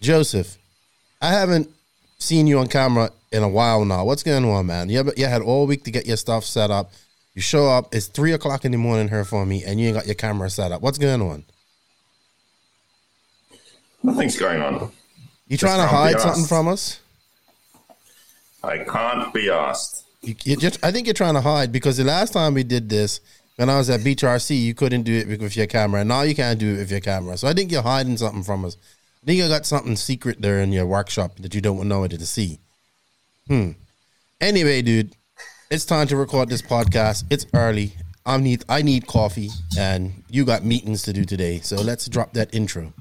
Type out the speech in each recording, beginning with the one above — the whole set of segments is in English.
Joseph, I haven't seen you on camera in a while now. What's going on, man? You, you had all week to get your stuff set up. You show up, it's three o'clock in the morning here for me, and you ain't got your camera set up. What's going on? Nothing's going on. You trying to hide something from us? I can't be asked. You, you just, I think you're trying to hide because the last time we did this, when I was at BTRC, you couldn't do it with your camera. and Now you can't do it with your camera. So I think you're hiding something from us. You got something secret there in your workshop that you don't want nobody to see. Hmm. Anyway, dude, it's time to record this podcast. It's early. I need I need coffee, and you got meetings to do today. So let's drop that intro.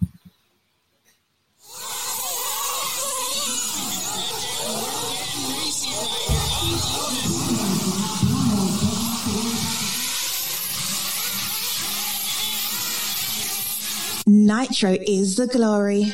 Nitro is the glory.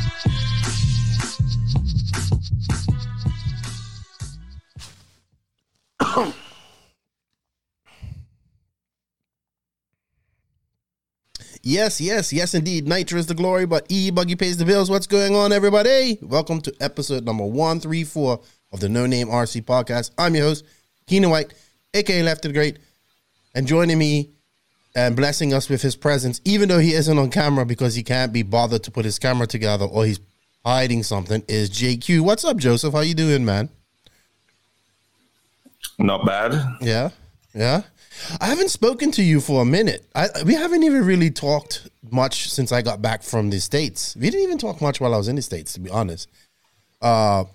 Yes, yes, yes, indeed. Nitro is the glory, but E Buggy pays the bills. What's going on, everybody? Welcome to episode number 134 of the No Name RC podcast. I'm your host, Keenan White, aka Left the Great, and joining me and blessing us with his presence, even though he isn't on camera because he can't be bothered to put his camera together or he's hiding something, is JQ. What's up, Joseph? How you doing, man? Not bad. Yeah, yeah. I haven't spoken to you for a minute. I, we haven't even really talked much since I got back from the states. We didn't even talk much while I was in the states, to be honest. Uh,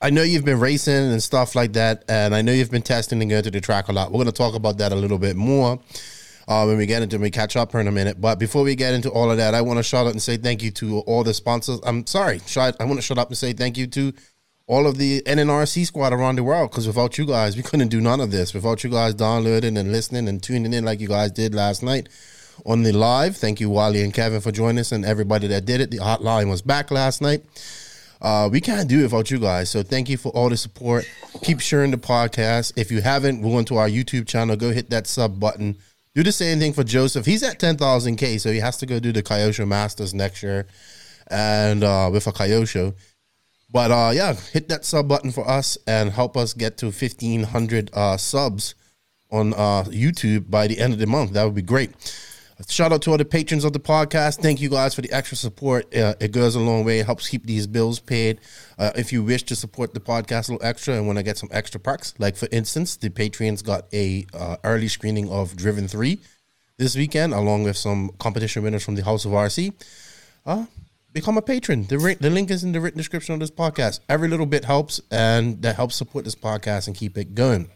I know you've been racing and stuff like that, and I know you've been testing and going to the track a lot. We're going to talk about that a little bit more uh, when we get into when we catch up here in a minute. But before we get into all of that, I want to shout out and say thank you to all the sponsors. I'm sorry, I want to shut up and say thank you to all of the NNRC squad around the world because without you guys, we couldn't do none of this. Without you guys downloading and listening and tuning in like you guys did last night on the live. Thank you, Wally and Kevin, for joining us and everybody that did it. The hotline was back last night. Uh, we can't do it without you guys. So thank you for all the support. Keep sharing the podcast. If you haven't, go into our YouTube channel, go hit that sub button. Do the same thing for Joseph. He's at 10,000K, so he has to go do the Kyosho Masters next year and uh, with a Kyosho. But uh, yeah, hit that sub button for us and help us get to 1,500 uh, subs on uh, YouTube by the end of the month. That would be great. Shout out to all the patrons of the podcast. Thank you guys for the extra support. Uh, it goes a long way. It helps keep these bills paid. Uh, if you wish to support the podcast a little extra and want to get some extra perks, like for instance, the Patreons got a uh, early screening of Driven Three this weekend, along with some competition winners from the House of RC. Uh, become a patron. The, the link is in the written description of this podcast. Every little bit helps, and that helps support this podcast and keep it going.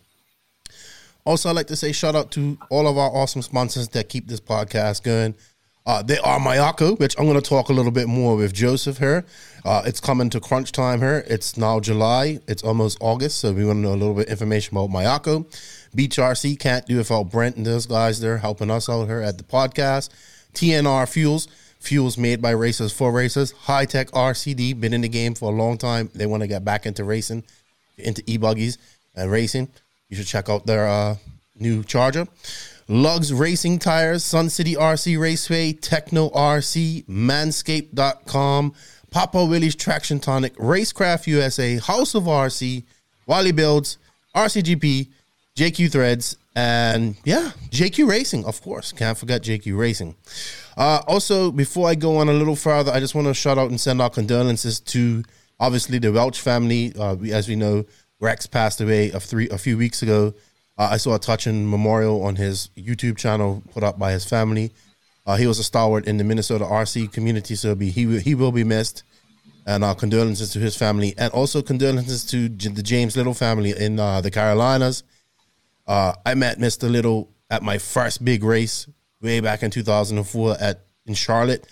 Also, I'd like to say shout out to all of our awesome sponsors that keep this podcast going. Uh, they are Mayako, which I'm going to talk a little bit more with Joseph here. Uh, it's coming to crunch time here. It's now July. It's almost August, so we want to know a little bit information about Mayako. Beach RC can't do without Brent and those guys there helping us out here at the podcast. TNR Fuels fuels made by racers for racers. Hitec RCD, been in the game for a long time. They want to get back into racing, into e buggies and racing. You should check out their uh, new Charger. Lugz Racing Tires, Sun City RC Raceway, Tekno RC, Manscaped.com, Papa Willie's Traction Tonic, Racecraft USA, House of RC, Wally Builds, RCGP, JQ Threads, and yeah, JQ Racing, of course. Can't forget JQ Racing. Uh, also, before I go on a little further, I just want to shout out and send our condolences to obviously the Welch family. Uh, we, as we know, Rex passed away a three a few weeks ago. Uh, I saw a touching memorial on his YouTube channel put up by his family. Uh, he was a stalwart in the Minnesota RC community, so be, he he will be missed. And our condolences to his family, and also condolences to the James Little family in uh, the Carolinas. Uh, I met Mr. Little at my first big race way back in 2004 at in Charlotte,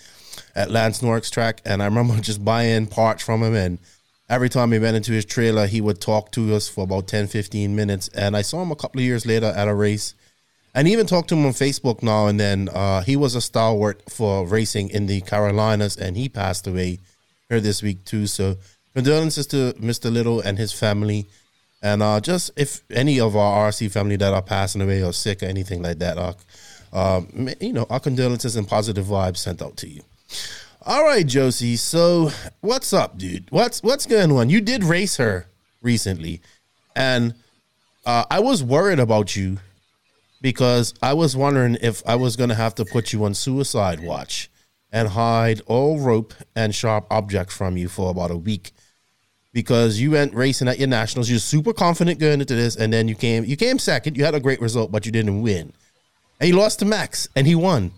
at Lance Norrick's track, and I remember just buying parts from him. And every time he went into his trailer, he would talk to us for about 10, 15 minutes. And I saw him a couple of years later at a race, and even talked to him on Facebook now and then. Uh, he was a stalwart for racing in the Carolinas, and he passed away here this week too. So condolences to Mr. Little and his family. And uh, just if any of our RC family that are passing away or sick or anything like that, uh, um, you know, our condolences and positive vibes sent out to you. All right, Josie. So what's up, dude? What's what's going on? You did race her recently, and uh, I was worried about you because I was wondering if I was going to have to put you on suicide watch and hide all rope and sharp objects from you for about a week because you went racing at your nationals. You're super confident going into this, and then you came you came second. You had a great result, but you didn't win, and you lost to Max, and he won.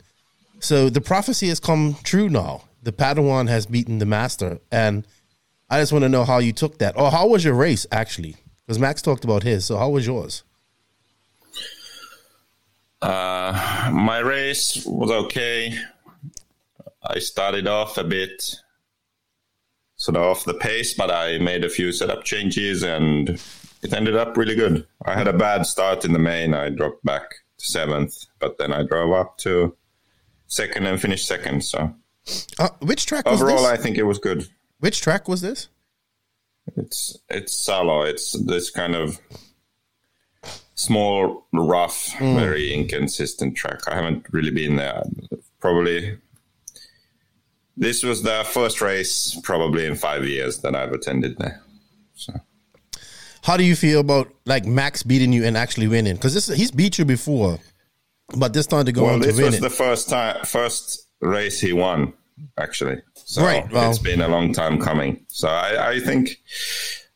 So the prophecy has come true now. The Padawan has beaten the Master, and I just want to know how you took that, or how was your race actually? Because Max talked about his. So how was yours? Uh, my race was okay. I started off a bit sort of off the pace, but I made a few setup changes and it ended up really good. I had a bad start in the main. I dropped back to seventh, but then I drove up to second and finished second. So Uh, which track was overall, this? I think it was good. which track was this? It's it's Salo. It's this kind of small, rough, very inconsistent track. I haven't really been there. Probably this was the first race probably in five years that I've attended there. So How do you feel about like Max beating you and actually winning? Because he's beat you before, but this time to go well, on to this win was it. the first time, first race he won actually. So Right, well- it's been a long time coming. So I, I think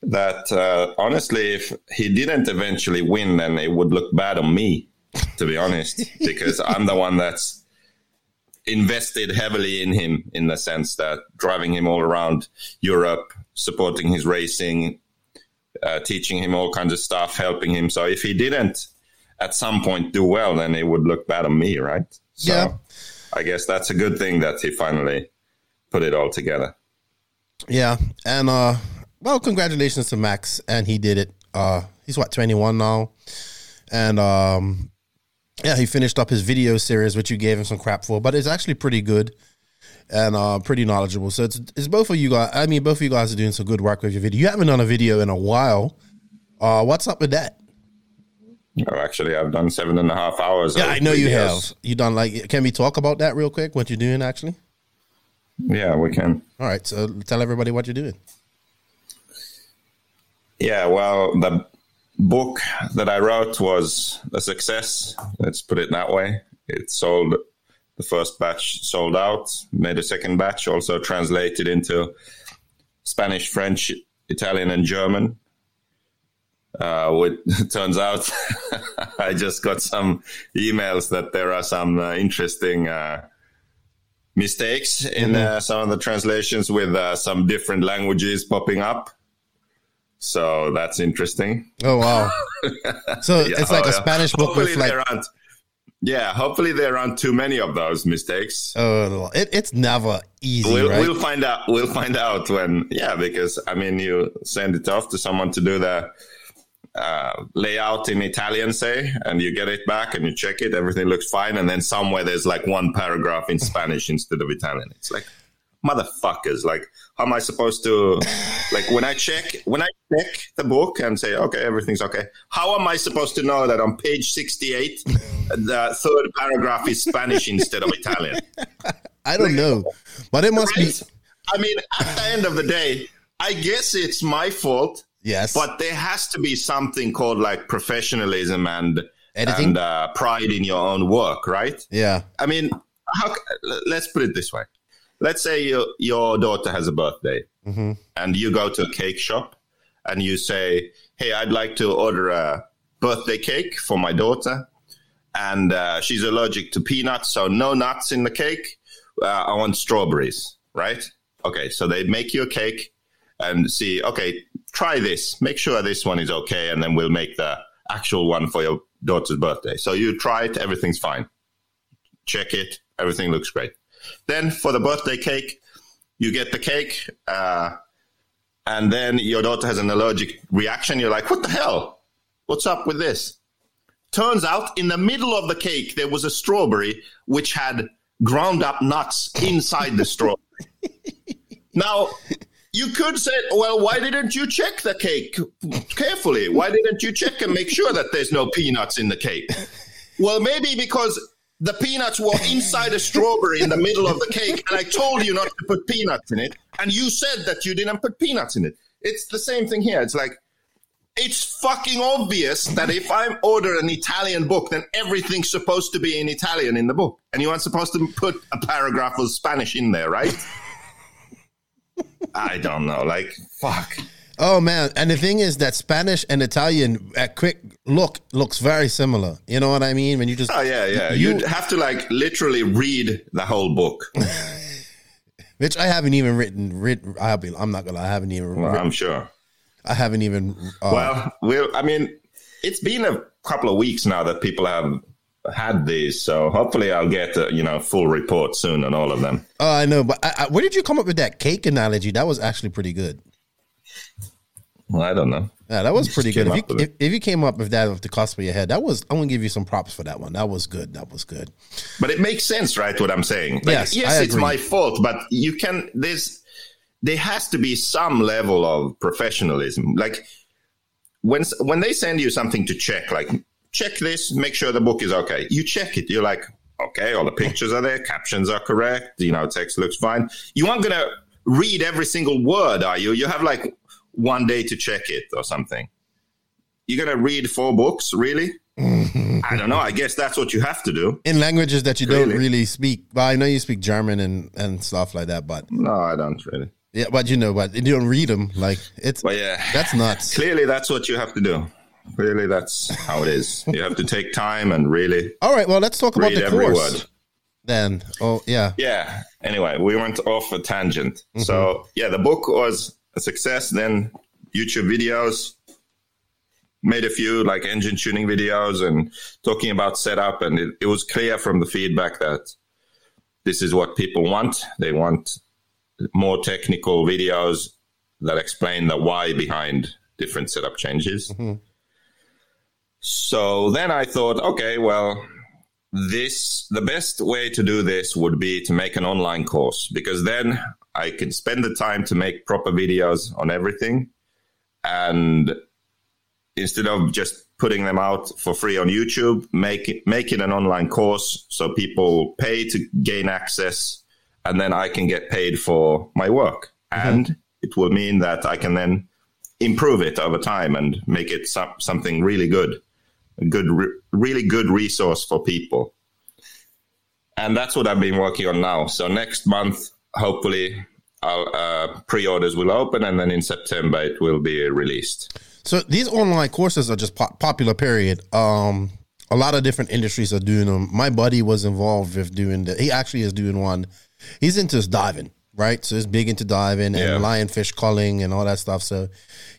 that uh, honestly, if he didn't eventually win, then it would look bad on me, to be honest, because I'm the one that's invested heavily in him in the sense that driving him all around Europe, supporting his racing, uh, teaching him all kinds of stuff, helping him. So if he didn't at some point do well, then it would look bad on me, right? So Yeah. I guess that's a good thing that he finally put it all together. yeah, and uh, well, congratulations to Max, and he did it. Uh, he's what twenty one now, and um, yeah, he finished up his video series, which you gave him some crap for, but it's actually pretty good and uh, pretty knowledgeable. So it's it's both of you guys. I mean, both of you guys are doing some good work with your video. You haven't done a video in a while. Uh, what's up with that? Oh, actually, I've done seven and a half hours. Yeah, I know you have. You done like? Can we talk about that real quick? What you're doing actually? Yeah, we can. All right, so tell everybody what you're doing. Yeah, well, the book that I wrote was a success. Let's put it that way. It sold, the first batch sold out, made a second batch, also translated into Spanish, French, Italian, and German. Uh, what turns out, I just got some emails that there are some uh, interesting uh, mistakes in uh, some of the translations with uh, some different languages popping up. So that's interesting. Oh wow! So Yeah, it's like oh, a. Spanish book Hopefully with like there aren't. Yeah, hopefully there aren't too many of those mistakes. oh, it, it's never easy, We'll, right? we'll find out. We'll find out when. Yeah, because I mean, you send it off to someone to do the uh, layout in Italian, say, and you get it back and you check it. Everything looks fine, and then somewhere there's like one paragraph in Spanish instead of Italian. It's like motherfuckers. Like, how am I supposed to? Like when I check when I check the book and say, okay, everything's okay. How am I supposed to know that on page sixty-eight, the third paragraph is Spanish instead of Italian? I don't know, but it must be. I mean, at the end of the day, I guess it's my fault, Yes, but there has to be something called like professionalism and Editing? and uh, pride in your own work, right? yeah, I mean, how, let's put it this way. Let's say your, your daughter has a birthday Mm-hmm. and you go to a cake shop and you say, Hey, I'd like to order a birthday cake for my daughter. And uh, she's allergic to peanuts, so no nuts in the cake. Uh, I want strawberries, right? Okay, so they make you a cake and see, okay, try this. Make sure this one is okay, and then we'll make the actual one for your daughter's birthday. So you try it, everything's fine check it, everything looks great. Then for the birthday cake, you get the cake, uh, and then your daughter has an allergic reaction. You're like, what the hell? What's up with this? Turns out in the middle of the cake, there was a strawberry which had ground up nuts inside the strawberry. now, you could say, well, why didn't you check the cake carefully? Why didn't you check and make sure that there's no peanuts in the cake? Well, maybe because the peanuts were inside a strawberry in the middle of the cake, and I told you not to put peanuts in it, and you said that you didn't put peanuts in it. It's the same thing here. It's like, it's fucking obvious that if I order an Italian book, then everything's supposed to be in Italian in the book. And you aren't supposed to put a paragraph of Spanish in there, right? I don't know. Like, fuck. Oh man, and the thing is that Spanish and Italian at quick look looks very similar. You know what I mean? When you just Oh yeah, yeah. You- You'd have to like literally read the whole book. which I haven't even written. written I'll be, I'm not gonna. I haven't even. Well, written- I'm sure. I haven't even. Uh, Well, we'll. I mean, it's been a couple of weeks now that people have had these, so hopefully I'll get a, you know full report soon on all of them. oh, I know, but I, I, where did you come up with that cake analogy? That was actually pretty good. Well, I don't know. Yeah, that was pretty good. If you, if, if you came up with that off the cusp of your head, that was. I'm gonna give you some props for that one. That was good. That was good. But it makes sense, right? What I'm saying. Like, Yes, yes, I it's my fault, but you can. There's there has to be some level of professionalism. Like when when they send you something to check, like check this, make sure the book is okay. You check it. You're like, okay, all the pictures are there, captions are correct, you know, text looks fine. You aren't gonna read every single word, are you? You have like one day to check it or something. You're gonna read four books, really? I don't know. I guess that's what you have to do. In languages that you don't Really? really speak. Well, I know you speak German and and stuff like that, but No, I don't really. yeah, but you know, but you don't read them. Like it's But yeah, that's nuts. clearly that's what you have to do. Clearly, that's how it is. You have to take time and really All right, well, let's talk about the every course word. then. Oh yeah, Yeah. Anyway, we went off a tangent. Mm-hmm. So yeah, the book was a success. Then YouTube videos made a few like engine tuning videos and talking about setup, and it, it was clear from the feedback that this is what people want. They want more technical videos that explain the why behind different setup changes. Mm-hmm. So then I thought, okay, well, this the best way to do this would be to make an online course because then I can spend the time to make proper videos on everything and instead of just putting them out for free on YouTube, make it make it an online course so people pay to gain access and then I can get paid for my work. Mm-hmm. And it will mean that I can then improve it over time and make it some, something really good a good, re- really good resource for people. And that's what I've been working on now. So next month, hopefully, I'll, uh, pre-orders will open, and then in September it will be released. So these online courses are just pop- popular. Period. Um, a lot of different industries are doing them. My buddy was involved with doing the. He actually is doing one. He's into diving, right? So he's big into diving Yeah. and lionfish culling and all that stuff. So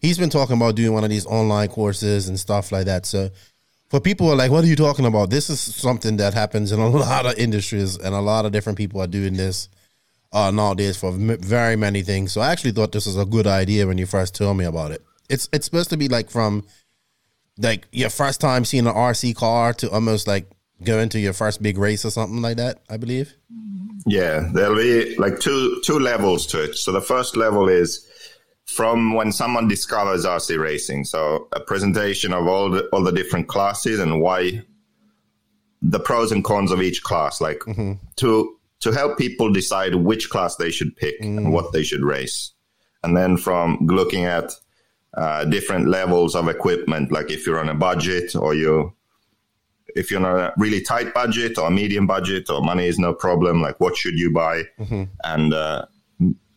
he's been talking about doing one of these online courses and stuff like that. So for people who are like, what are you talking about? This is something that happens in a lot of industries, and a lot of different people are doing this uh, nowadays for very many things. So I actually thought this was a good idea when you first told me about it. It's it's supposed to be like from like your first time seeing an RC car to almost like going to your first big race or something like that. I believe. Yeah, there'll be like two two levels to it. So the first level is from when someone discovers RC racing. So a presentation of all the all the different classes and why the pros and cons of each class, like to to help people decide which class they should pick and what they should race. And then from looking at uh, different levels of equipment, like if you're on a budget or you if you're on a really tight budget or medium budget or money is no problem, like what should you buy? And uh,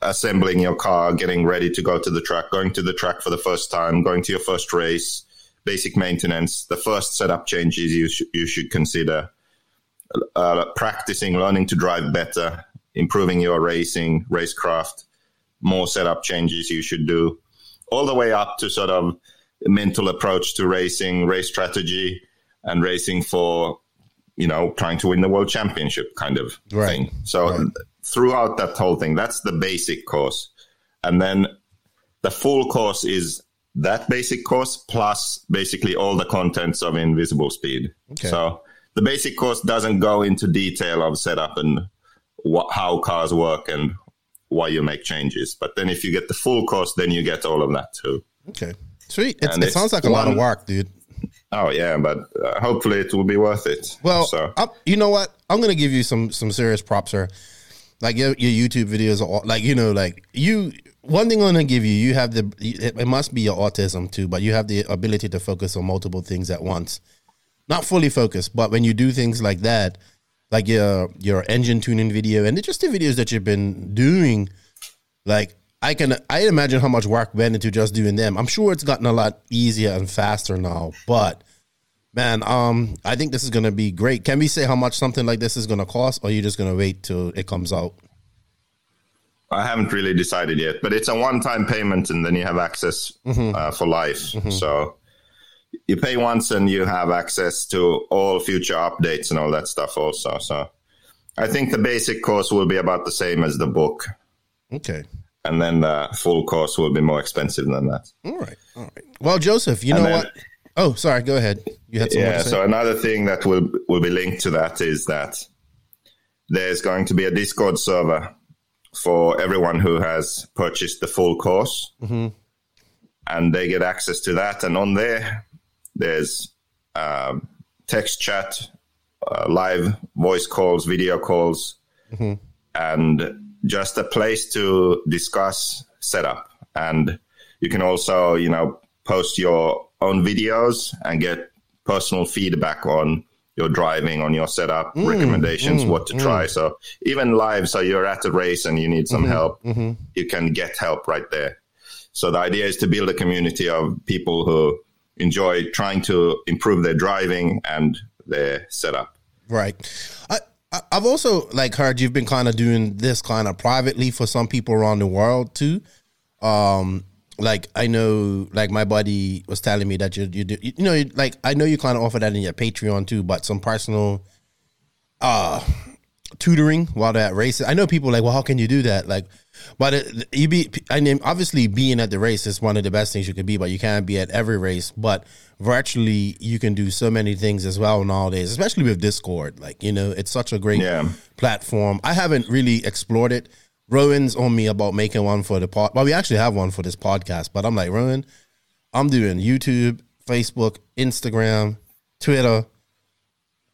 assembling your car, getting ready to go to the track, going to the track for the first time, going to your first race, basic maintenance, the first setup changes you, sh- you should consider, uh, practicing, learning to drive better, improving your racing, racecraft, more setup changes you should do, all the way up to sort of mental approach to racing, race strategy, and racing for you know, trying to win the world championship kind of Right. thing. So Right. throughout that whole thing, that's the basic course. And then the full course is that basic course plus basically all the contents of Invisible Speed. Okay. So the basic course doesn't go into detail of setup and what, how cars work and why you make changes. But then if you get the full course, then you get all of that too. Okay. Sweet. It's, it sounds like a lot of work, dude. Oh yeah, but uh, hopefully it will be worth it. Well, so I'm- you know what? I'm gonna give you some some serious props here. Like your, your YouTube videos, are all, like you know, like you. One thing I'm gonna give you, you have the. It must be your autism too, but you have the ability to focus on multiple things at once. Not fully focused, but when you do things like that, like your your engine tuning video and the just the videos that you've been doing, like I can I imagine how much work went into just doing them. I'm sure it's gotten a lot easier and faster now, but man, um, I think this is gonna be great. Can we say how much something like this is gonna cost, or are you just gonna wait till it comes out? I haven't really decided yet, but it's a one-time payment, and then you have access Mm-hmm. uh, for life. So you pay once, and you have access to all future updates and all that stuff. Also, so I think the basic course will be about the same as the book, Okay. and then the full course will be more expensive than that. All right. All right. Well, Joseph, you And know then- what? Oh, sorry. Go ahead. You had Yeah. to say. So another thing that will will be linked to that is that there's going to be a Discord server for everyone who has purchased the full course, mm-hmm. and they get access to that. And on there, there's um, text chat, uh, live voice calls, video calls, mm-hmm. and just a place to discuss setup. And you can also, you know, post your own videos and get personal feedback on your driving, on your setup, mm, recommendations, mm, what to try. Mm. So even live, so you're at a race and you need some mm-hmm, help, mm-hmm. you can get help right there. So the idea is to build a community of people who enjoy trying to improve their driving and their setup. Right. I, I've also like heard you've been kind of doing this kind of privately for some people around the world too. Um, like I know, like my buddy was telling me that you you do, you know, like I know you kind of offer that in your Patreon too, but some personal, uh, tutoring while they're at races. I know people like, well, how can you do that? Like, but it, you be, I mean, obviously being at the race is one of the best things you could be, but you can't be at every race. But virtually, you can do so many things as well nowadays, especially with Discord. Like, you know, it's such a great Yeah. platform. I haven't really explored it. Rowan's on me about making one for the pod. Well, we actually have one for this podcast, but I'm like, Rowan, I'm doing YouTube, Facebook, Instagram, Twitter,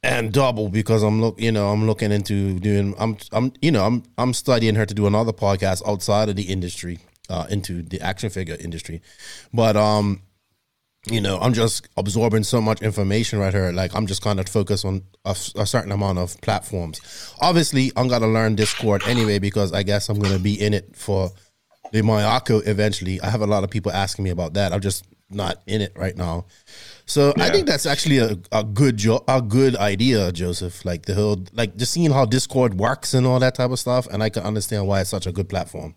and double because I'm look, you know, I'm looking into doing. I'm, I'm, you know, I'm, I'm studying her to do another podcast outside of the industry, uh, into the action figure industry, but um, you know, I'm just absorbing so much information right here. Like I'm just kind of focused on a, a certain amount of platforms. Obviously, I'm gonna learn Discord anyway because I guess I'm gonna be in it for the Mayako eventually. I have a lot of people asking me about that. I'm just not in it right now. So I think that's actually a, a good jo- a good idea, Joseph. Like the whole like just seeing how Discord works and all that type of stuff, and I can understand why it's such a good platform.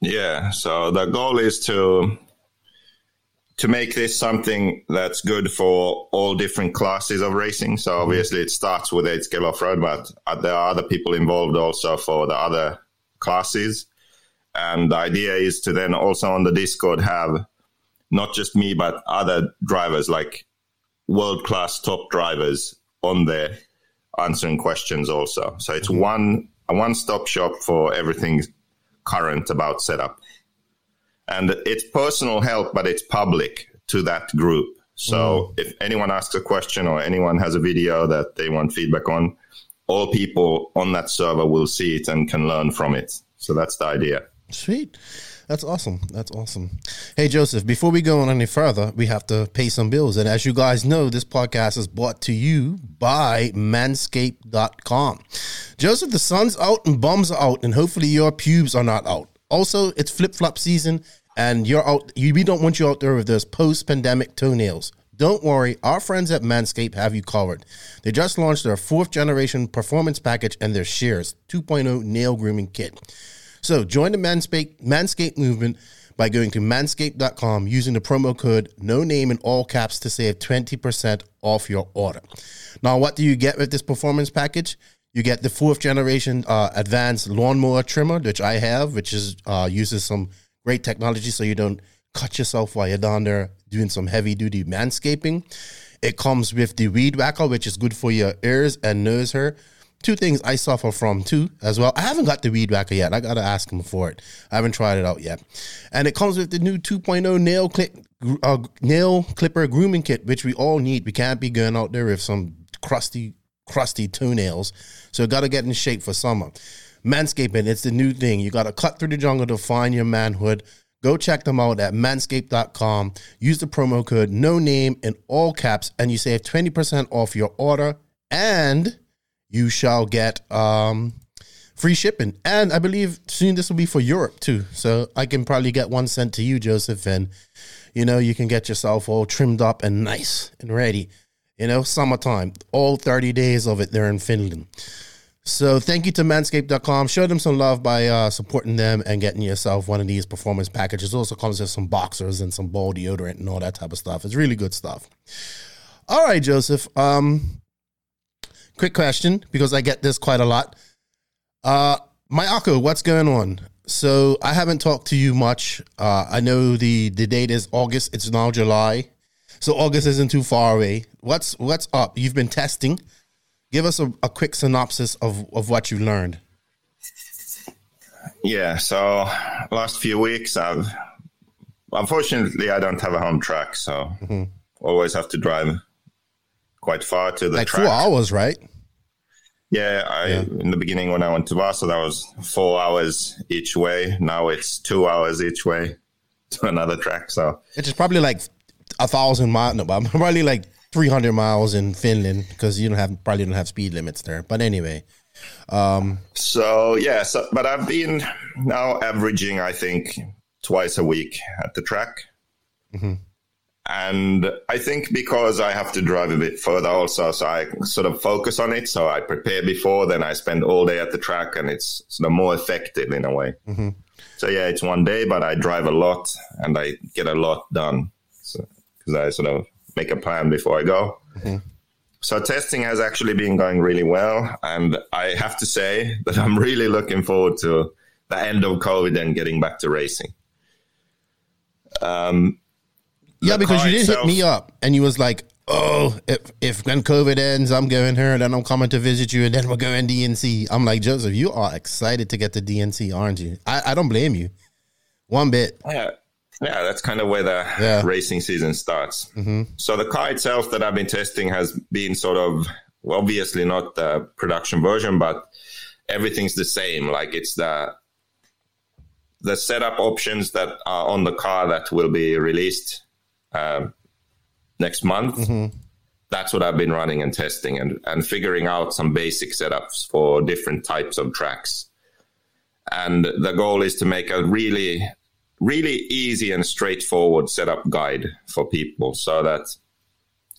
Yeah. So the goal is to to make this something that's good for all different classes of racing. So mm-hmm. obviously it starts with eight scale off road, but there are other people involved also for the other classes. And the idea is to then also on the Discord have not just me, but other drivers like world class top drivers on there answering questions also. So it's mm-hmm. one a one stop shop for everything current about setup. And it's personal help, but it's public to that group. So mm-hmm. if anyone asks a question or anyone has a video that they want feedback on, all people on that server will see it and can learn from it. So that's the idea. Sweet. That's awesome. That's awesome. Hey, Joseph, before we go on any further, we have to pay some bills. And as you guys know, this podcast is brought to you by manscaped.com. Joseph, the sun's out and bums are out, and hopefully your pubes are not out. Also, it's flip flop season, and you're out. You, we don't want you out there with those post pandemic toenails. Don't worry, our friends at Manscaped have you covered. They just launched their fourth generation performance package and their Shears 2.0 nail grooming kit. So join the Manscaped, Manscaped movement by going to manscaped.com using the promo code no name in all caps to save 20% off your order. Now, what do you get with this performance package? You get the fourth generation uh, advanced lawnmower trimmer, which I have, which is uh, uses some great technology so you don't cut yourself while you're down there doing some heavy duty manscaping. It comes with the weed whacker, which is good for your ears and nose hair two things I suffer from too as well. I haven't got the weed whacker yet. I gotta ask him for it. I haven't tried it out yet. And it comes with the new 2.0 nail clip uh, nail clipper grooming kit, which we all need. We can't be going out there with some crusty crusty toenails. So gotta get in shape for summer. Manscaping, it's the new thing. You gotta cut through the jungle to find your manhood. Go check them out at manscaped.com. Use the promo code no name in all caps and you save 20% off your order and you shall get um, free shipping. And I believe soon this will be for Europe too. So I can probably get one sent to you, Joseph, and you know, you can get yourself all trimmed up and nice and ready. You know, summertime, all 30 days of it there in Finland. So thank you to manscaped.com. Show them some love by uh, supporting them and getting yourself one of these performance packages. Also comes with some boxers and some ball deodorant and all that type of stuff. It's really good stuff. All right, Joseph. Um, quick question because I get this quite a lot. Uh, Mayako, what's going on? So I haven't talked to you much. Uh, I know the the date is August. It's now July, so August isn't too far away. What's what's up? You've been testing. Give us a, a quick synopsis of of what you learned. Yeah. So last few weeks, I've unfortunately I don't have a home track, so mm-hmm. always have to drive quite far to the like track. four hours, right? Yeah, I yeah. in the beginning when I went to Vasa, that was four hours each way. Now it's two hours each way to another track. So it's probably like a thousand miles. No, but probably like three hundred miles in Finland because you don't have probably don't have speed limits there. But anyway, um, so yeah, so but I've been now averaging, I think, twice a week at the track. Mm-hmm. And I think because I have to drive a bit further also, so I sort of focus on it. So I prepare before, then I spend all day at the track and it's sort of more effective in a way. Mm-hmm. So yeah, it's one day, but I drive a lot and I get a lot done. because so, I sort of make a plan before I go. Mm-hmm. So testing has actually been going really well. And I have to say that I'm really looking forward to the end of COVID and getting back to racing. Um, yeah, because you didn't itself, hit me up and you was like, "Oh, if if when COVID ends, I'm going here, and then I'm coming to visit you, and then we're going DNC." I'm like, Joseph, you are excited to get to DNC, aren't you? I, I don't blame you, one bit. Yeah, yeah, that's kind of where the yeah. racing season starts. Mm-hmm. So the car itself that I've been testing has been sort of well, obviously not the production version, but everything's the same. Like it's the the setup options that are on the car that will be released um, next month. Mm-hmm. That's what I've been running and testing and, and figuring out some basic setups for different types of tracks. And the goal is to make a really, really easy and straightforward setup guide for people so that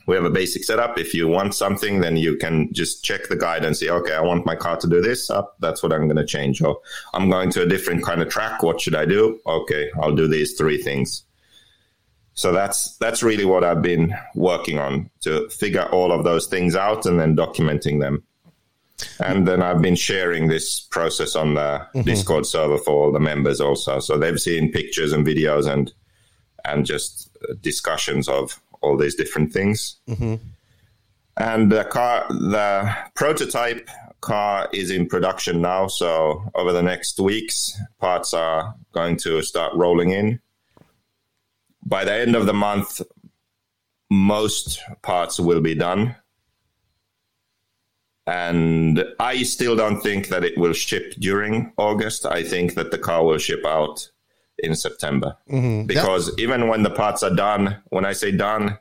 we have a basic setup. If you want something, then you can just check the guide and say, okay, I want my car to do this. Up, that's what I'm going to change. Or I'm going to a different kind of track. What should I do? Okay, I'll do these three things. So that's that's really what I've been working on to figure all of those things out and then documenting them. And then I've been sharing this process on the mm-hmm. Discord server for all the members also. So they've seen pictures and videos and and just discussions of all these different things. Mm-hmm. And the car, the prototype car is in production now. So over the next weeks, parts are going to start rolling in by the end of the month, most parts will be done. And I still don't think that it will ship during August. I think that the car will ship out in September. Mm-hmm. Because yep. even when the parts are done, when I say done,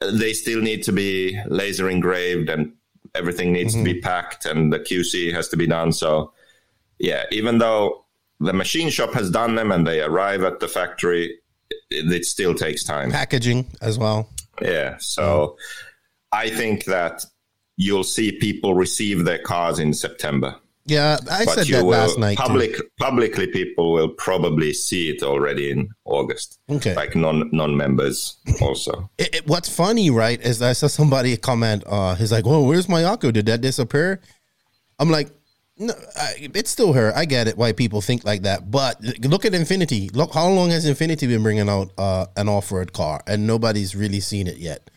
they still need to be laser engraved and everything needs mm-hmm. to be mm-hmm. packed and the QC has to be done. So, yeah, even though the machine shop has done them and they arrive at the factory, it, it still takes time. Packaging as well. Yeah. So I think that you'll see people receive their cars in September. Yeah, I but said that will last night. too. public publicly people will probably see it already in August. Okay. Like non non members also. It, it- what's funny, right, is I saw somebody comment. Uh, he's like, "Well, where's my Mayako? Did that disappear?" I'm like, "No, I, it's still her. I get it why people think like that, but look at Infinity. Look how long has Infinity been bringing out uh, an off-road car, and nobody's really seen it yet.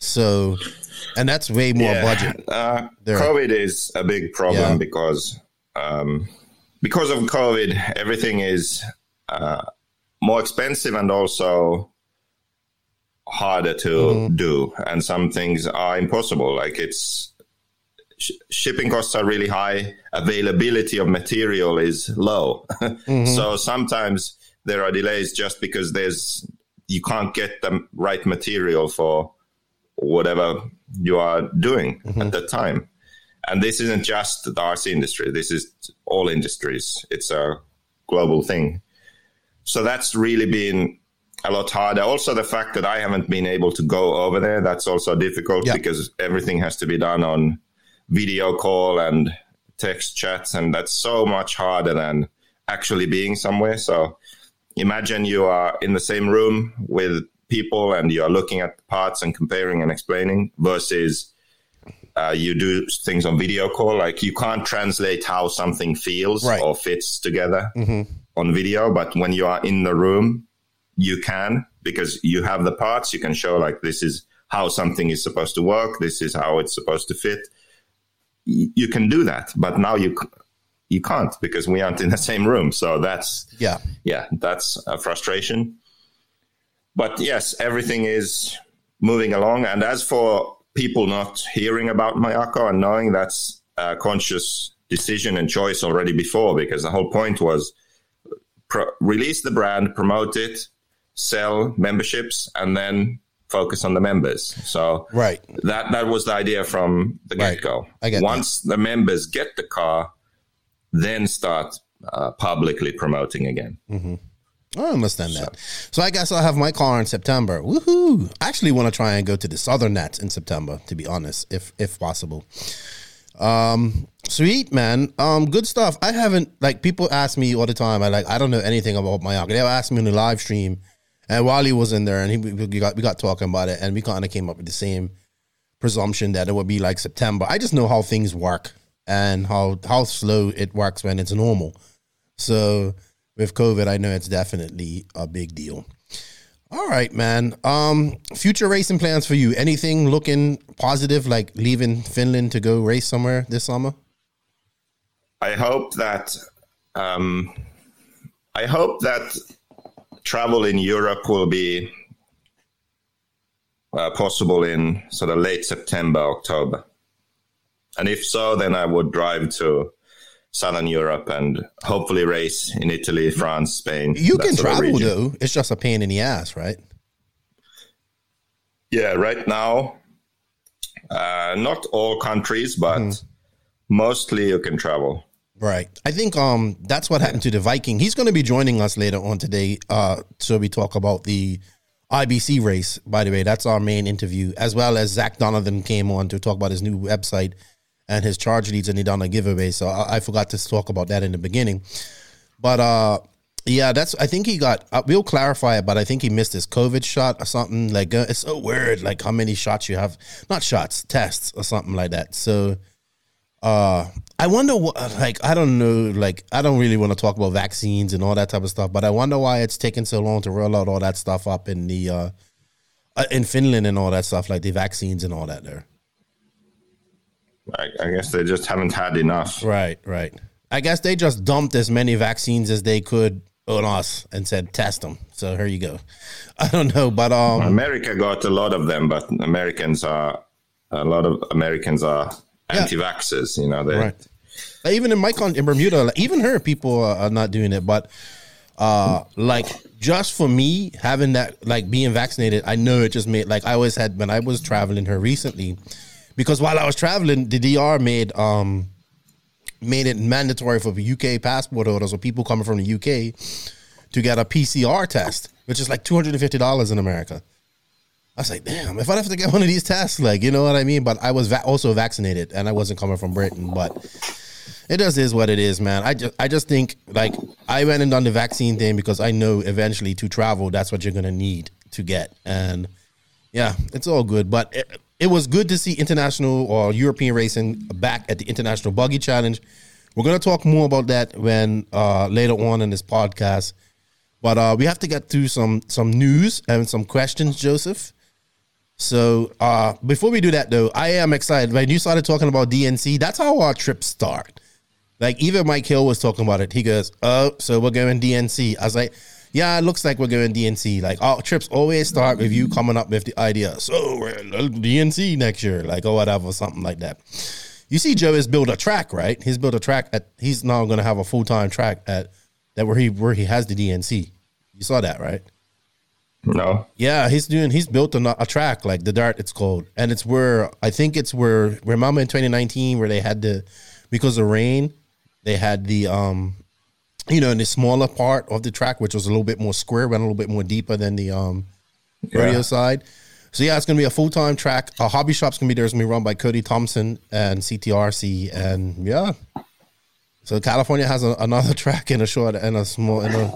So, and that's way more Yeah. budget. Uh, COVID is a big problem Yeah. because um, because of COVID, everything is uh, more expensive and also harder to Mm-hmm. do, and some things are impossible. Like it's sh- shipping costs are really high, availability of material is low, Mm-hmm. so sometimes there are delays just because there's you can't get the right material for whatever you are doing at the time. And this isn't just the RC industry. This is all industries. It's a global thing. So that's really been a lot harder. Also, the fact that I haven't been able to go over there, that's also difficult Yeah. because everything has to be done on video call and text chats. And that's so much harder than actually being somewhere. So imagine you are in the same room with people and you're looking at parts and comparing and explaining versus uh, you do things on video call. Like you can't translate how something feels Right. or fits together on video, but when you are in the room, you can because you have the parts. You can show like this is how something is supposed to work. This is how it's supposed to fit. You can do that, but now you you can't because we aren't in the same room. So that's Yeah, yeah, that's a frustration. But yes, everything is moving along. And as for people not hearing about Mayako and knowing that's a conscious decision and choice already before, because the whole point was pro- release the brand, promote it, sell memberships, and then focus on the members. So right. that that was the idea from the Right. get go. Once the members get the car, then start uh, publicly promoting again. I understand that. So I guess I'll have my car in September. Woohoo! I actually want to try and go to the Southern Nats in September, to be honest, if if possible. Um, sweet man. Um, good stuff. I haven't like people ask me all the time. I like I don't know anything about my car. They ask me on the live stream, and Wally was in there, and he we got we got talking about it, and we kind of came up with the same presumption that it would be like September. I just know how things work and how how slow it works when it's normal. So with COVID, I know it's definitely a big deal. All right, man. Um, future racing plans for you? Anything looking positive, like leaving Finland to go race somewhere this summer? I hope that um, I hope that travel in Europe will be uh, possible in sort of late September, October, and if so, then I would drive to Southern Europe and hopefully race in Italy, France, Spain. You can travel though. It's just a pain in the ass, right? Yeah, right now, uh, not all countries, but Mm-hmm. mostly you can travel. Right. I think um that's what happened to the Viking. He's going to be joining us later on today uh so we talk about the IBC race. By the way, that's our main interview as well as Zac Donathen came on to talk about his new website and his charge leads and he done a giveaway. So I, I forgot to talk about that in the beginning. But uh yeah, that's I think he got uh, we'll clarify it, but I think he missed his COVID shot or something like uh, it's so weird like how many shots you have not shots, tests or something like that. So uh I wonder what like I don't know like I don't really want to talk about vaccines and all that type of stuff, but I wonder why it's taking so long to roll out all that stuff up in the uh uh, in Finland and all that stuff like the vaccines and all that there. I, I guess they just haven't had enough. Right, right. I guess they just dumped as many vaccines as they could on us and said test them. So here you go. I don't know, but um America got a lot of them, but Americans are a lot of Americans are. Anti-vaxxers. You know, they right. Even in my con in Bermuda, like, even her people are, are not doing it. But uh, like just for me having that, like being vaccinated, I know it just made like I always had when I was traveling here recently, because while I was traveling, the DR made um made it mandatory for UK passport holders or people coming from the UK to get a PCR test, which is like two hundred and fifty dollars in America. I was like, damn, if I have to get one of these tests, like, you know what I mean? But I was va- also vaccinated and I wasn't coming from Britain. But It just is what it is, man. I just I just think like I went and done the vaccine thing because I know eventually to travel that's what you're gonna need to get, and yeah, it's all good. But it, it was good to see international or European racing back at the International Buggy Challenge. We're gonna talk more about that when uh, later on in this podcast. But uh, we have to get through some some news and some questions, Joseph. So uh, before we do that, though, I am excited. When you started talking about DNC, that's how our trip start. Like even Mike Hill was talking about it. He goes, "Oh, so we're going DNC." I was like, "Yeah, it looks like we're going DNC." Like our trips always start with you coming up with the idea. So we're DNC next year, like or whatever, something like that. You see, Joe has built a track, right? He's built a track at. He's now going to have a full time track at that where he where he has the DNC. You saw that, right? No. Yeah, he's doing. He's built a, a track like the Dart. It's called, and it's where I think it's where where Mama in 2019 where they had the because of rain, they had the um, you know, in the smaller part of the track, which was a little bit more square, went a little bit more deeper than the um, Yeah. side. So yeah, it's gonna be a full time track. A hobby shop's gonna be there. It's gonna be run by Cody Thompson and CTRC, and yeah. So California has a, another track in a short and a small in a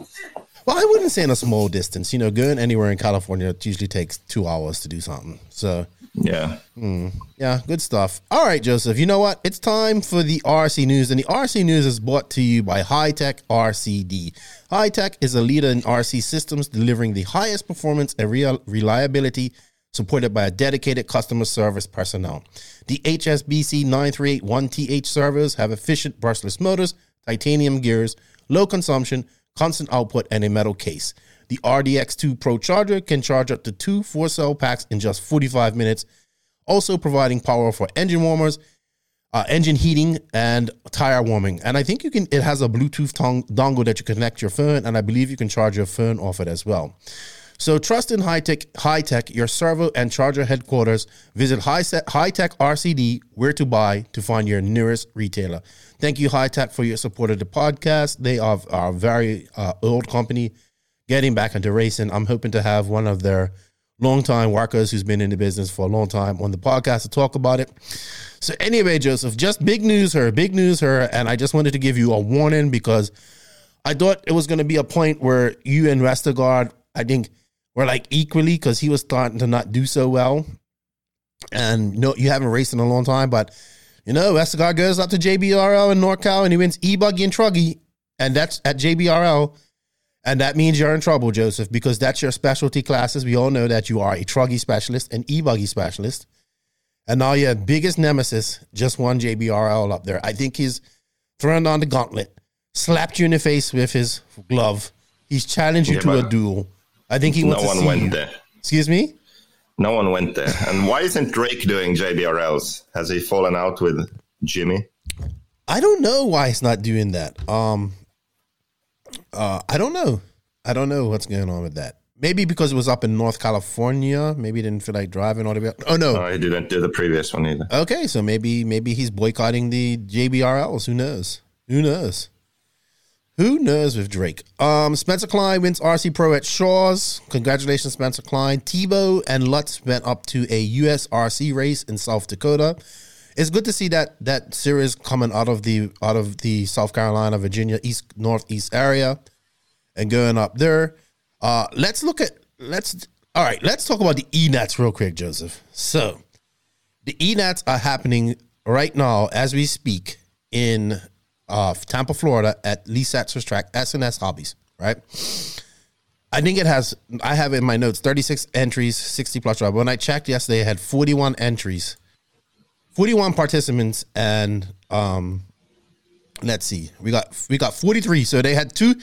well, I wouldn't say in a small distance. You know, going anywhere in California it usually takes two hours to do something. So Yeah. Hmm, yeah, good stuff. All right, Joseph. You know what? It's time for the RC news, and the RC news is brought to you by Hitec RCD. Hitec is a leader in RC systems, delivering the highest performance and real reliability, supported by a dedicated customer service personnel. The HSBC 9381TH servers have efficient brushless motors, titanium gears, low consumption, constant output, and a metal case. The RDX2 Pro charger can charge up to two four cell packs in just 45 minutes, also providing power for engine warmers, uh, engine heating, and tire warming. And I think you can. It has a Bluetooth tong- dongle that you connect your phone, and I believe you can charge your phone off it as well. So trust in Hitec, high tech, your servo and charger headquarters. Visit high set, Hitec RCD where to buy to find your nearest retailer. Thank you, Hitec, for your support of the podcast. They are are a very uh, old company getting back into racing. I'm hoping to have one of their longtime workers who's been in the business for a long time on the podcast to talk about it. So anyway, Joseph, just big news her, big news her, and I just wanted to give you a warning because I thought it was going to be a point where you and Westergaard, I think, were like equally because he was starting to not do so well. And no, you haven't raced in a long time, but you know, Westergaard goes up to JBRL in NorCal and he wins e-buggy and truggy, and that's at JBRL. And that means you're in trouble, Joseph, because that's your specialty classes. We all know that you are a truggy specialist, an e-buggy specialist. And now your biggest nemesis just won JBRL up there. I think he's thrown on the gauntlet, slapped you in the face with his glove. He's challenged you Yeah, to a duel. I think he No wants one went you. there. Excuse me? No one went there. And why isn't Drake doing JBRLs? Has he fallen out with Jimmy? I don't know why he's not doing that. Um, uh, I don't know. I don't know what's going on with that. Maybe because it was up in North California. Maybe he didn't feel like driving all the way. Up. Oh no. No, he didn't do the previous one either. Okay, so maybe maybe he's boycotting the JBRLs. Who knows? Who knows? Who knows with Drake? Um, Spencer Klein wins RC Pro at Shaw's. Congratulations, Spencer Klein. Tebo and Lutz went up to a US RC race in South Dakota. It's good to see that that series coming out of the out of the South Carolina, Virginia, East Northeast area, and going up there. Uh, let's look at let's all right. Let's talk about the ENATs real quick, Joseph. So the ENATs are happening right now as we speak in uh, Tampa, Florida, at Lee Satzer's track, SNS Hobbies. Right. I think it has. I have in my notes thirty six entries, sixty plus drive. When I checked yesterday, it had forty one entries, forty one participants, and um, let's see, we got we got forty three. So they had two.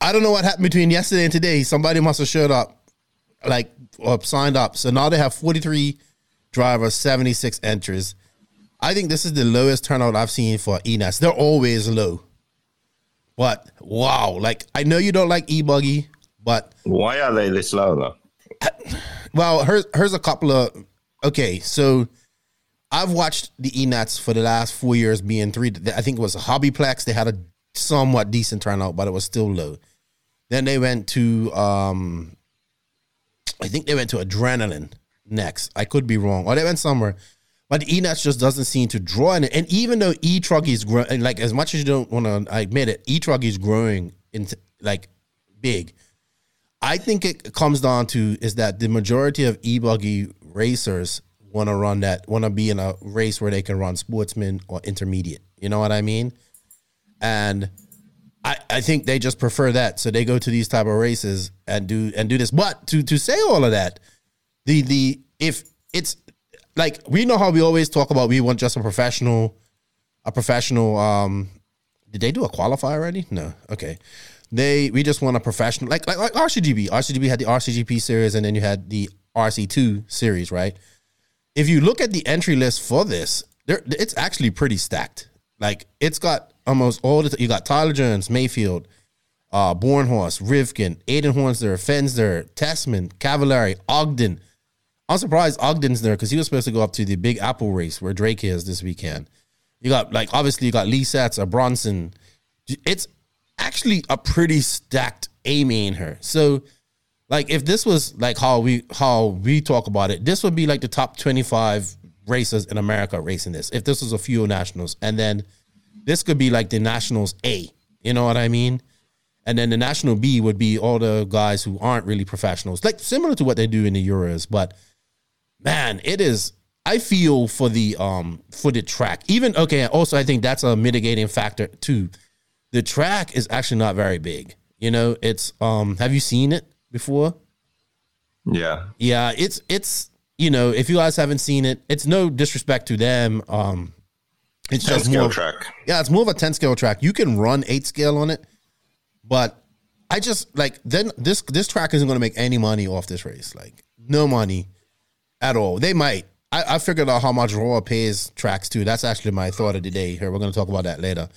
I don't know what happened between yesterday and today. Somebody must have showed up, like or signed up. So now they have forty three drivers, seventy six entries. I think this is the lowest turnout I've seen for ENATs. They're always low. But wow, like I know you don't like e buggy, but Why are they this low though? well, here's here's a couple of okay. So I've watched the ENATs for the last four years being three. I think it was a Hobbyplex. They had a somewhat decent turnout, but it was still low. Then they went to um I think they went to Adrenaline next. I could be wrong. Or they went somewhere. But Enax just doesn't seem to draw in it. And even though E Truggy is growing, like as much as you don't want to admit it, E Truggy is growing into like big. I think it comes down to is that the majority of e buggy racers want to run that, want to be in a race where they can run sportsman or intermediate. You know what I mean? And I, I think they just prefer that, so they go to these type of races and do and do this. But to to say all of that, the the if it's like we know how we always talk about we want just a professional, a professional. Um, did they do a qualifier already? No. Okay. They we just want a professional like like like RCGP. RCGP had the RCGP series, and then you had the RC two series, right? If you look at the entry list for this, there it's actually pretty stacked. Like it's got almost all the you got Tyler Jones, Mayfield, uh, Bornhorst, Rivkin, Aiden Horns there, Fens there, Tessmann, Cavallari, Ogden. I'm surprised Ogden's there because he was supposed to go up to the Big Apple race where Drake is this weekend. You got like obviously you got Lee Sets, a Bronson. It's actually a pretty stacked A main here. So like if this was like how we how we talk about it, this would be like the top 25 racers in America racing this. If this was a few nationals, and then this could be like the nationals A. You know what I mean? And then the national B would be all the guys who aren't really professionals, like similar to what they do in the Euros. But man, it is. I feel for the um for the track. Even okay. Also, I think that's a mitigating factor too. The track is actually not very big. You know, it's um. Have you seen it before? Yeah. Yeah, it's it's you know, if you guys haven't seen it, it's no disrespect to them. Um, it's 10 just more track. yeah, it's more of a 10 scale track. You can run 8 scale on it, but I just like then this this track isn't going to make any money off this race. Like no money at all. They might. I, I figured out how much ROAR pays tracks too. That's actually my thought of the day. Here we're going to talk about that later.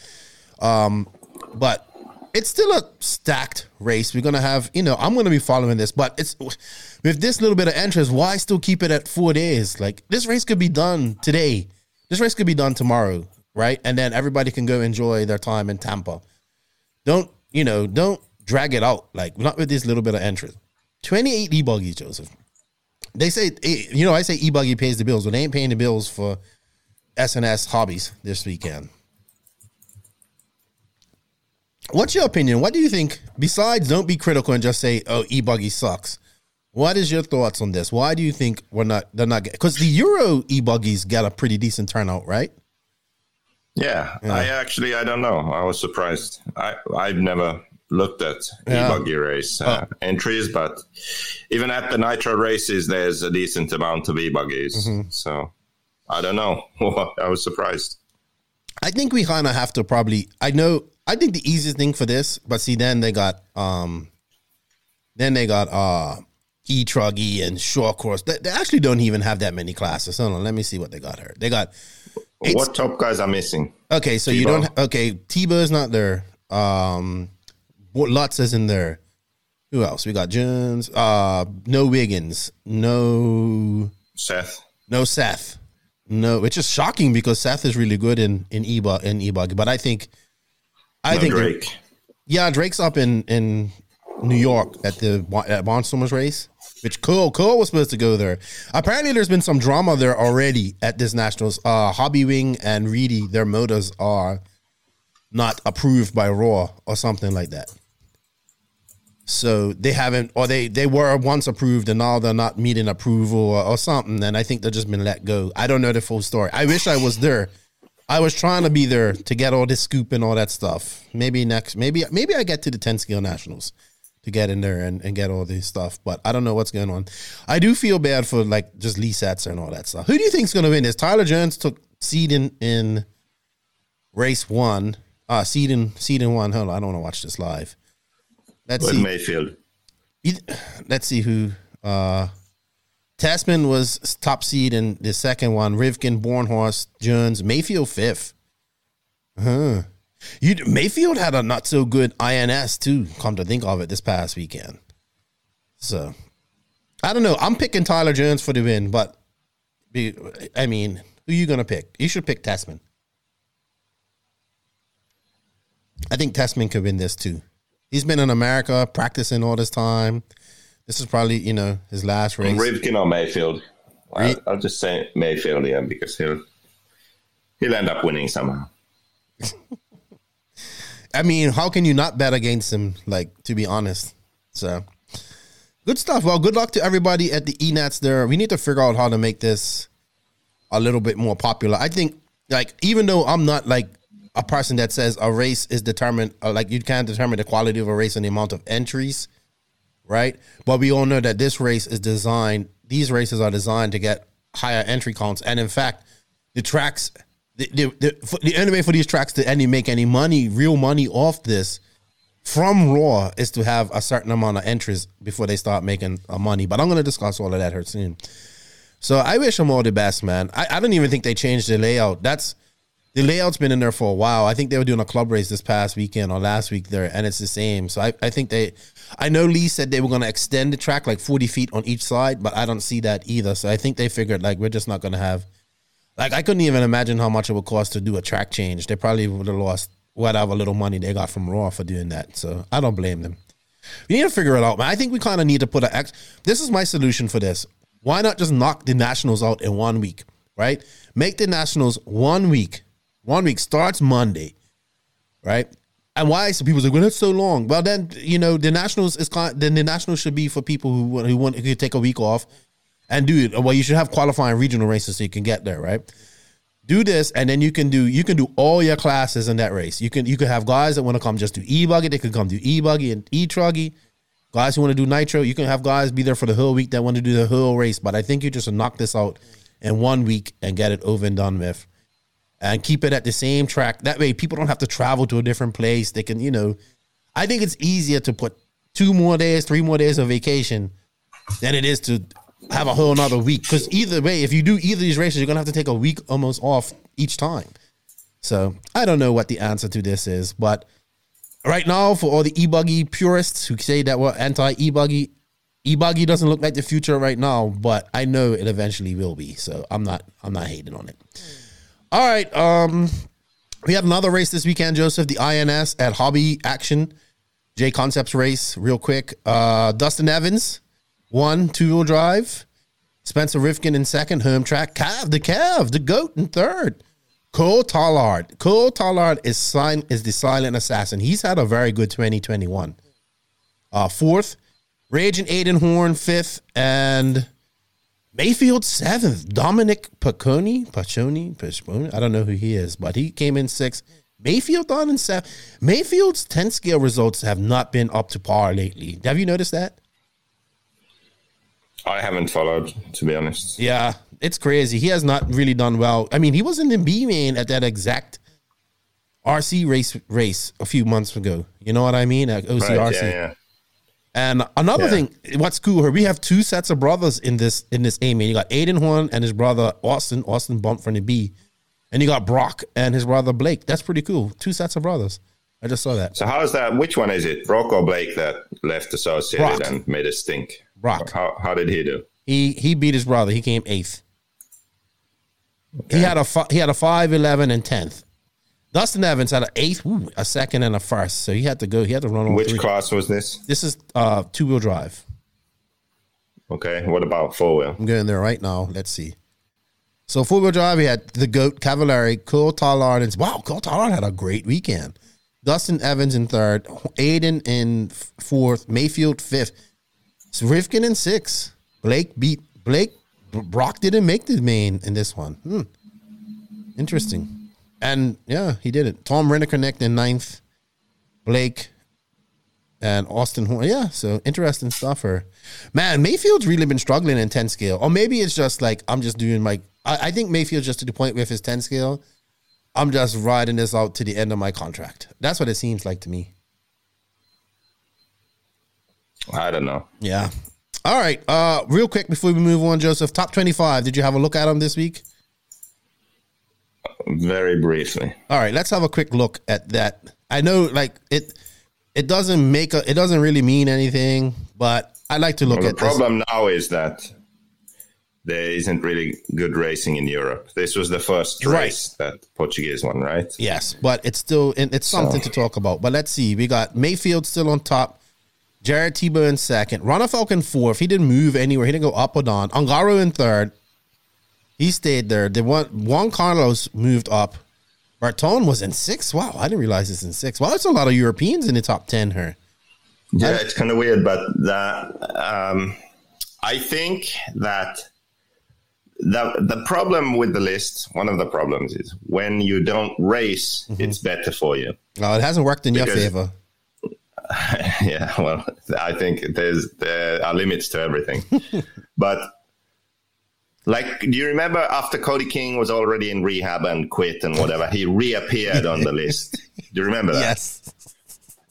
Um, but it's still a stacked race. We're gonna have, you know, I'm gonna be following this, but it's with this little bit of interest. Why still keep it at four days? Like this race could be done today. This race could be done tomorrow, right? And then everybody can go enjoy their time in Tampa. Don't you know? Don't drag it out. Like not with this little bit of interest. Twenty eight e buggies, Joseph. They say, eh, you know, I say e buggy pays the bills, but they ain't paying the bills for SNS hobbies this weekend. What's your opinion? What do you think? Besides, don't be critical and just say, "Oh, e-buggy sucks." What is your thoughts on this? Why do you think we're not? They're not because the Euro e-buggies got a pretty decent turnout, right? Yeah, I actually I don't know. I was surprised. I I've never looked at Yeah. e-buggy race uh, entries, but even at the nitro races, there's a decent amount of e-buggies. So I don't know. I was surprised. I think we kind of have to probably. I know. I think the easiest thing for this, but see, then they got um, then they got uh, e truggy and short course. They, they actually don't even have that many classes. Hold on, let me see what they got here. They got what top guys are missing? Okay, so you don't. Okay, Tebo is not there. Um, Lutz is in there. Who else? We got Jones. Uh, no Wiggins. No, Seth. no Seth. No, which is shocking because Seth is really good in in Eba in Ebug. But I think, I No think, they're- yeah, Drake's up in in New York at the at Barnstormers race. Which Cole Cole was supposed to go there. Apparently, there's been some drama there already at this nationals. Uh, Hobbywing and Reedy, their motors are not approved by ROAR or something like that. So they haven't, or they they were once approved and now they're not meeting approval or, or something. And I think they've just been let go. I don't know the full story. I wish I was there. I was trying to be there to get all this scoop and all that stuff. Maybe next, maybe maybe I get to the ten scale nationals to get in there and, and get all this stuff. But I don't know what's going on. I do feel bad for like just Lee Satzer and all that stuff. Who do you think's going to win this? Tyler Jones took seed in, in race one. Uh, seed in seed in one. Hold on, I don't want to watch this live. Let's With see. Mayfield. Let's see who. Uh, Tessmann was top seed in the second one. Rivkin, Bornhorst, Jones, Mayfield fifth. Huh. You Mayfield had a not so good INS too. Come to think of it, this past weekend. So, I don't know. I'm picking Tyler Jones for the win, but I mean, who you gonna pick? You should pick Tessmann. I think Tessmann could win this too. He's been in America practicing all this time. This is probably you know his last race. Rivkin or Mayfield. I'll, I'll just say Mayfield, yeah, because he'll he'll end up winning somehow. I mean, how can you not bet against him? Like, to be honest. So, good stuff. Well, good luck to everybody at the ENATs there. We need to figure out how to make this a little bit more popular. I think, like, even though I'm not like a person that says a race is determined, uh, like, you can't determine the quality of a race and the amount of entries, right? But we all know that this race is designed, these races are designed to get higher entry counts. And in fact, the tracks the the, the, the only way for these tracks to any make any money, real money off this from ROAR is to have a certain amount of entries before they start making uh, money. But I'm to discuss all of that here soon. So I wish them all the best, man. I, I don't even think they changed the layout. That's the layout's been in there for a while. I think they were doing a club race this past weekend or last week there, and it's the same. So I, I think they, I know Lee said they were going to extend the track like 40 feet on each side, but I don't see that either. So I think they figured like we're just not going to have like I couldn't even imagine how much it would cost to do a track change. They probably would have lost whatever little money they got from ROAR for doing that. So I don't blame them. We need to figure it out, man. I think we kind of need to put a X. This is my solution for this. Why not just knock the Nationals out in one week, right? Make the Nationals one week. One week starts Monday, right? And why? So people say, well, that's so long. Well, then you know the Nationals is. Then the Nationals should be for people who who want who take a week off and do it. Well, you should have qualifying regional races so you can get there, right? Do this, and then you can do you can do all your classes in that race. You can you can have guys that want to come just do e buggy. They can come do e buggy and e truggy. Guys who want to do nitro, you can have guys be there for the whole week that want to do the whole race. But I think you just knock this out in one week and get it over and done with, and keep it at the same track. That way, people don't have to travel to a different place. They can, you know, I think it's easier to put two more days, three more days of vacation than it is to have a whole another week. Because either way, if you do either of these races, you're gonna have to take a week almost off each time. So I don't know what the answer to this is, but right now, for all the e-buggy purists who say that we're anti e-buggy, e-buggy doesn't look like the future right now, but I know it eventually will be. So I'm not I'm not hating on it. All right, um, we had another race this weekend, Joseph, the INS at Hobby Action, J Concepts race, real quick. Uh, Dustin Evans won, two wheel drive. Spencer Rivkin in second. Home track. Cav, the Cav, the goat in third. Cole Tollard. Cole Tollard is sign is the silent assassin. He's had a very good 2021. Uh, fourth, Rage and Aiden Horn fifth, and Mayfield seventh. Dominic Paconi, Paconi, Paconi. I don't know who he is, but he came in sixth. Mayfield on in seven. Mayfield's 10 scale results have not been up to par lately. Have you noticed that? I haven't followed, to be honest. Yeah, it's crazy. He has not really done well. I mean, he was in the B main at that exact RC race race a few months ago. You know what I mean? At OCRC. Right, yeah, yeah. And another yeah. thing, what's cool here, we have two sets of brothers in this in this A main. You got Aiden Horn and his brother Austin. Austin bumped from the B. And you got Brock and his brother Blake. That's pretty cool. Two sets of brothers. I just saw that. So how's that? Which one is it, Brock or Blake, that left Associated Brock. and made a stink? Brock. How, how did he do? He he beat his brother. He came eighth. Okay. He had a he had a five, eleven, and tenth. Dustin Evans had an eighth, ooh, a second, and a first. So he had to go. He had to run on. Which three. class was this? This is uh, two wheel drive. Okay. What about four wheel? I'm going there right now. Let's see. So four wheel drive, we had the goat Cavallari, Cole Tollard, and wow, Cole Tollard had a great weekend. Dustin Evans in third, Aiden in fourth, Mayfield fifth. So Rivkin in six. Blake beat Blake. Brock didn't make the main in this one. Hmm. Interesting. And yeah, he did it. Tom Renner in ninth. Blake and Austin Horn. Yeah, so interesting stuff for man. Mayfield's really been struggling in 10 scale. Or maybe it's just like I'm just doing my I, I think Mayfield's just to the point with his 10 scale. I'm just riding this out to the end of my contract. That's what it seems like to me. I don't know. Yeah. All right. Uh, real quick before we move on, Joseph, top 25. Did you have a look at them this week? Very briefly. All right. Let's have a quick look at that. I know, like it, it doesn't make a, it doesn't really mean anything, but I like to look well, at. The problem this. now is that there isn't really good racing in Europe. This was the first right. race that Portuguese one, right? Yes, but it's still it's something so. to talk about. But let's see. We got Mayfield still on top. Jared Tebo in second. Ronnefalk fourth. He didn't move anywhere. He didn't go up or down. Ongaro in third. He stayed there. The one Juan Carlos moved up. Berton was in six. Wow, I didn't realize it's in six. Wow, there's a lot of Europeans in the top ten here. Yeah, it's kind of weird, but that um, I think that the the problem with the list, one of the problems is when you don't race, it's better for you. No, it hasn't worked in your favor. yeah, well, I think there's there are limits to everything, but like, do you remember after Cody King was already in rehab and quit and whatever, he reappeared on the list. Do you remember that? Yes.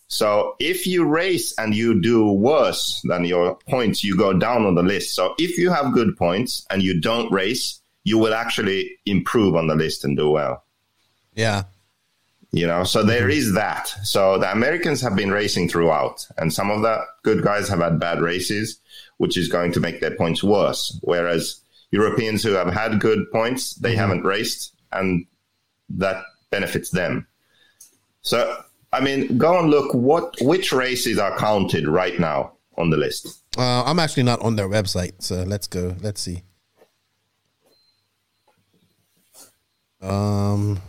So if you race and you do worse than your points, you go down on the list. So if you have good points and you don't race, you will actually improve on the list and do well. Yeah. You know, so there mm-hmm. is that. So the Americans have been racing throughout, and some of the good guys have had bad races, which is going to make their points worse. Whereas Europeans who have had good points, they haven't raced, and that benefits them. So, I mean, go and look what which races are counted right now on the list. Uh, I'm actually not on their website, so let's go. Let's see. Um,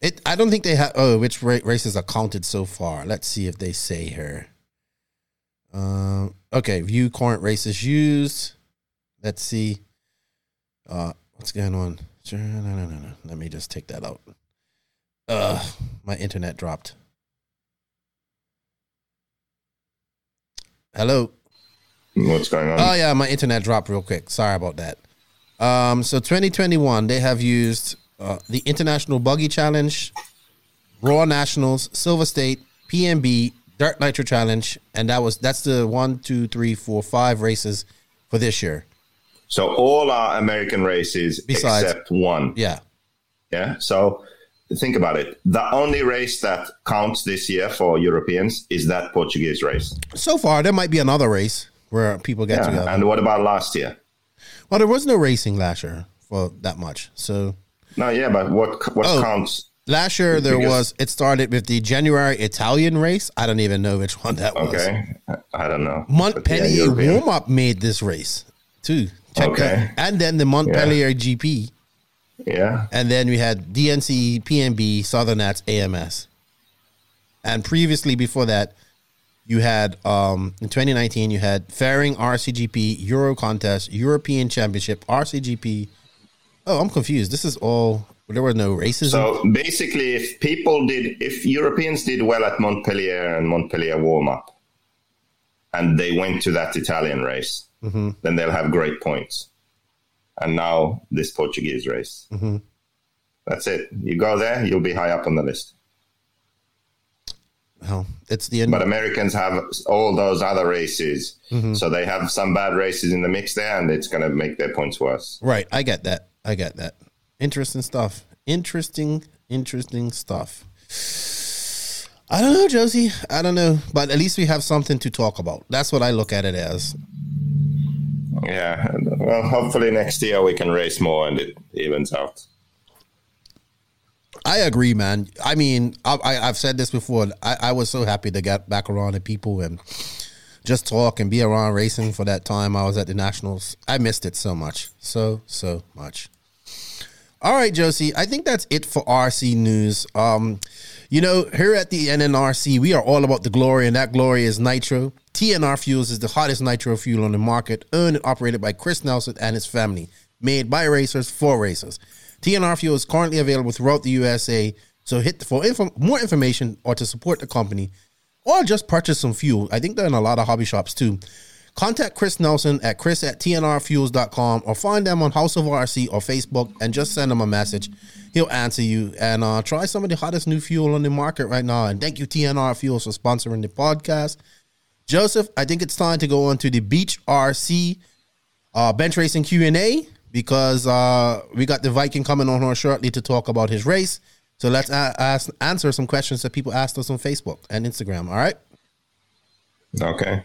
it. I don't think they have. Oh, which ra- races are counted so far? Let's see if they say here. Um. Okay. View current races used. Let's see. Uh, what's going on? No, no, no, no. Let me just take that out. Uh, my internet dropped. Hello. What's going on? Oh yeah, my internet dropped real quick. Sorry about that. Um, so 2021, they have used uh, the International Buggy Challenge, ROAR Nationals, Silver State, PMB, Dirt Nitro Challenge, and that was that's the one, two, three, four, five races for this year. So all our American races Besides- except one. Yeah, Yeah. So think about it. The only race that counts this year for Europeans is that Portuguese race. so far there might be another race where people get Yeah. together. And what about last year? well, there was no racing last year for that much. So No, yeah, but what what Oh. counts? last year there was. It started with the January Italian race. I don't even know which one that was. Okay, I don't know. But yeah, Montpellier warm up made this race too. Check Okay. And then the Montpellier GP. Yeah. And then we had DNC, PNB, Southern Nats, AMS. And previously before that, you had um in 2019 you had Fairing RCGP, Euro Contest, European Championship, RCGP. Oh, I'm confused. This is all there were no races. So basically, if people did, if Europeans did well at Montpellier and Montpellier warm up, and they went to that Italian race, Mm-hmm. then they'll have great points. And now this Portuguese race. Mm-hmm. That's it. You go there, you'll be high up on the list. Well, it's the end. But Americans have all those other races, Mm-hmm. so they have some bad races in the mix there, and it's going to make their points worse. Right. I get that. I get that. Interesting stuff. Interesting, interesting stuff. I don't know, Josie. I don't know. But at least we have something to talk about. That's what I look at it as. Yeah. Well, hopefully next year we can race more and it evens out. I agree, man. I mean, I, I've said this before. I, I was so happy to get back around to people and just talk and be around racing for that time I was at the Nationals. I missed it so much. So, so much. All right, Josie. I think that's it for RC news. Um, you know, here at the NNRC, we are all about the glory, and that glory is nitro. TNR Fuels is the hottest nitro fuel on the market, owned and operated by Chris Nelson and his family, made by racers for racers. TNR Fuel is currently available throughout the USA. So hit for info, more information or to support the company, or just purchase some fuel. I think they're in a lot of hobby shops too. Contact Chris Nelson at chris at tnrfuels.com or find them on House of RC or Facebook and just send him a message. He'll answer you and uh, try some of the hottest new fuel on the market right now. And thank you, TNR Fuels, for sponsoring the podcast. Joseph, I think it's time to go on to the Beach RC uh, bench racing Q&A because uh, we got the Viking coming on here shortly to talk about his race. So let's a- ask, answer some questions that people asked us on Facebook and Instagram. All right. Okay.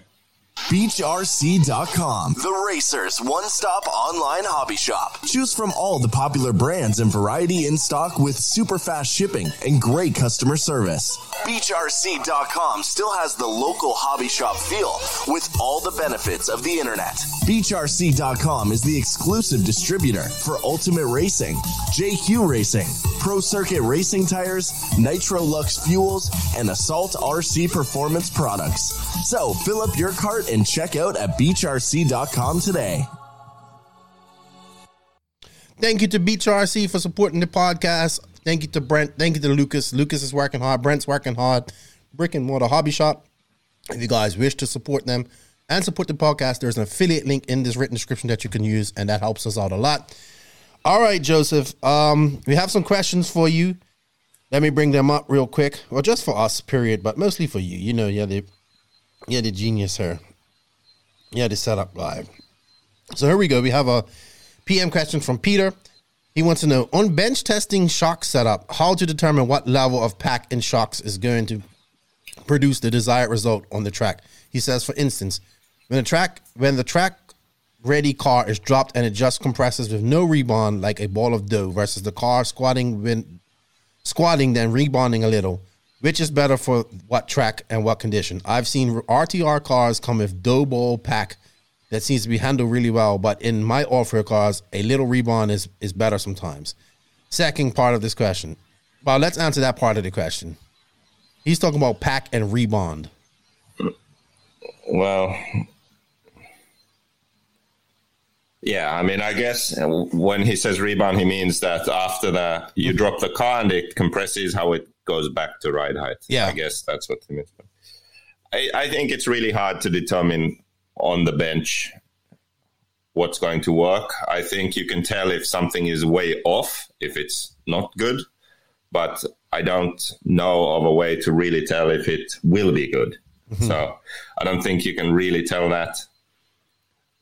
BeachRC.com, the racers' one stop online hobby shop. Choose from all the popular brands and variety in stock with super fast shipping and great customer service. BeachRC.com still has the local hobby shop feel with all the benefits of the internet. BeachRC.com is the exclusive distributor for Ultimate Racing, JQ Racing, Pro Circuit Racing Tires, Nitro Lux Fuels, and Assault RC Performance products. So fill up your cart and check out at BeachRC.com today. Thank you to Beach RC for supporting the podcast. Thank you to Brent. Thank you to Lucas. Lucas is working hard. Brent's working hard. Brick and Mortar Hobby Shop. If you guys wish to support them and support the podcast, there's an affiliate link in this written description that you can use, and that helps us out a lot. All right, Joseph. Um, we have some questions for you. Let me bring them up real quick. Well, just for us, period, but mostly for you. You know, you're the you're the genius here. Yeah, the setup live. So here we go. We have a PM question from Peter. He wants to know on bench testing shock setup, how to determine what level of pack and shocks is going to produce the desired result on the track. He says, for instance, when the track when the track ready car is dropped and it just compresses with no rebound like a ball of dough versus the car squatting when squatting then rebounding a little. Which is better for what track and what condition? I've seen RTR cars come with dough ball pack that seems to be handled really well, but in my off-road cars, a little rebound is is better sometimes. Second part of this question. Well, let's answer that part of the question. He's talking about pack and rebound. Well, yeah, I mean, I guess when he says rebound, he means that after that you drop the car and it compresses how it goes back to ride height. Yeah. I guess that's what he means. I, I think it's really hard to determine on the bench what's going to work. I think you can tell if something is way off, if it's not good, but I don't know of a way to really tell if it will be good. Mm-hmm. So I don't think you can really tell that.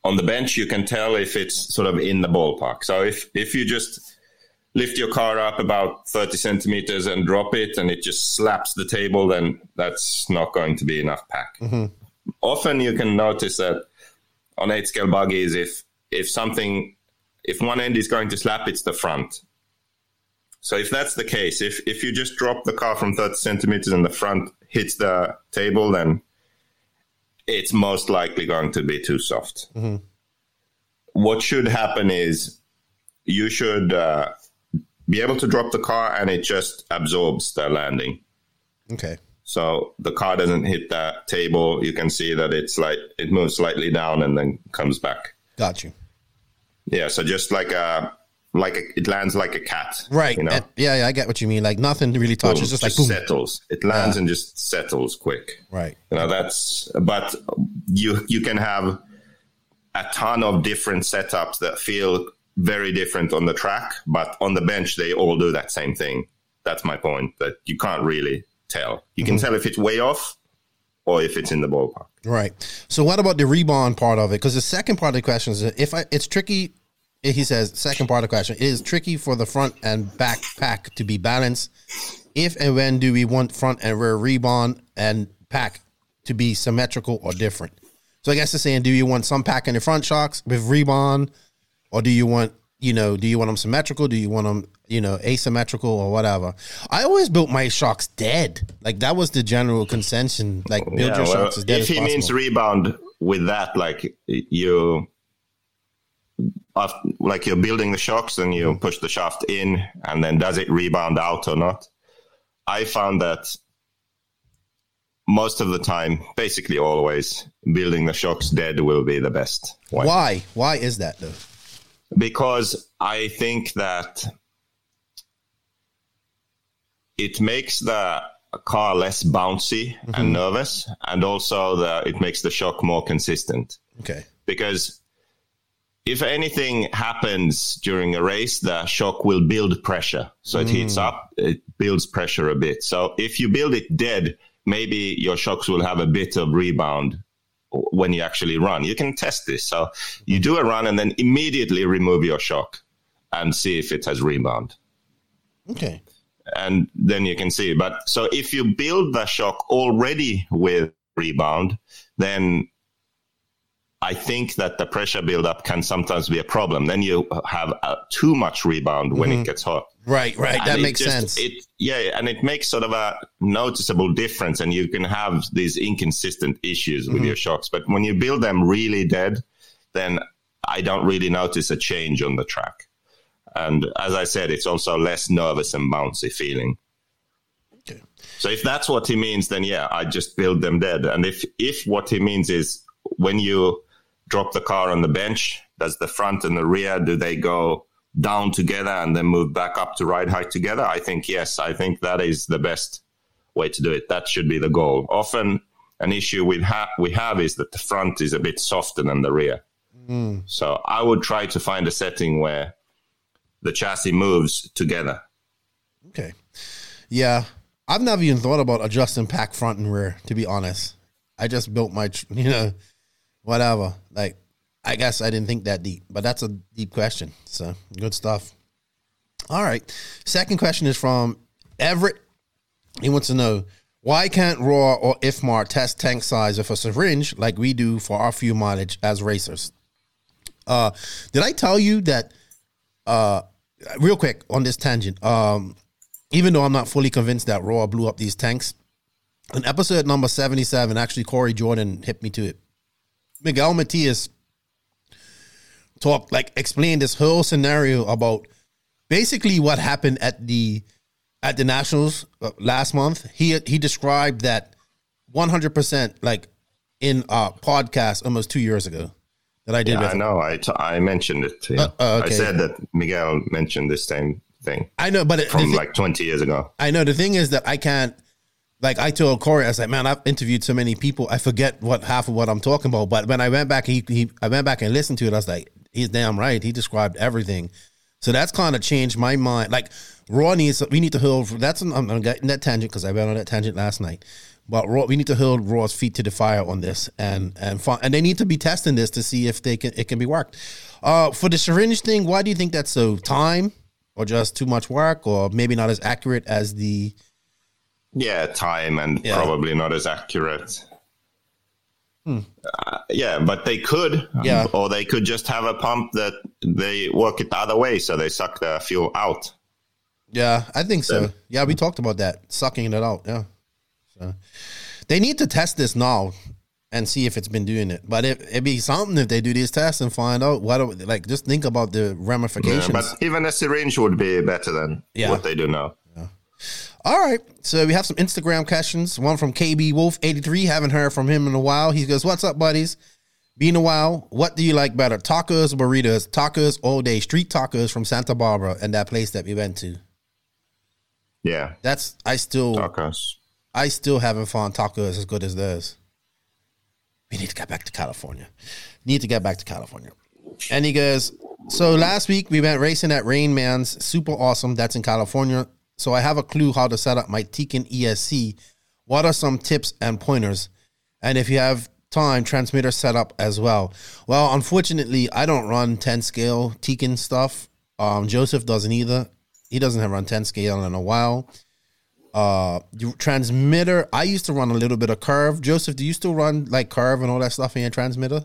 On the bench, you can tell if it's sort of in the ballpark. So if, if you just lift your car up about 30 centimeters and drop it and it just slaps the table, then that's not going to be enough pack. Often you can notice that on eight scale buggies, if if something if one end is going to slap, it's the front. So if that's the case, if if you just drop the car from 30 centimeters and the front hits the table, then it's most likely going to be too soft. What should happen is you should uh, be able to drop the car and it just absorbs the landing. Okay. So the car doesn't hit that table. You can see that it's like it moves slightly down and then comes back. Got you. Yeah. So just like a like a, it lands like a cat. Right. You know. Yeah, yeah, I get what you mean. Like nothing really touches, Boom, just like boom. settles. It lands and just settles quick. Right. You know that's but you you can have a ton of different setups that feel very different on the track, but on the bench they all do that same thing. That's my point. That you can't really tell. You Mm-hmm. can tell if it's way off or if it's in the ballpark. Right. So what about the rebound part of it? Because the second part of the question is if I, it's tricky. He says second part of the question it is tricky for the front and back pack to be balanced. If and when do we want front and rear rebound and pack to be symmetrical or different? So I guess it's saying, do you want some pack in the front shocks with rebound, or do you want you know do you want them symmetrical? Do you want them you know asymmetrical or whatever? I always built my shocks dead. Like that was the general consensus. Like oh, build your well, shocks as dead if as he possible. means rebound with that, like you, like you're building the shocks and you mm. push the shaft in, and then does it rebound out or not? I found that most of the time, basically always, building the shocks dead will be the best way. Why? Why is that though? Because I think that it makes the car less bouncy and mm-hmm. nervous, and also the, it makes the shock more consistent. Okay. Because if anything happens during a race, the shock will build pressure. So it heats mm. up, it builds pressure a bit. So if you build it dead, maybe your shocks will have a bit of rebound when you actually run. You can test this. So you do a run and then immediately remove your shock and see if it has rebound. Okay. And then you can see. But so if you build the shock already with rebound, then I think that the pressure buildup can sometimes be a problem. Then you have uh, too much rebound when Mm-hmm. it gets hot. Right, right. That And it makes just- sense. It, yeah, and it makes sort of a noticeable difference, and you can have these inconsistent issues Mm-hmm. with your shocks. But when you build them really dead, then I don't really notice a change on the track. And as I said, it's also less nervous and bouncy feeling. Okay. So if that's what he means, then yeah, I just build them dead. And if if what he means is when you drop the car on the bench, does the front and the rear do they go down together and then move back up to ride height together? I think yes. I think that is the best way to do it. That should be the goal. Often an issue we ha- we have is that the front is a bit softer than the rear. Mm. So I would try to find a setting where the chassis moves together. Okay. Yeah. I've never even thought about adjusting pack front and rear, to be honest. I just built my, tr- you know, whatever. Like, I guess I didn't think that deep, but that's a deep question. So, good stuff. All right. Second question is from Everett. He wants to know why can't ROAR or IFMAR test tank size with a syringe like we do for our fuel mileage as racers? Uh, did I tell you that uh, real quick on this tangent. Um, even though I'm not fully convinced that ROAR blew up these tanks, in episode number 77, actually Corey Jordan hit me to it. Miguel Matias talked like explain this whole scenario about basically what happened at the at the Nationals uh, last month. He he described that 100% like in a podcast almost two years ago that I did Yeah, I know. I, t- I mentioned it. To you. Uh, uh, okay. I said that Miguel mentioned this same thing I know, but it, from thi- like 20 years ago. I know the thing is that I can't. Like I told Corey, I was like, man, I've interviewed so many people, I forget what half of what I'm talking about. But when I went back, he, he I went back and listened to it. I was like, he's damn right. He described everything. So that's kind of changed my mind. Like ROAR needs, we need to hold. That's I'm, I'm getting that tangent because I went on that tangent last night. But ROAR, we need to hold ROAR's feet to the fire on this, and and fi- and they need to be testing this to see if they can it can be worked. Uh, for the syringe thing, why do you think that's so? Time or just too much work, or maybe not as accurate as the Yeah, time and Yeah. probably not as accurate. Uh, yeah, but they could. Yeah. Or they could just have a pump that they work it the other way, so they suck the fuel out. Yeah, I think so. Yeah, we talked about that, sucking it out. Yeah, so they need to test this now and see if it's been doing it. But it, it'd be something if they do these tests and find out what. are- Like, just think about the Yeah, ramifications. but even a syringe would be better than Yeah. what they do now. All right, so we have some Instagram questions. One from KB Wolf eighty three. Haven't heard from him in a while. He goes, "What's up, buddies? Been a while. What do you like better, tacos or burritos? Tacos all day. Street tacos from Santa Barbara and that place that we went to. Yeah, That's I still tacos. I still haven't found tacos as good as theirs. We need to get back to California. Need to get back to California. And he goes, So last week we went racing at Rain Man's Super Awesome. That's in California. So I have a clue how to set up my Tekin ESC. What are some tips and pointers? And if you have time, transmitter setup as well. Well, unfortunately, I don't run 10 scale Tekin stuff. Um, Joseph doesn't either. He doesn't have run 10 scale in a while uh transmitter i used to run a little bit of curve joseph do you still run like curve and all that stuff in your transmitter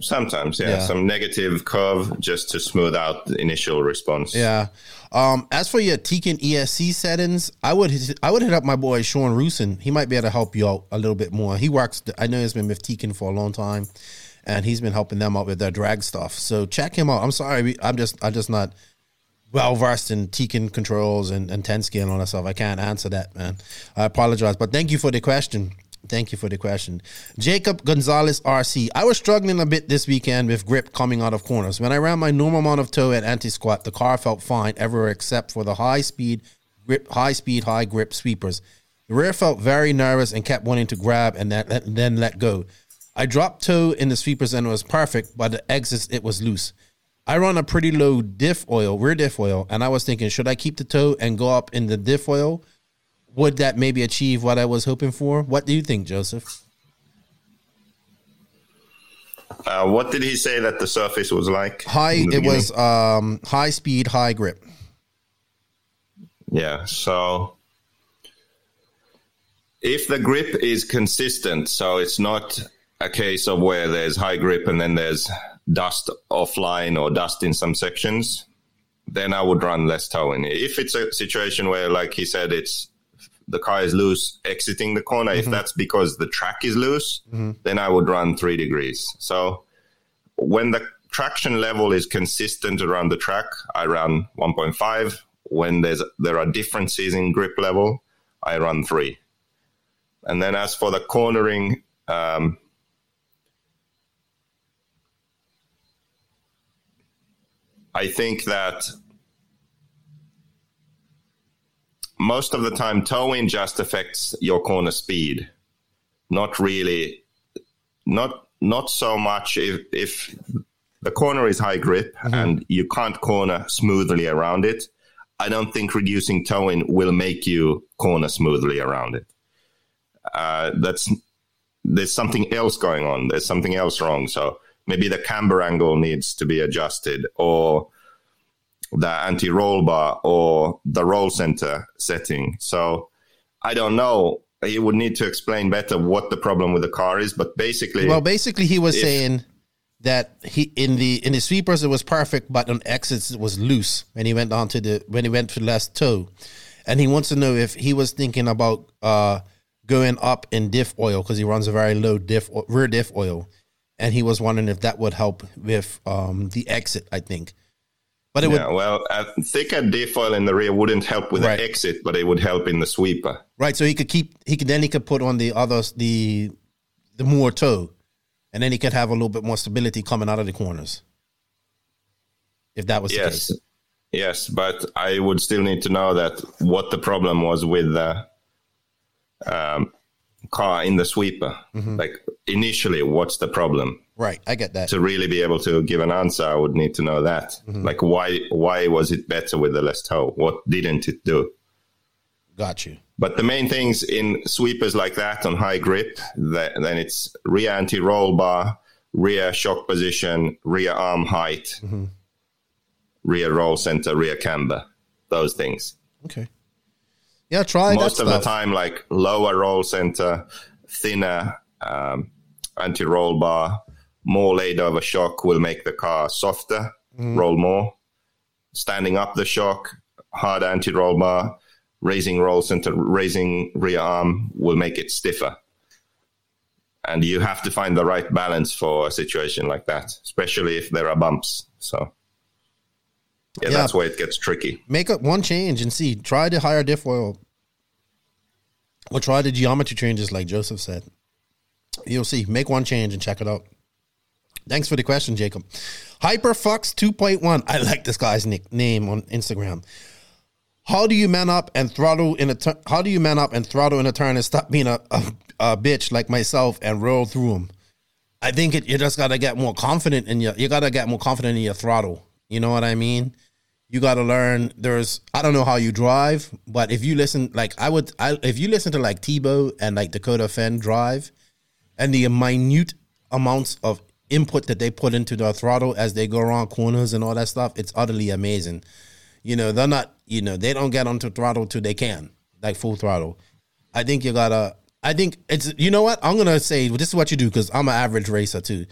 Sometimes, yeah, Yeah. some negative curve just to smooth out the initial response. yeah um as for your Tekin esc settings i would i would hit up my boy sean Rusin. he might be able to help you out a little bit more he works i know he's been with Tekin for a long time and he's been helping them out with their drag stuff so check him out i'm sorry i'm just i'm just not well versed in Tekin controls and, and 10 scale and all that stuff. I can't answer that, man. I apologize. But thank you for the question. Thank you for the question. Jacob Gonzalez RC. I was struggling a bit this weekend with grip coming out of corners. When I ran my normal amount of toe at anti squat, the car felt fine everywhere except for the high speed grip, high speed, high grip sweepers. The rear felt very nervous and kept wanting to grab and that, then let go. I dropped toe in the sweepers and it was perfect, but the exits it was loose. I run a pretty low diff oil, rear diff oil, and I was thinking, should I keep the toe and go up in the diff oil? Would that maybe achieve what I was hoping for? What do you think, Joseph? Uh, what did he say that the surface was like? High, it was um, high speed, high grip. Yeah. So if the grip is consistent, so it's not a case of where there's high grip and then there's dust offline or dust in some sections, then I would run less toe-in. If it's a situation where, like he said, it's the car is loose exiting the corner, if that's because the track is loose, then I would run three degrees. So when the traction level is consistent around the track, I run 1.5. When there's there are differences in grip level, I run three. And then as for the cornering, um, I think that most of the time toe-in just affects your corner speed, not really, not not so much if if the corner is high grip and you can't corner smoothly around it. I don't think reducing toe-in will make you corner smoothly around it. Uh, that's there's something else going on. There's something else wrong. So maybe the camber angle needs to be adjusted, or the anti-roll bar, or the roll center setting. So I don't know. He would need to explain better what the problem with the car is. But basically, Well, basically, he was If- saying that he in the in the sweepers it was perfect, but on exits it was loose. And he went on to the when he went to the last toe, and he wants to know if he was thinking about uh going up in diff oil because he runs a very low diff rear diff oil, and he was wondering if that would help with um the exit. I think, but it yeah, would well, a thicker diff oil in the rear wouldn't help with Right. the exit, but it would help in the sweeper. right. So he could keep he could then he could put on the others the the more toe, and then he could have a little bit more stability coming out of the corners. If that was the Yes, case. yes, but I would still need to know that what the problem was with the um, car in the sweeper. Mm-hmm. Like initially, what's the problem? Right, I get that. To really be able to give an answer, I would need to know that. Mm-hmm. Like why why was it better with the less toe? What didn't it do? Got you. But the main things in sweepers like that on high grip, that, then it's rear anti-roll bar, rear shock position, rear arm height, rear roll center, rear camber, those things. Okay. Yeah, try Most that of the time, like lower roll center, thinner um, anti-roll bar, more laid over shock will make the car softer, mm. roll more. Standing up the shock, hard anti-roll bar, raising roll center, raising rear arm will make it stiffer. And you have to find the right balance for a situation like that, especially if there are bumps. So, yeah, Yeah. that's where it gets tricky. Make up one change and see. Try the higher diff oil. Or try the geometry changes like Joseph said. You'll see. Make one change and check it out. Thanks for the question, Jacob. Hyperfox 2.1. I like this guy's nick name on Instagram. How do you man up and throttle in a turn? How do you man up and throttle in a turn and stop being a, a, a bitch like myself and roll through them? I think it, you just gotta get more confident in your. You gotta get more confident in your throttle. You know what I mean? You gotta learn. There's. I don't know how you drive, but if you listen, like I would, I if you listen to like Tebo and like Dakota Phend drive, and the minute amounts of input that they put into their throttle as they go around corners and all that stuff, it's utterly amazing. You know, they're not, you know, they don't get onto throttle till they can, like full throttle. I think you gotta, I think it's, you know what? I'm gonna say, well, this is what you do because I'm an average racer too.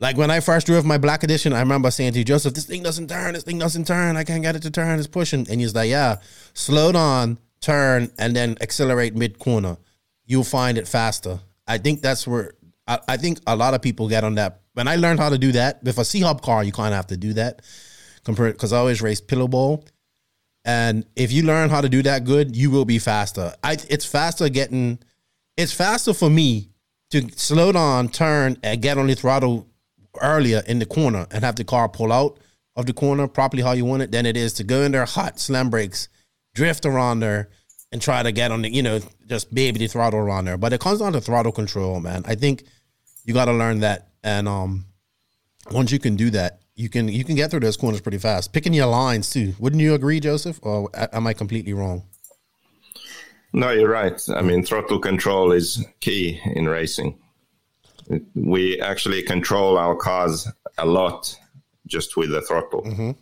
Like when I first drove my black edition, I remember saying to Joseph, this thing doesn't turn, this thing doesn't turn, I can't get it to turn, it's pushing. And he's like, yeah, slow down, turn, and then accelerate mid corner. You'll find it faster. I think that's where I, I think a lot of people get on that. When I learned how to do that, with a C Hub car, you kind of have to do that. Compared because I always race pillow ball. And if you learn how to do that good, you will be faster. I it's faster getting it's faster for me to slow down, turn, and get on the throttle earlier in the corner and have the car pull out of the corner properly how you want it than it is to go in there hot, slam brakes, drift around there, and try to get on the, you know, just baby the throttle around there. But it comes down to throttle control, man. I think you got to learn that. And um, once you can do that, you can you can get through those corners pretty fast. Picking your lines too. Wouldn't you agree, Joseph? Or am I completely wrong? No, you're right. I mean, throttle control is key in racing. We actually control our cars a lot just with the throttle.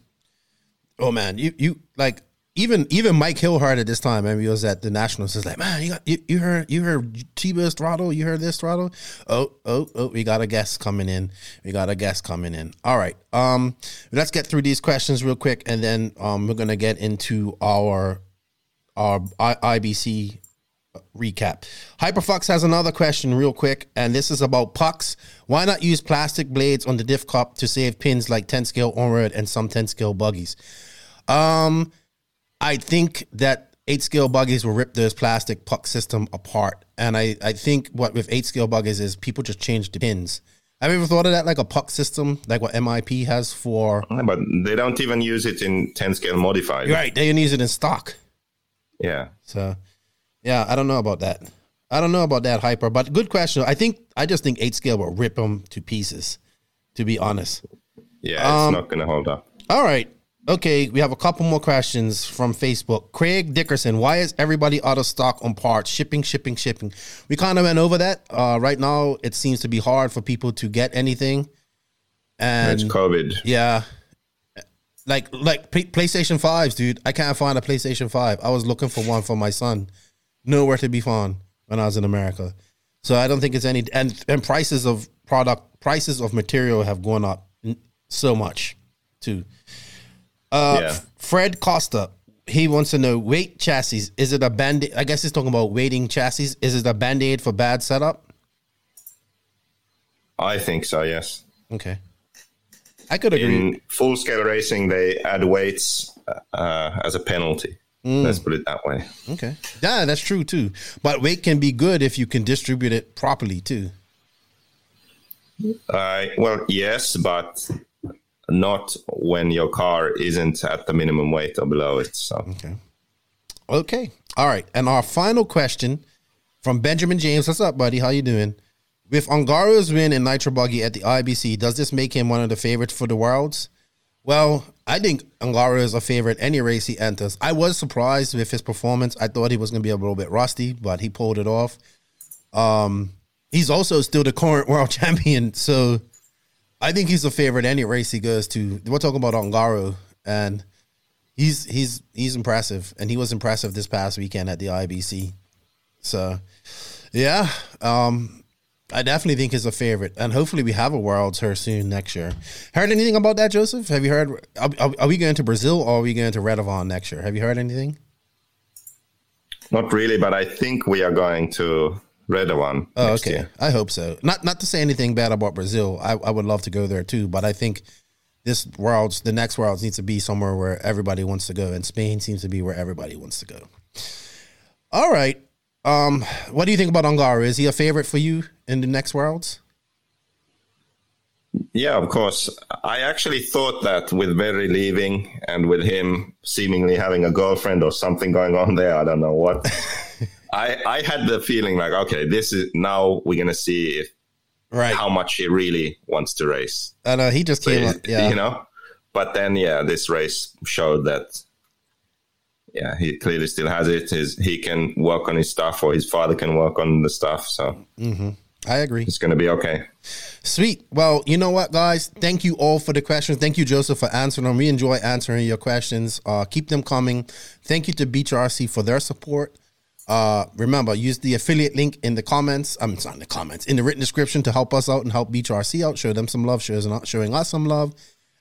Oh man, you you like even even Mike Hill at this time. and he was at the Nationals. He's like, man, you got you, you heard you heard T-Biz throttle. You heard this throttle. Oh oh oh, we got a guest coming in. We got a guest coming in. All right. Um, let's get through these questions real quick, and then um, we're gonna get into our our I- IBC recap. Hyperfox has another question real quick, and this is about pucks. Why not use plastic blades on the diff cup to save pins like 10 scale onward and some 10 scale buggies? Um, I think that eight scale buggies will rip this plastic puck system apart. And I, I think what with eight scale buggies is people just change the pins. Have you ever thought of that like a puck system, like what MIP has for? But they don't even use it in 10 scale modified. Right, they use it in stock. Yeah. So, yeah, I don't know about that. I don't know about that hyper, but good question. I think I just think eight scale will rip them to pieces. To be honest. Yeah, it's Um, not going to hold up. All right. Okay, we have a couple more questions from Facebook. Craig Dickerson, why is everybody out of stock on parts? Shipping, shipping, shipping. We kind of went over that. Uh, right now, it seems to be hard for people to get anything. And It's COVID. yeah, like like P- PlayStation fives, dude. I can't find a PlayStation five. I was looking for one for my son, nowhere to be found when I was in America. So I don't think it's any and and prices of product prices of material have gone up so much too. Uh, Yeah. Fred Costa, he wants to know weight chassis. Is it a band? I guess he's talking about weighting chassis. Is it a band aid for bad setup? I think so, yes. Okay, I could agree. In full scale racing, they add weights uh, as a penalty. Mm. Let's put it that way. Okay. Yeah, that's true too. But weight can be good if you can distribute it properly too. Uh, well, yes, but not when your car isn't at the minimum weight or below it. So Okay. Okay. All right. And our final question from Benjamin James. What's up, buddy? How you doing? With Ongaro's win in Nitro Buggy at the IBC, does this make him one of the favorites for the Worlds? Well, I think Ongaro is a favorite any race he enters. I was surprised with his performance. I thought he was going to be a little bit rusty, but he pulled it off. Um, he's also still the current world champion, so I think he's a favorite any race he goes to. We're talking about Ongaro, and he's he's he's impressive, and he was impressive this past weekend at the IBC. So, yeah, um, I definitely think he's a favorite, and hopefully we have a Worlds here soon next year. Heard anything about that, Joseph? Have you heard? Are, are, we going to Brazil or are we going to Redovan next year? Have you heard anything? not really, but I think we are going to Redovan. Oh, next okay. year. I hope so. Not not to say anything bad about Brazil. I, I would love to go there too, but I think this world's the next world, needs to be somewhere where everybody wants to go, and Spain seems to be where everybody wants to go. All right. Um, what do you think about Ongaro? Is he a favorite for you in the next worlds? Yeah, of course. I actually thought that with Very leaving and with him seemingly having a girlfriend or something going on there, I don't know what. I I had the feeling like, okay, this is now we're gonna see if, Right. how much he really wants to race. And uh, he just So, came up. Yeah. You know, but then yeah, this race showed that. Yeah, he clearly still has it. His he can work on his stuff, or his father can work on the stuff. So I agree. it's going to be okay. Sweet. Well, you know what, guys? Thank you all for the questions. Thank you, Joseph, for answering them. We enjoy answering your questions. Uh, keep them coming. Thank you to Beach RC for their support. Uh, remember, use the affiliate link in the comments. I'm sorry, in the comments in the written description to help us out and help Beach RC out. Show them some love. Show us not showing us some love.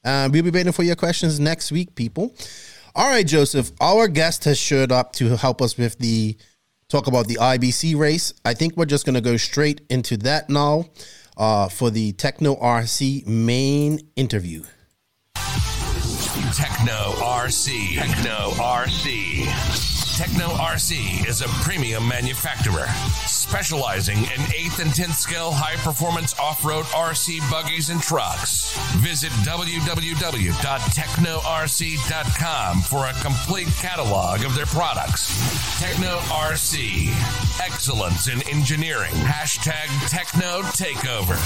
And we'll be waiting for your questions next week, people. All right, Joseph. Our guest has showed up to help us with the talk about the IBC race. I think we're just going to go straight into that now uh, for the Tekno RC main interview. Tekno RC. Tekno RC. Tekno RC is a premium manufacturer specializing in 8th and 10th scale high performance off road RC buggies and trucks. Visit www.teknorc.com for a complete catalog of their products. Tekno RC. Excellence in engineering. Hashtag Tekno Takeover.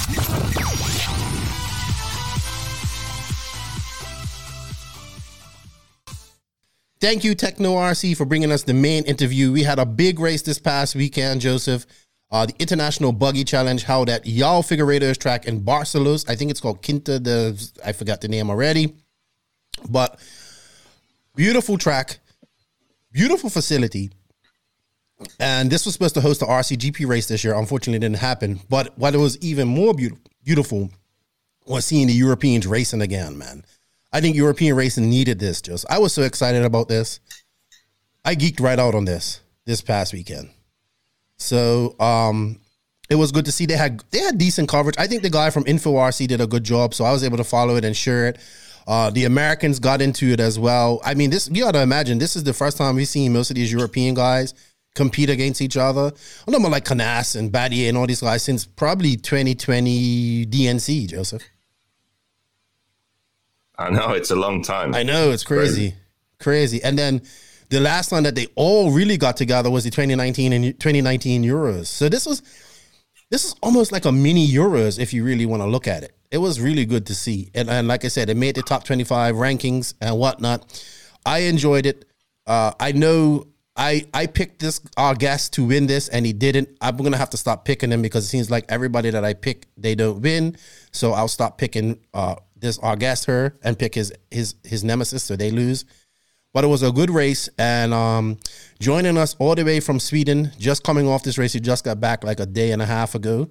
Thank you, Tekno RC, for bringing us the main interview. We had a big race this past weekend, Joseph. Uh, the International Buggy Challenge held at Joao Figueredo's track in Barcelos. I think it's called Quinta de, I forgot the name already. But beautiful track. beautiful facility. And this was supposed to host the RCGP race this year. Unfortunately, it didn't happen. But what was even more be- beautiful was seeing the Europeans racing again, man. I think European racing needed this. Just I was so excited about this. I geeked right out on this this past weekend. So um, it was good to see they had they had decent coverage. I think the guy from Info RC did a good job, so I was able to follow it and share it. Uh, the Americans got into it as well. I mean, this you got to imagine this is the first time we've seen most of these European guys compete against each other. I know like Canas and Badier and all these guys since probably 2020 DNC, Joseph. I know it's a long time. I know it's crazy, crazy. crazy. And then the last time that they all really got together was the 2019 and 2019 Euros. So this was this is almost like a mini Euros if you really want to look at it. It was really good to see, and, and like I said, it made the top 25 rankings and whatnot. I enjoyed it. Uh, I know I I picked this our guest to win this, and he didn't. I'm gonna have to stop picking him because it seems like everybody that I pick they don't win. So I'll stop picking uh, this guest her and pick his his his nemesis so they lose but it was a good race. And um, joining us all the way from Sweden, just coming off this race, he just got back like a day and a half ago,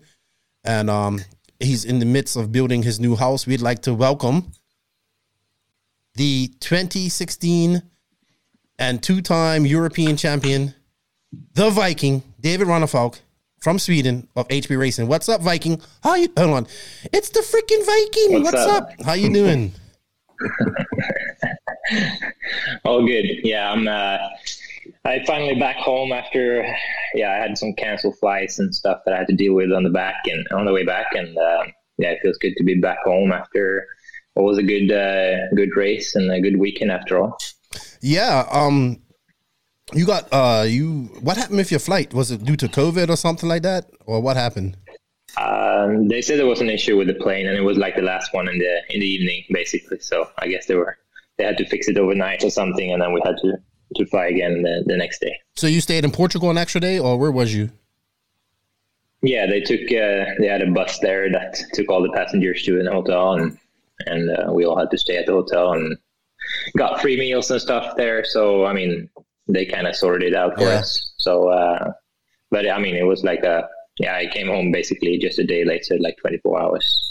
and um, he's in the midst of building his new house. We'd like to welcome the 2016 and two-time European champion, the Viking, David Ronnefalk from Sweden of HB Racing. What's up, Viking? How you? Hold on, it's the freaking Viking. What's, What's up? up? How you doing? All good. Yeah, I'm. Uh, I finally back home after. Yeah, I had some canceled flights and stuff that I had to deal with on the back and on the way back, and uh, yeah, it feels good to be back home after what was a good uh, good race and a good weekend after all. Yeah. Um. You got uh. You what happened with your flight? Was it due to COVID or something like that, or what happened? Um, they said there was an issue with the plane, and it was like the last one in the in the evening, basically. So I guess they were they had to fix it overnight or something, and then we had to to fly again the, the next day. So you stayed in Portugal an extra day, or where was you? Yeah, they took uh, they had a bus there that took all the passengers to an hotel, and and uh, we all had to stay at the hotel and got free meals and stuff there. So I mean, they kind of sorted it out for yeah. us. So, uh, but I mean, it was like a yeah, I came home basically just a day later, like 24 hours.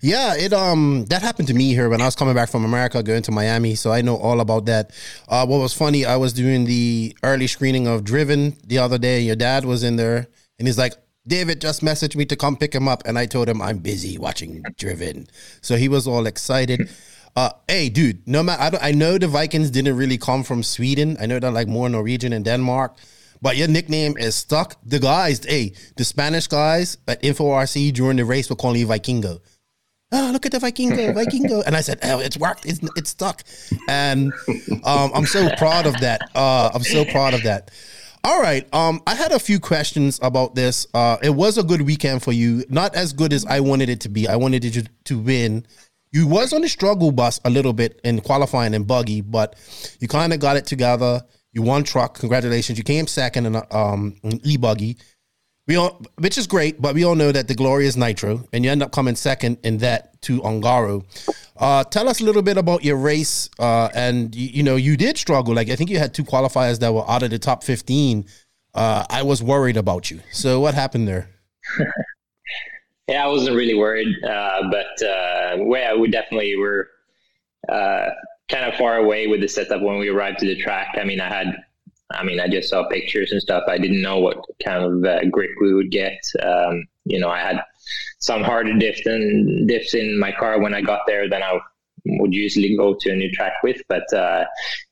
Yeah, it um that happened to me here when I was coming back from America, going to Miami. So I know all about that. Uh, what was funny, I was doing the early screening of Driven the other day. Your dad was in there, and he's like, "David just messaged me to come pick him up," and I told him I'm busy watching Driven. So he was all excited. Uh, hey, dude, no matter I, I know the Vikings didn't really come from Sweden. I know they're like more Norwegian and Denmark but your nickname is stuck. The guys, hey, the Spanish guys at InfoRC during the race were calling you Vikingo oh, look at the Vikingo, Vikingo. And I said, oh, it's worked. It's, it's stuck. And um, I'm so proud of that. Uh, I'm so proud of that. All right. Um, I had a few questions about this. Uh, it was a good weekend for you. Not as good as I wanted it to be. I wanted you to win. You was on the struggle bus a little bit in qualifying and buggy, but you kind of got it together. You won truck. Congratulations. You came second in, um, e buggy. We all, which is great, but we all know that the glory is Nitro, and you end up coming second in that to Ongaro. Uh, tell us a little bit about your race, uh, and you, you, know you did struggle. Like I think you had two qualifiers that were out of the top fifteen. Uh, I was worried about you. So what happened there? yeah, I wasn't really worried, uh, but uh, well, we definitely were uh, kind of far away with the setup when we arrived to the track. I mean, I had I mean, I just saw pictures and stuff. I didn't know what kind of uh, grip we would get. Um, you know, I had some harder diffs and diffs in my car when I got there than I would usually go to a new track with, but uh,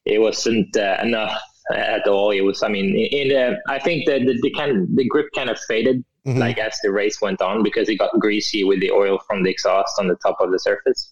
it wasn't uh, enough at all. It was, I mean, in I think that the, the kind of, the grip kind of faded mm-hmm. like as the race went on because it got greasy with the oil from the exhaust on the top of the surface.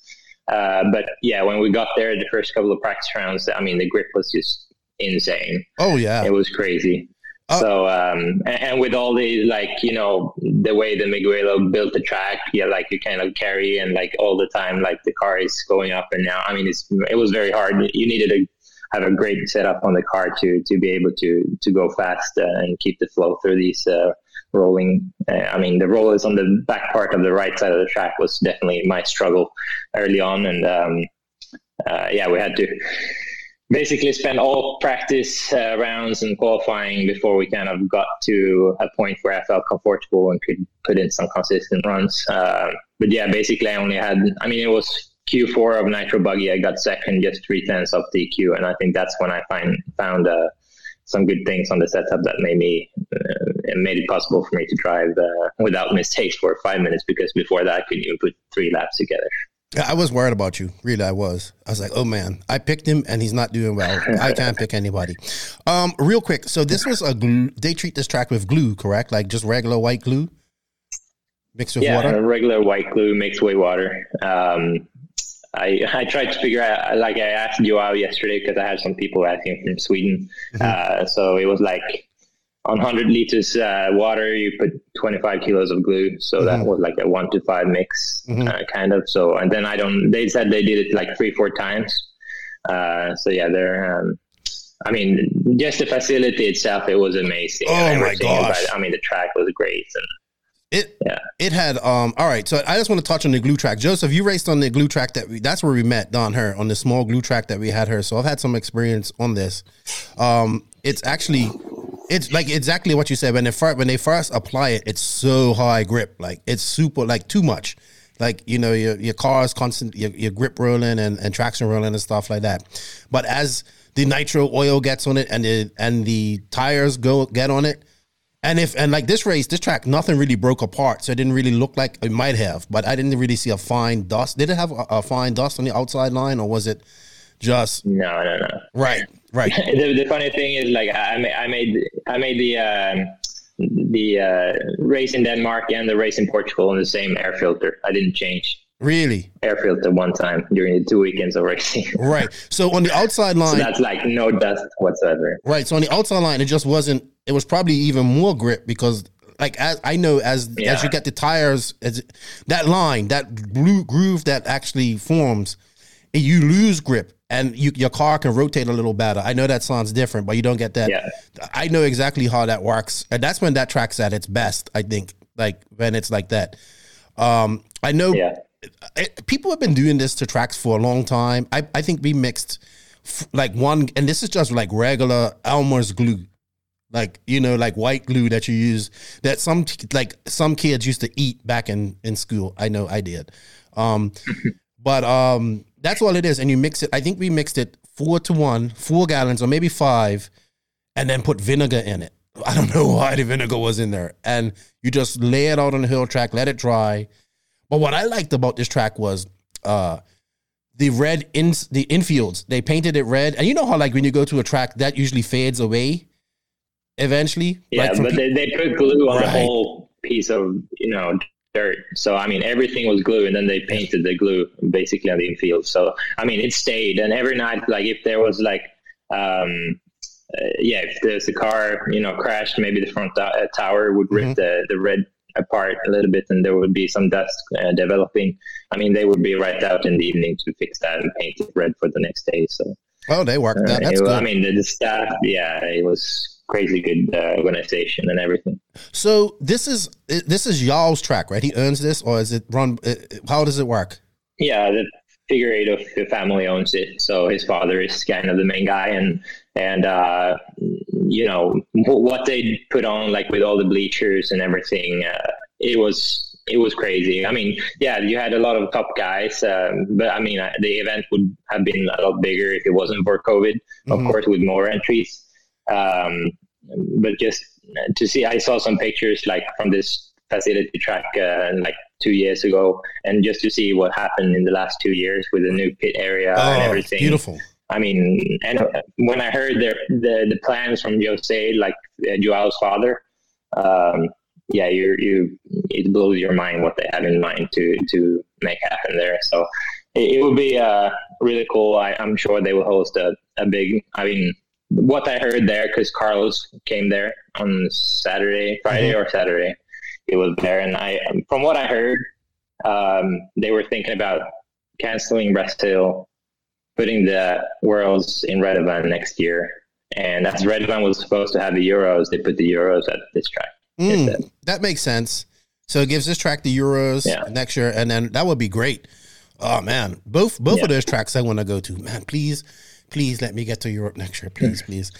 Uh, but yeah, when we got there, the first couple of practice rounds, I mean, the grip was just insane. Oh yeah, it was crazy. Uh, so um, and, and, with all the like you know the way the Miguelo built the track, yeah, like you kind of carry and like all the time, like the car is going up and down. I mean, it's it was very hard. You needed to have a great setup on the car to to be able to to go fast uh, and keep the flow through these uh, rolling. Uh, I mean, the roll is on the back part of the right side of the track was definitely my struggle early on, and um, uh, yeah, we had to basically spend all practice uh, rounds and qualifying before we kind of got to a point where I felt comfortable and could put in some consistent runs. Uh, but yeah, basically I only had, I mean, it was Q4 of Nitro Buggy. I got second, just three tenths off TQ. And I think that's when I find, found uh, some good things on the setup that made me, uh, made it possible for me to drive uh, without mistakes for five minutes because before that I couldn't even put three laps together. I was worried about you. Really, I was. I was like, oh man, I picked him and he's not doing well. I can't pick anybody. Um, real quick. So this was a glue. They treat this track with glue, correct? Like just regular white glue mixed with yeah, water. regular white glue mixed with water. Um, I I tried to figure out. Like I asked you out yesterday because I had some people asking from Sweden. Mm-hmm. Uh, so it was like on 100 liters uh, water, you put 25 kilos of glue. So Mm-hmm. that was like a one to five mix, uh, kind of. So, and then I don't, they said they did it like three, four times. Uh, so yeah, they're, um, I mean, just the facility itself, it was amazing. Oh my gosh. it. I mean, the track was great. And It yeah. it had um. All right, so I just want to touch on the glue track. Joseph, you raced on the glue track that we, that's where we met Don her on the small glue track that we had her. So I've had some experience on this. Um, it's actually it's like exactly what you said when they first when they first apply it. It's so high grip, like it's super like too much. Like you know your your car is constant your, your grip rolling and, and traction rolling and stuff like that. But as the nitro oil gets on it and the and the tires go get on it, and if and like this race, this track, nothing really broke apart, so it didn't really look like it might have. But I didn't really see a fine dust. Did it have a, a fine dust on the outside line, or was it just no, no, no. right, right? the, the funny thing is like I made I made I made the um, the uh, race in Denmark and the race in Portugal in the same air filter. I didn't change really, air filter one time during the two weekends of racing. right. So on the outside so line, that's like no dust whatsoever. right. So on the outside line, it just wasn't. It was probably even more grip because, like, as I know, as as you get the tires, as that line, that blue groove that actually forms, you lose grip. And you, your car can rotate a little better. I know that sounds different, but you don't get that. Yeah. I know exactly how that works, and that's when that track's at its best. I think, like when it's like that. Um, I know Yeah. People have been doing this to tracks for a long time. I, I think we mixed f- like one, and this is just like regular Elmer's glue, like you know, like white glue that you use that some like some kids used to eat back in in school. I know I did, um, but um, that's all it is. And you mix it. I think we mixed it four to one, four gallons or maybe five, and then put vinegar in it. I don't know why the vinegar was in there, and you just lay it out on the hill track, let it dry. But what I liked about this track was uh the red in the infields. They painted it red, and you know how like when you go to a track that usually fades away eventually. Yeah, like but pe- they, they put glue on the Right. whole piece of you know dirt. So I mean, everything was glue, and then they painted the glue basically on the infield. So I mean, it stayed, and every night, like if there was like, um, uh, yeah, if there's a car, you know, crashed, maybe the front to- uh, tower would rip Mm-hmm. the the red apart a little bit, and there would be some dust uh, developing. I mean, they would be right out in the evening to fix that and paint it red for the next day. So oh, they worked. That, uh, that's it- good. I mean, the, the staff, yeah, it was crazy good uh, organization and everything. so this is this is y'all's track, right? He earns this, or is it run? uh, How does it work? Yeah, the figure eight of the family owns it, so his father is kind of the main guy, and and uh, you know what they put on, like with all the bleachers and everything, uh, it was it was crazy. I mean, yeah, you had a lot of top guys, um, but I mean, uh, the event would have been a lot bigger if it wasn't for COVID, of Mhm. course, with more entries. Um, but just to see, I saw some pictures like from this facility track uh, like two years ago, and just to see what happened in the last two years with the new pit area and Oh, everything. beautiful. I mean, and when I heard their, the the plans from Jose, like uh, Joao's father, um, yeah, you you it blows your mind what they have in mind to to make happen there. So it, it would be uh, really cool. I, I'm sure they will host a, a big. I mean, what I heard there because Carlos came there on Saturday, Friday or Saturday, he was there, and I from what I heard, um, they were thinking about canceling Brazil putting the Worlds in Redovan next year. And as Redovan was supposed to have the Euros, they put the Euros at this track. Mm, that makes sense. So it gives this track the Euros Yeah. next year, and then that would be great. Oh man, both both Yeah. of those tracks I want to go to. Man, please, Please let me get to Europe next year, please, please.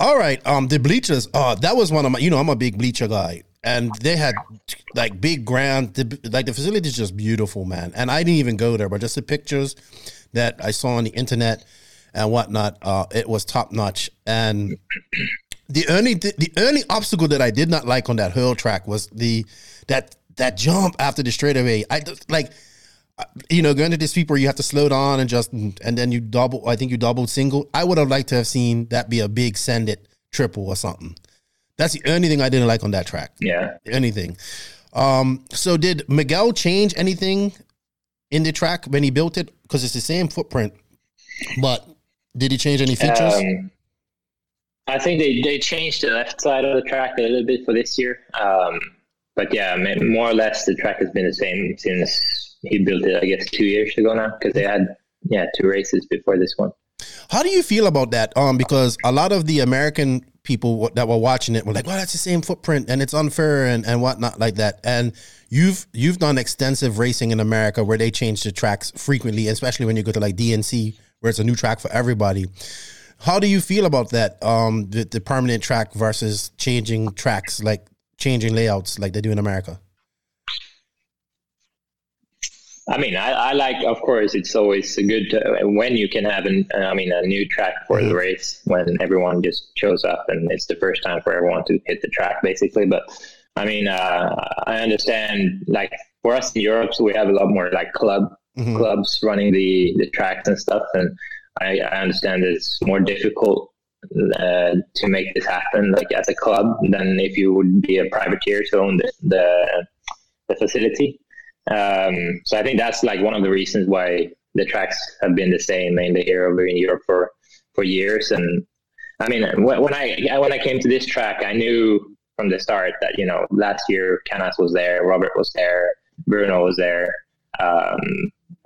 All right, um, the bleachers. Oh, that was one of my. You know, I'm a big bleacher guy, and they had like big grand. The, like the facility is just beautiful, man. And I didn't even go there, but just the pictures that I saw on the internet and whatnot, uh, it was top notch. And the only the only obstacle that I did not like on that hurl track was the that that jump after the straightaway. I like uh, you know going to this sweep where you have to slow down and just and then you double. I think you doubled single. I would have liked to have seen that be a big send it triple or something. That's the only thing I didn't like on that track. Yeah. Anything. Um, so did Miguel change anything in the track when he built it? Because it's the same footprint, but did he change any features? Um, I think they, they changed the left side of the track a little bit for this year. Um, but yeah, more or less the track has been the same since he built it, I guess, two years ago now, because they had yeah two races before this one. How do you feel about that? Um, because a lot of the American people that were watching it were like, "Well, that's the same footprint, and it's unfair, and, and whatnot like that." And you've you've done extensive racing in America where they change the tracks frequently, especially when you go to like DNC, where it's a new track for everybody. How do you feel about that? Um, the, the permanent track versus changing tracks, like changing layouts, like they do in America. I mean, I, I like, of course, it's always good to, when you can have an, I mean, a new track for the race when everyone just shows up and it's the first time for everyone to hit the track, basically. But I mean, uh, I understand, like for us in Europe, so we have a lot more like club Mhm. clubs running the the tracks and stuff, and I, I understand it's more difficult uh, to make this happen, like as a club, than if you would be a privateer to own the the, the facility. Um, so I think that's like one of the reasons why the tracks have been the same mainly here over in Europe for, for years. And I mean, when, when I when I came to this track, I knew from the start that you know last year Canas was there, Robert was there, Bruno was there. Um,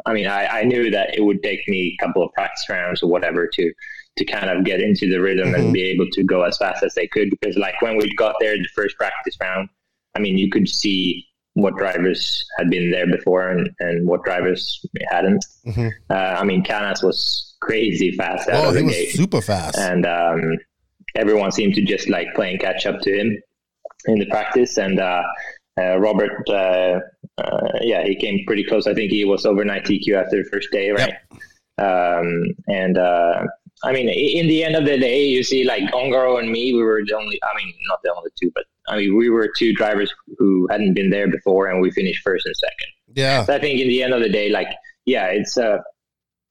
I mean, I, I knew that it would take me a couple of practice rounds or whatever to to kind of get into the rhythm and be able to go as fast as they could. Because like when we got there, the first practice round, I mean, you could see what drivers had been there before and, and what drivers hadn't. Mhm. Uh, I mean, Canas was crazy fast out Oh, of he the was gate, super fast. and um, everyone seemed to just like playing catch up to him in the practice. And uh, uh, Robert, uh, uh, yeah, he came pretty close. I think he was over 9 TQ after the first day, right? Um, and uh, I mean, in the end of the day, you see, like Ongaro and me, we were the only. I mean, not the only two, but I mean, we were two drivers who hadn't been there before, and we finished first and second. yeah. So I think in the end of the day, like, yeah, it's uh,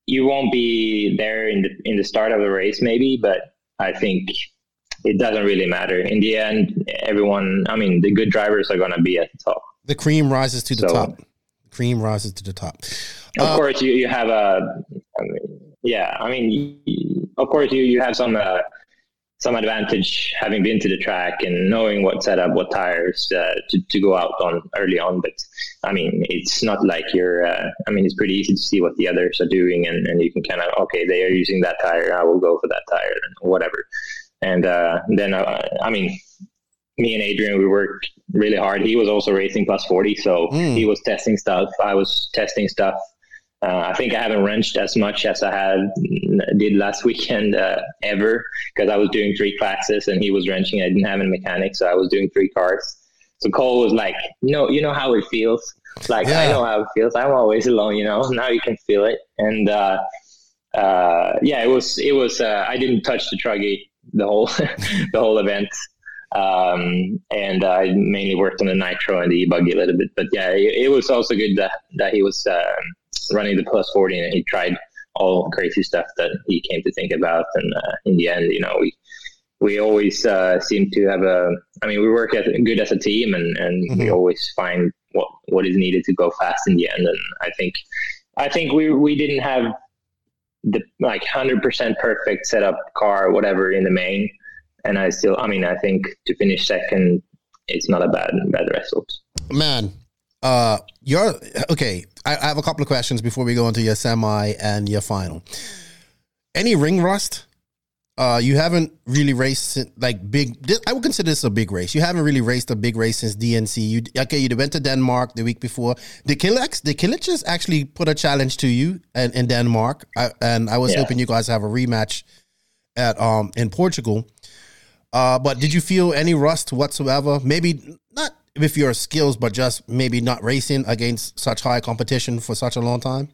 you won't be there in the in the start of the race, maybe, but I think it doesn't really matter. In the end, everyone. I mean, the good drivers are going to be at the top. The cream rises to the So- top. Cream rises to the top. Of Uh, course, you, you have a, I mean, yeah. I mean, you, of course, you you have some uh, some advantage having been to the track and knowing what setup, what tires uh, to to go out on early on. But I mean, it's not like you're. Uh, I mean, it's pretty easy to see what the others are doing, and, and you can kind of okay, they are using that tire, I will go for that tire, and whatever. And uh, then, uh, I mean, me and Adrian, we worked really hard. He was also racing plus 40, so Mm. he was testing stuff. I was testing stuff. Uh, I think I haven't wrenched as much as I had did last weekend uh, ever because I was doing three classes and he was wrenching. I didn't have any mechanics, so I was doing three cars. So Cole was like, "No, you know how it feels. Like I know how it feels. I'm always alone. You know. Now you can feel it." And uh, uh, yeah, it was it was. Uh, I didn't touch the truggy the whole the whole event um, and I mainly worked on the nitro and the buggy a little bit. But yeah, it, it was also good that, that he was um, running the plus 40 and he tried all crazy stuff that he came to think about. And uh, in the end, you know, we we always uh, seem to have a. I mean, we work as good as a team, and, and we Mhm. always find what what is needed to go fast in the end. And I think I think we we didn't have the like hundred percent perfect setup car whatever in the main and I still, I mean, I think to finish second, it's not a bad bad result. Man, uh, you're okay. I, I have a couple of questions before we go into your semi and your final. Any ring rust? Uh, you haven't really raced like big. This, I would consider this a big race. You haven't really raced a big race since DNC. You okay? You went to Denmark the week before. The Killex, the Kiliches actually put a challenge to you in, in Denmark, I, and I was Yeah. hoping you guys have a rematch at um in Portugal. Uh, but did you feel any rust whatsoever? Maybe not with your skills, but just maybe not racing against such high competition for such a long time.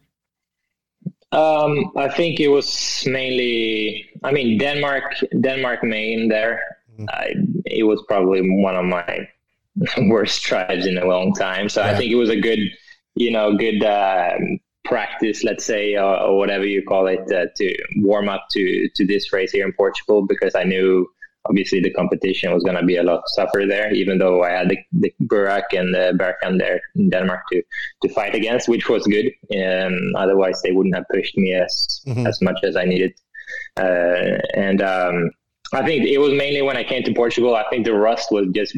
Um, I think it was mainly. I mean, Denmark, Denmark, Maine. There, I, it was probably one of my worst tries in a long time. So Yeah. I think it was a good, you know, good um, practice, let's say, or, or whatever you call it, uh, to warm up to to this race here in Portugal because I knew. Obviously, the competition was going to be a lot tougher there, even though I had the, the Burak and the Berkan there in Denmark to to fight against, which was good. Um, otherwise, they wouldn't have pushed me as Mhm. as much as I needed. Uh, and um, I think it was mainly when I came to Portugal. I think the rust was just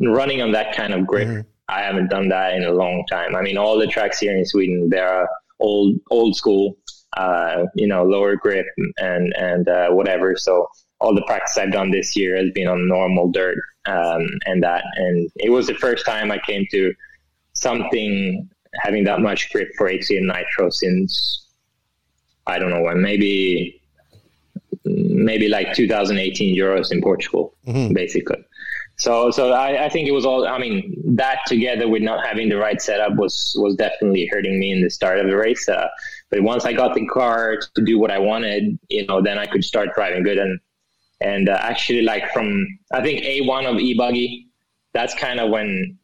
running on that kind of grip. Mhm. I haven't done that in a long time. I mean, all the tracks here in Sweden, they're old old school, uh, you know, lower grip and and uh, whatever. So all the practice I've done this year has been on normal dirt um, and that. And it was the first time I came to something having that much grip for HC and Nitro since I don't know when, maybe maybe like 2018 Euros in Portugal, Mhm. basically. So, so I, I think it was all. I mean, that together with not having the right setup was was definitely hurting me in the start of the race. Uh, but once I got the car to do what I wanted, you know, then I could start driving good. And and uh, actually, like from I think A one of e buggy, that's kind of when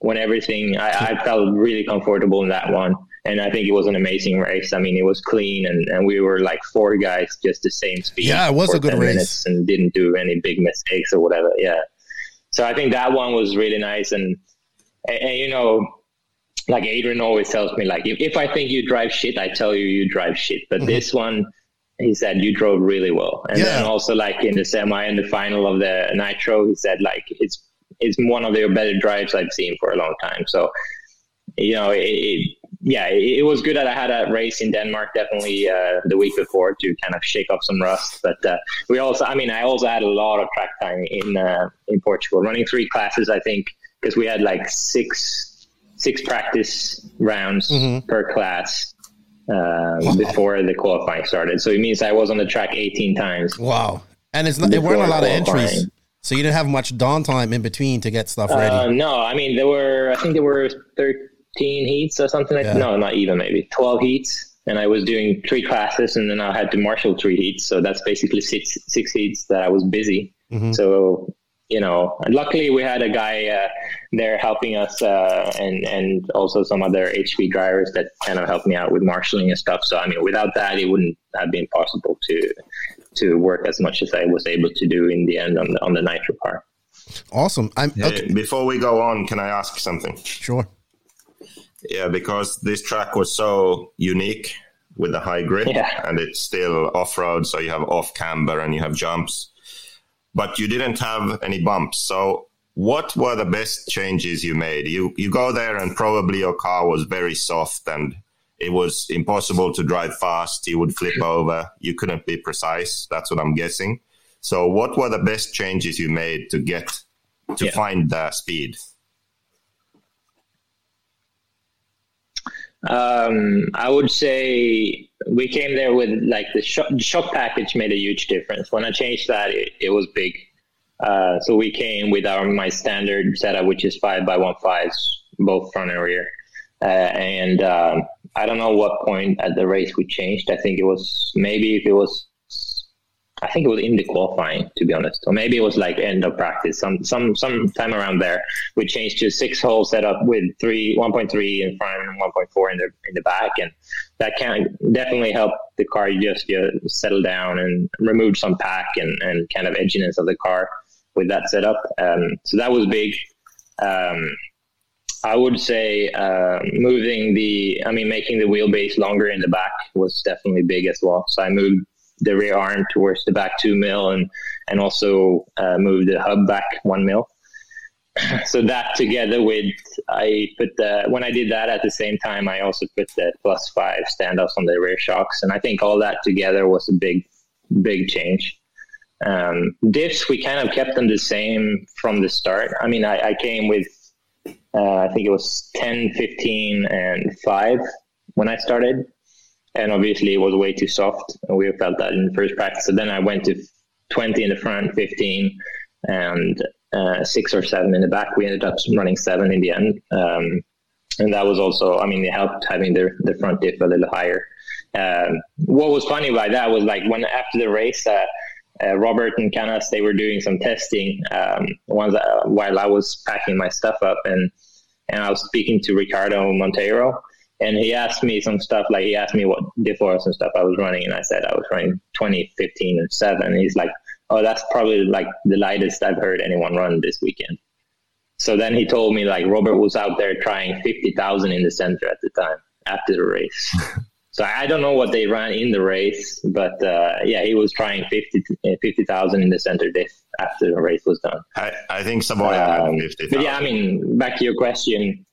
when everything I, I felt really comfortable in that one. And I think it was an amazing race. I mean, it was clean, and, and we were like four guys, just the same speed. Yeah, it was a good race. and didn't do any big mistakes or whatever. Yeah. So I think that one was really nice. And, and, and, you know, like Adrian always tells me, like, if, if I think you drive shit, I tell you you drive shit. But this one, he said you drove really well. And then also like in the semi and the final of the Nitro, he said like it's it's one of the better drives I've seen for a long time. So you know, it, it, yeah, it, it was good that I had a race in Denmark definitely uh, the week before to kind of shake off some rust. But uh, we also, I mean, I also had a lot of track time in uh, in Portugal, running three classes, I think, because we had like six six practice rounds Mhm. per class uh, before the qualifying started. So it means I was on the track 18 times. Wow. And it's not, there weren't a lot of entries. So you didn't have much downtime in between to get stuff Uh, ready. no, I mean there were. I think there were thirteen heats or something like. Yeah. No, not even maybe twelve heats, and I was doing three classes, and then I had to marshal three heats. So that's basically six six heats that I was busy. Mhm. So you know, and luckily we had a guy uh, there helping us, uh, and and also some other HB drivers that kind of helped me out with marshaling and stuff. So I mean, without that, it wouldn't have been possible to to work as much as I was able to do in the end on the on the nitro car. Awesome. I'm Hey, okay. Before we go on, can I ask something? Sure. Yeah, because this track was so unique with the high grip, Yeah. and it's still off road, so you have off camber and you have jumps, but you didn't have any bumps. So, what were the best changes you made? You you go there, and probably your car was very soft, and it was impossible to drive fast. You would flip over. You couldn't be precise. That's what I'm guessing. So, what were the best changes you made to get to Yeah. find the speed? Um, I would say we came there with like the shock, shock package made a huge difference. When I changed that, it, it was big. Uh, so we came with our my standard setup, which is five by one fives, both front and rear. Uh, and um, I don't know what point at the race we changed. I think it was maybe if it was, I think it was in the qualifying, to be honest, or maybe it was like end of practice, some some some time around there. We changed to six hole setup with three, one point three in front and one point four in the in the back, and that of definitely helped the car just uh, settle down and remove some pack and and kind of edginess of the car with that setup. Um, so that was big. Um, I would say uh, moving the, I mean, making the wheelbase longer in the back was definitely big as well. So I moved the rear arm towards the back two mil and and also uh, moved the hub back one mil. so that together with I put the when I did that at the same time I also put the plus five standoffs on the rear shocks and I think all that together was a big big change. Um, diffs, we kind of kept them the same from the start. I mean, I, I came with, uh, I think it was 10, 15, and 5 when I started. And obviously, it was way too soft. We felt that in the first practice. So then I went to 20 in the front, 15, and uh, 6 or 7 in the back. We ended up running 7 in the end. Um, and that was also, I mean, it helped having the, the front diff a little higher. Um, what was funny about that was like when after the race, uh, uh, Robert and Canas, they were doing some testing um, once uh, while I was packing my stuff up, and and I was speaking to Ricardo Monteiro, and he asked me some stuff like he asked me what diffs and stuff I was running, and I said I was running 20, 15, and seven. And he's like, "Oh, that's probably like the lightest I've heard anyone run this weekend." So then he told me like Robert was out there trying fifty thousand in the center at the time after the race. So I don't know what they ran in the race, but uh, yeah, he was trying 50,000 50, in the center diff after the race was done. I, I think Savoia um, 50,000. But yeah, I mean, back to your question.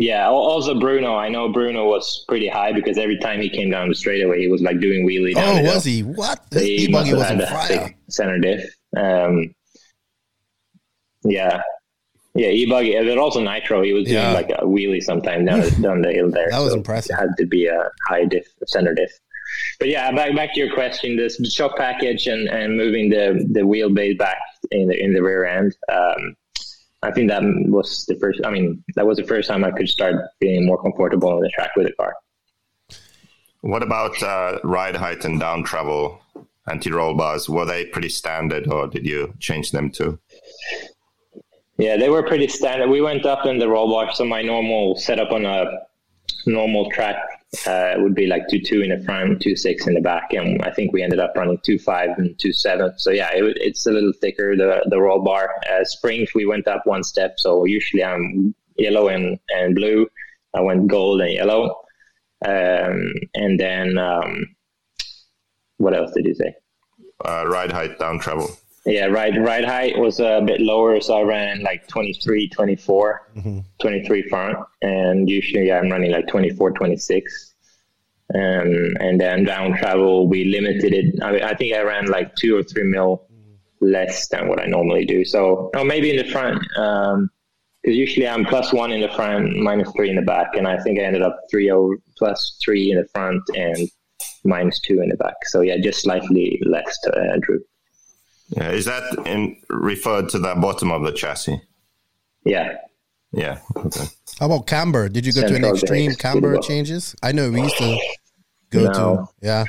Yeah, also Bruno. I know Bruno was pretty high because every time he came down the straightaway, he was like doing wheelie. Down oh, was he? What? So he have had a fire. center diff. Um, yeah, yeah, e-buggy, but also nitro. He was doing like a wheelie sometime down down the hill there. that was so impressive. It had to be a high diff, center diff. But yeah, back back to your question, this the shock package and, and moving the the wheelbase back in the in the rear end. Um, I think that was the first. I mean, that was the first time I could start being more comfortable on the track with the car. What about uh, ride height and down travel anti-roll bars? Were they pretty standard, or did you change them too? Yeah, they were pretty standard. We went up in the roll bar, so my normal setup on a normal track uh, would be like two two in the front, two six in the back, and I think we ended up running two five and two seven. So yeah, it, it's a little thicker the the roll bar. Uh, springs we went up one step, so usually I'm yellow and and blue. I went gold and yellow, um, and then um, what else did you say? Uh, ride height down travel. Yeah, ride ride height was a bit lower, so I ran like 23, 24, mm-hmm. 23 front, and usually I'm running like 24, 26. Um, and then down travel, we limited it. I, mean, I think I ran like two or three mil less than what I normally do. So, or maybe in the front, because um, usually I'm plus one in the front, minus three in the back, and I think I ended up three oh plus three in the front and minus two in the back. So yeah, just slightly less to uh, droop. Yeah, is that in referred to the bottom of the chassis? Yeah. Yeah. Okay. How about camber? Did you go Central to an extreme camber changes? I know we used to go no. to. Yeah.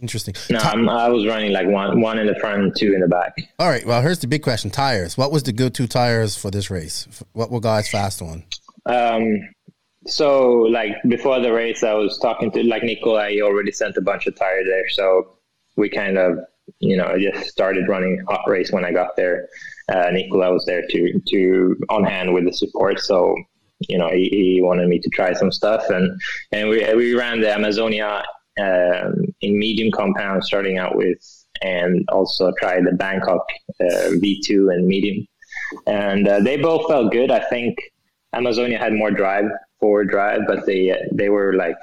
Interesting. No, i was running like one one in the front, two in the back. All right. Well, here's the big question: tires. What was the go-to tires for this race? What were guys fast on? Um. So, like before the race, I was talking to like Nicola. He already sent a bunch of tires there, so we kind of you know, I just started running hot race when I got there. Uh, Nicola was there to to on hand with the support, so you know he, he wanted me to try some stuff, and and we we ran the Amazonia um, in medium compound starting out with, and also tried the Bangkok uh, V2 and medium, and uh, they both felt good. I think Amazonia had more drive, forward drive, but they they were like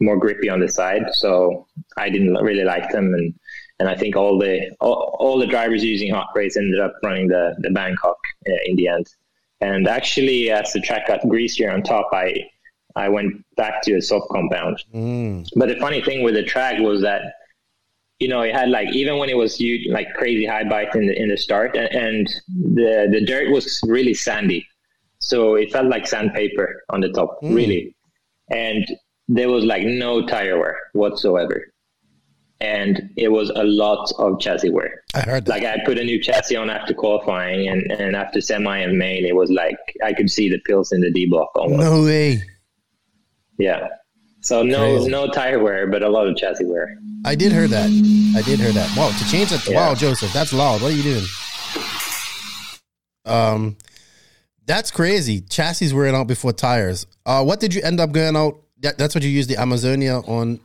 more grippy on the side, so I didn't really like them. And and I think all the all, all the drivers using hot race ended up running the the Bangkok uh, in the end. And actually, as the track got greasier on top, I I went back to a soft compound. Mm. But the funny thing with the track was that you know it had like even when it was huge, like crazy high bite in the in the start, and, and the the dirt was really sandy, so it felt like sandpaper on the top, mm. really, and there was like no tire wear whatsoever and it was a lot of chassis wear. I heard that. Like I put a new chassis on after qualifying, and, and after semi and main, it was like I could see the pills in the D block almost. No way. Yeah. So no Crazy. no tire wear, but a lot of chassis wear. I did hear that. I did hear that. Wow, to change that. Yeah. Wow, Joseph, that's loud. What are you doing? Um, that's crazy. Chassis wearing out before tires. Uh, what did you end up going out? That, that's what you used the Amazonia on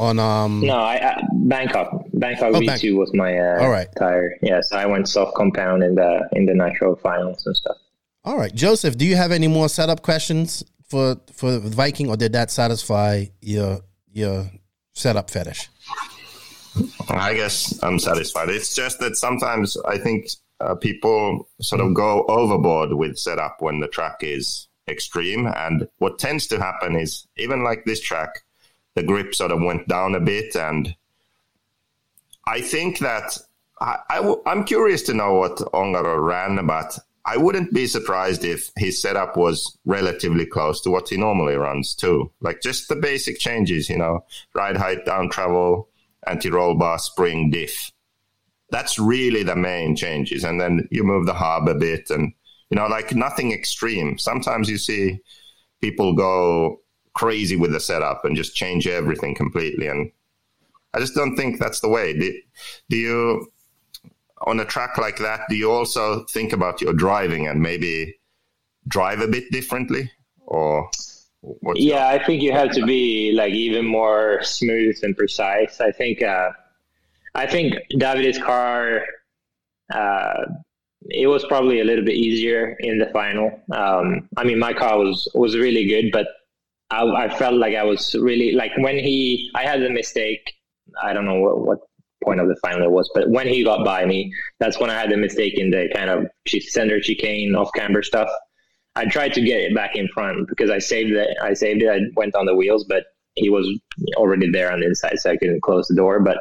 on um no I, I Bangkok Bangkok oh, V2 was my uh, all right tire yes I went soft compound in the in the nitro finals and stuff all right Joseph do you have any more setup questions for for Viking or did that satisfy your your setup fetish? I guess I'm satisfied. It's just that sometimes I think uh, people sort of go overboard with setup when the track is extreme. And what tends to happen is even like this track, the grip sort of went down a bit. And I think that I, I w- I'm curious to know what Ongaro ran, but I wouldn't be surprised if his setup was relatively close to what he normally runs too. Like just the basic changes, you know, ride height, down travel, anti-roll bar, spring, diff. That's really the main changes. And then you move the hub a bit and, you know, like nothing extreme. Sometimes you see people go crazy with the setup and just change everything completely. And I just don't think that's the way. Do, do you, on a track like that, do you also think about your driving and maybe drive a bit differently or? yeah, I think you have to be like even more smooth and precise. I think, uh, I think Davide's car, uh, it was probably a little bit easier in the final. Um, I mean, my car was was really good, but I, I, felt like I was really like when he, I had a mistake. I don't know what, what point of the final it was, but when he got by me, that's when I had the mistake in the kind of center chicane off camber stuff. I tried to get it back in front because I saved it. I saved it. I went on the wheels, but he was already there on the inside, so I couldn't close the door. But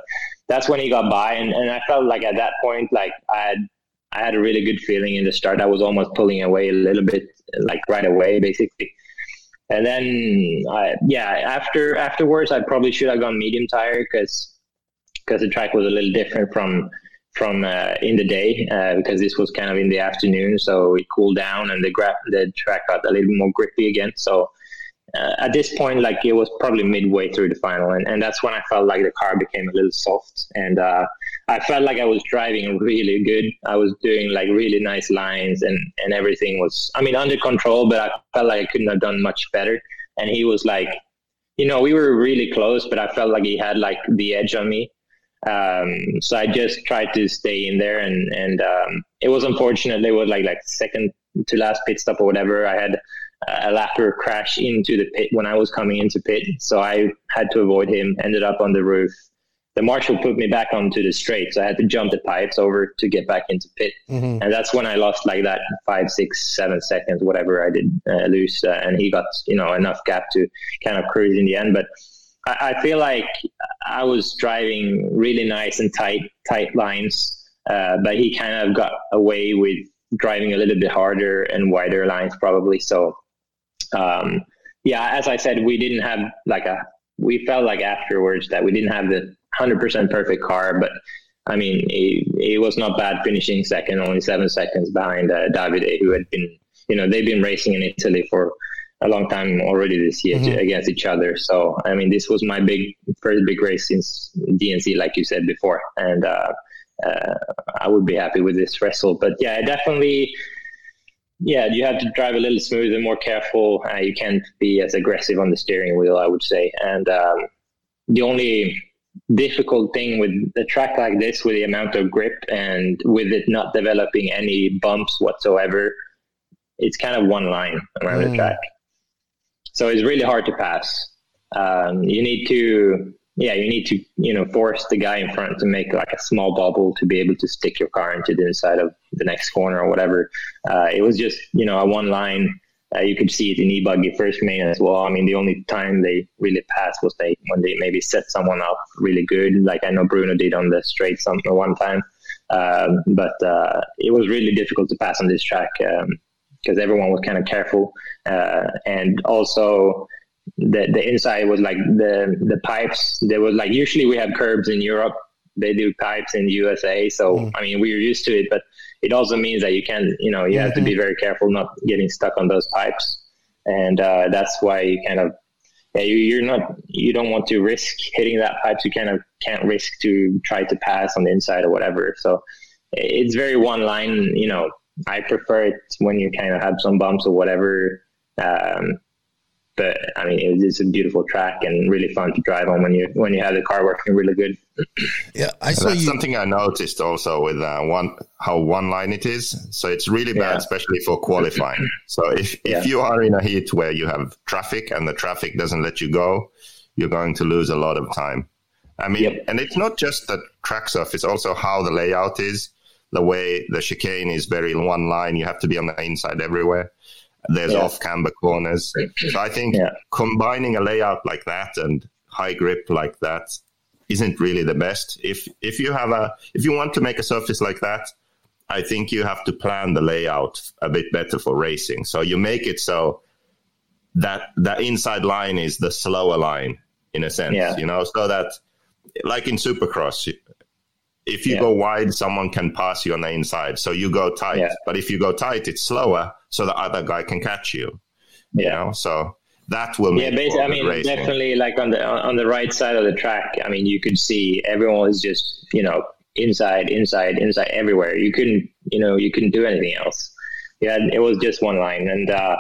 that's when he got by, and, and I felt like at that point, like I had I had a really good feeling in the start. I was almost pulling away a little bit, like right away, basically. And then, I, yeah, after afterwards, I probably should have gone medium tire because because the track was a little different from from uh, in the day uh, because this was kind of in the afternoon, so it cooled down and the gra- the track got a little more grippy again. So uh, at this point, like it was probably midway through the final, and, and that's when I felt like the car became a little soft, and uh, I felt like I was driving really good. I was doing like really nice lines, and and everything was, I mean, under control, but I felt like I couldn't have done much better. And he was like, you know, we were really close, but I felt like he had like the edge on me. Um, so I just tried to stay in there, and and um, it was unfortunate. They were like like second to last pit stop or whatever. I had a lapper crash into the pit when I was coming into pit, so I had to avoid him. Ended up on the roof. The marshal put me back onto the straight, so I had to jump the pipes over to get back into pit, mm-hmm. and that's when I lost like that five, six, seven seconds, whatever I did uh, lose, uh, and he got you know enough gap to kind of cruise in the end, but. I, feel like I was driving really nice and tight tight lines, uh, but he kind of got away with driving a little bit harder and wider lines probably. So, um, yeah, as I said, we didn't have like a. We felt like afterwards that we didn't have the hundred percent perfect car, but I mean, it, it, was not bad finishing second, only seven seconds behind uh, Davide, who had been, you know, they've been racing in Italy for a long time already this year mm-hmm. against each other. So I mean, this was my big first big race since DNC, like you said before, and uh, uh, I would be happy with this result. But yeah, definitely. Yeah, you have to drive a little smoother, more careful. Uh, you can't be as aggressive on the steering wheel, I would say. And um, the only difficult thing with a track like this, with the amount of grip and with it not developing any bumps whatsoever, it's kind of one line around mm. the track. So it's really hard to pass. Um, you need to, yeah, you need to, you know, force the guy in front to make like a small bubble to be able to stick your car into the inside of the next corner or whatever. Uh, it was just, you know, a one line. Uh, you could see it in e-buggy first main as well. I mean, the only time they really passed was they when they maybe set someone up really good, like I know Bruno did on the straight some one time. Um, but uh, it was really difficult to pass on this track. Um, because everyone was kind of careful, uh, and also the the inside was like the the pipes. There was like usually we have curbs in Europe. They do pipes in USA, so mm. I mean we're used to it, but it also means that you can you know you mm-hmm. have to be mm-hmm. very careful not getting stuck on those pipes, and uh, that's why you kind of yeah, you, you're not you don't want to risk hitting that pipe. So you kind of can't risk to try to pass on the inside or whatever. So it's very one line, you know, I prefer it when you kind of have some bumps or whatever. Um, but I mean, it's a beautiful track and really fun to drive on when you when you have the car working really good. Yeah, I saw That's you. something I noticed also with uh, one how one line it is. So it's really bad, yeah. especially for qualifying. so if if yeah. you are in a heat where you have traffic and the traffic doesn't let you go, you're going to lose a lot of time. I mean, Yep. and it's not just the track stuff; it's also how the layout is. The way the chicane is very one line, you have to be on the inside everywhere. There's Yeah. off camber corners, so I think Yeah. combining a layout like that and high grip like that isn't really the best. If if you have a if you want to make a surface like that, I think you have to plan the layout a bit better for racing. So you make it so that the inside line is the slower line in a sense, Yeah. you know, so that like in Supercross, if you Yeah. go wide, someone can pass you on the inside. So you go tight. Yeah. But if you go tight, it's slower, so the other guy can catch you. You Yeah. know, so that will make Yeah, basically, I mean, racing. definitely, like on the on the right side of the track. I mean, you could see everyone was just you know inside, inside, inside, everywhere. You couldn't, you know, you couldn't do anything else. Yeah, it was just one line, and uh,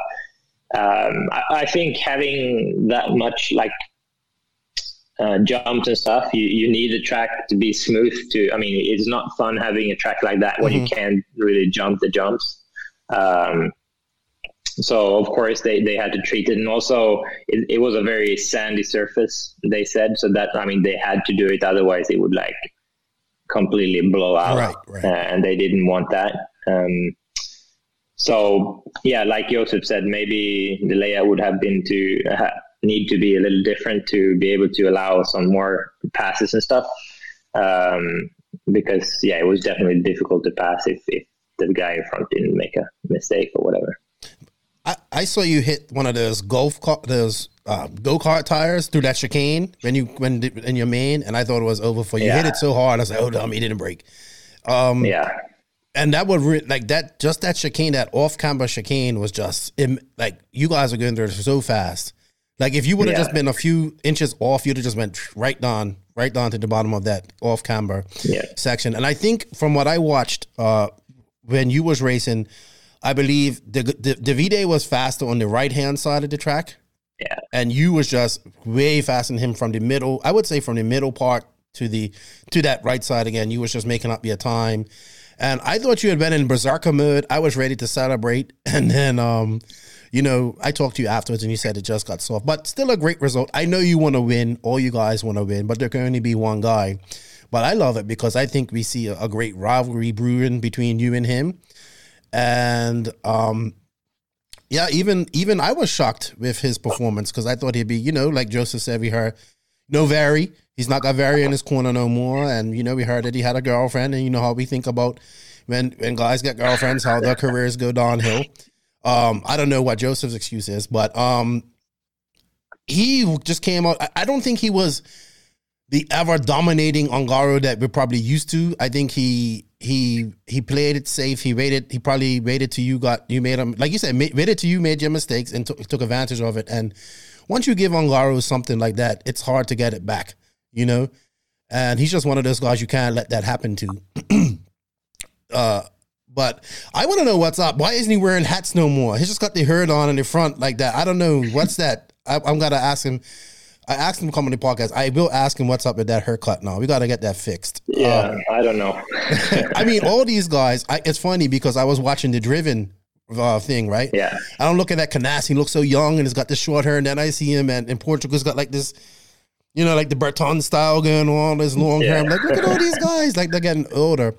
um, I, I think having that much like uh, jumps and stuff, you, you need the track to be smooth. To I mean, it's not fun having a track like that when you can't really jump the jumps. Um, so of course they, they had to treat it, and also it, it was a very sandy surface. They said so that I mean they had to do it, otherwise it would like completely blow out, Right, right. Uh, and they didn't want that. Um, so yeah, like Joseph said, maybe the layout would have been to ha- need to be a little different to be able to allow some more passes and stuff. Um, because yeah, it was definitely difficult to pass if, if the guy in front didn't make a mistake or whatever. I, saw you hit one of those golf car, those uh, go kart tires through that chicane when you when in your main, and I thought it was over for you. You Yeah. hit it so hard, I was like, "Oh, dumb, he didn't break." Um, yeah. and that would re- like that just that chicane that off camber chicane was just im- like you guys are going there so fast like if you would have Yeah. just been a few inches off you'd have just went right down right down to the bottom of that off camber Yeah. section and i think from what i watched uh when you was racing i believe the the, v-day was faster on the right hand side of the track Yeah. and you was just way faster than him from the middle. I would say from the middle part to the to that right side again. You was just making up your time, and I thought you had been in berserker mode. I was ready to celebrate, and then um, you know, I talked to you afterwards, and you said it just got soft, but still a great result. I know you want to win. All you guys want to win, but there can only be one guy. But I love it because I think we see a, a great rivalry brewing between you and him, and um, yeah, even even I was shocked with his performance because I thought he'd be, you know, like Joseph said, we heard no Vary. He's not got Vary in his corner no more, and you know we heard that he had a girlfriend, and you know how we think about when when guys get girlfriends, how their careers go downhill. Um, I don't know what Joseph's excuse is, but um, he just came out. I, I don't think he was the ever dominating Ongaro that we're probably used to. I think he he he played it safe. He waited. He probably waited till you got you made him like you said. ma- Waited till you made your mistakes and took took advantage of it. And once you give Ongaro something like that, it's hard to get it back. You know, and he's just one of those guys you can't let that happen to. uh, but I want to know what's up. Why isn't he wearing hats no more? He's just got the hood on in the front like that. I don't know what's that. I, I'm gonna ask him. I asked him to come on the podcast. I will ask him what's up with that haircut now. We got to get that fixed. Yeah, I don't know. I mean, all these guys. I, it's funny because I was watching the Driven uh, thing, right? Yeah. I don't look at that Canassi. He looks so young and he's got this short hair, and then I see him and in Portugal, he's got like this, you know, like the Berton style going on, this long hair. I'm like, look at all these guys, like they're getting older.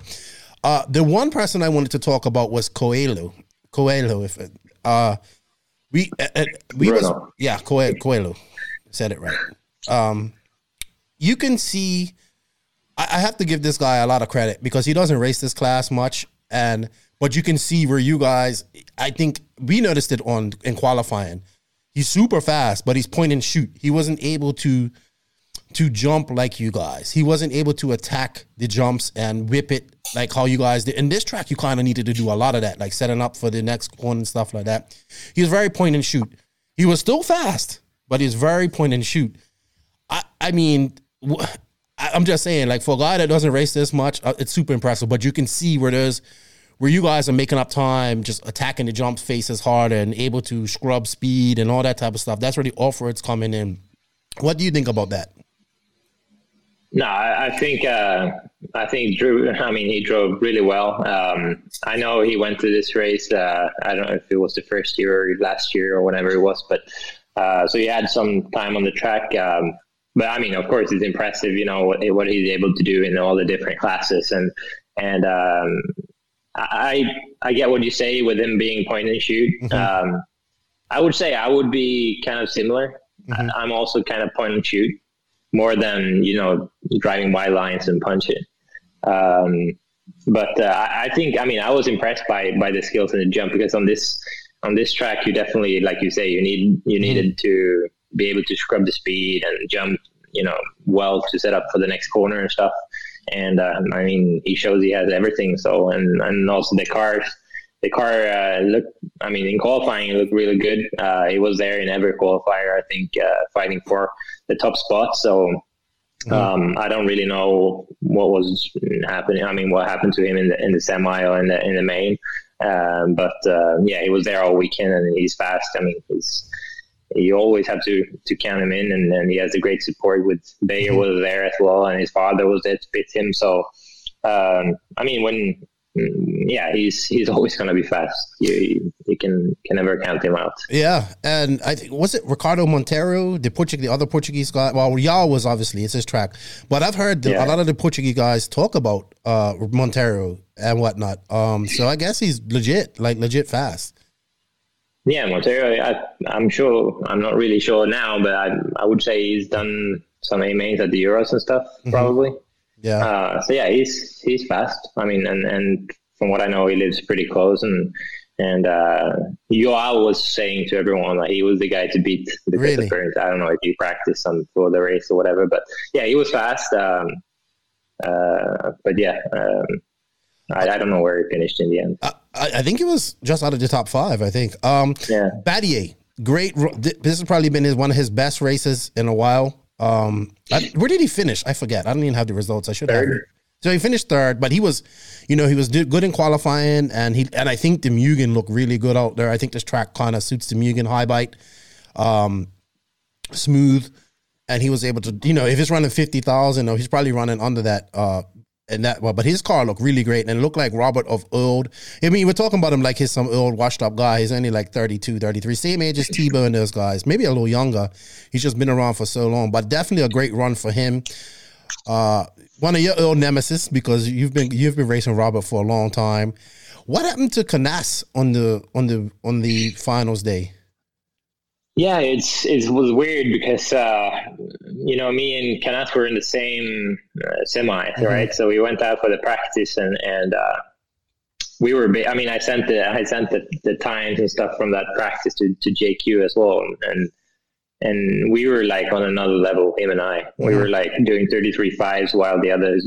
Uh, the one person I wanted to talk about was Coelho. Coelho, if it, uh, we uh, uh, we was yeah Coelho, Coelho said it right. Um, you can see. I, I have to give this guy a lot of credit because he doesn't race this class much, and but you can see where you guys. I think we noticed it on in qualifying. He's super fast, but he's point and shoot. He wasn't able to to jump like you guys. He wasn't able to attack the jumps and whip it like how you guys did. In this track, you kind of needed to do a lot of that, like setting up for the next one and stuff like that. He was very point and shoot. He was still fast, but it's very point and shoot. I, I mean, I'm just saying, like for a guy that doesn't race this much, uh, it's super impressive. But you can see where there's where you guys are making up time, just attacking the jump faces harder and able to scrub speed and all that type of stuff. That's where the off-road's coming in. What do you think about that? No, I, I think uh, I think Drew. I mean, he drove really well. Um, I know he went to this race. Uh, I don't know if it was the first year or last year or whatever it was, but uh, so he had some time on the track. Um, but I mean, of course, it's impressive. You know what what he's able to do in all the different classes, and and um, I I get what you say with him being point and shoot. Mm-hmm. Um, I would say I would be kind of similar. Mm-hmm. I'm also kind of point and shoot more than you know driving wide lines and punch it. Um, but uh, I think I mean I was impressed by by the skills in the jump because on this on this track you definitely like you say you need you mm-hmm. needed to be able to scrub the speed and jump you know well to set up for the next corner and stuff. And um, I mean he shows he has everything. So and and also the cars the car uh, looked, I mean, in qualifying, it looked really good. Uh, he was there in every qualifier, I think, uh, fighting for the top spot. So mm-hmm. um, I don't really know what was happening. I mean, what happened to him in the in the semi or in the in the main. Um, but uh, yeah, he was there all weekend, and he's fast. I mean, he's you always have to to count him in, and, and he has a great support with Bayer mm-hmm. was there as well, and his father was there to fit him. So um, I mean, when yeah, he's he's always going to be fast. You, you can can never count him out. Yeah, and I think was it Ricardo Monteiro, the Portuguese, the other Portuguese guy. Well, Joao was obviously it's his track, but I've heard yeah. a lot of the Portuguese guys talk about uh, Monteiro and whatnot. Um, so I guess he's legit, like legit fast. Yeah, Monteiro. I, I'm sure. I'm not really sure now, but I I would say he's done some A mains at the Euros and stuff, mm-hmm. probably. Yeah. Uh, so yeah, he's he's fast. I mean, and and from what I know, he lives pretty close. And and uh, Joao was saying to everyone that he was the guy to beat because really? apparently I don't know if he practiced some for the race or whatever, but yeah, he was fast. Um, uh, but yeah, um, I, I, don't know where he finished in the end. I, I, think he was just out of the top five. I think. Um, yeah. Batlle, great. This has probably been his, one of his best races in a while. Um, I, where did he finish? I forget. I don't even have the results. I should third. have. So he finished third, but he was, you know, he was good in qualifying, and he and I think the Mugen looked really good out there. I think this track kind of suits the Mugen high bite, um, smooth, and he was able to, you know, if he's running fifty thousand, though, he's probably running under that uh, and that well, but his car looked really great and it looked like Robert of old. I mean, we're talking about him like he's some old washed up guy. He's only like 32, 33, same age as Tebo and those guys, maybe a little younger. He's just been around for so long, but definitely a great run for him. Uh, one of your old nemesis because you've been you've been racing Robert for a long time. What happened to Canas on the on the on the finals day? Yeah, it's it was weird because uh, you know me and Canas were in the same uh, semi, mm-hmm. right? So we went out for the practice and and uh, we were. I mean, I sent the I sent the, the times and stuff from that practice to, to JQ as well, and and we were like on another level. Him and I, mm-hmm. we were like doing thirty three fives while the others,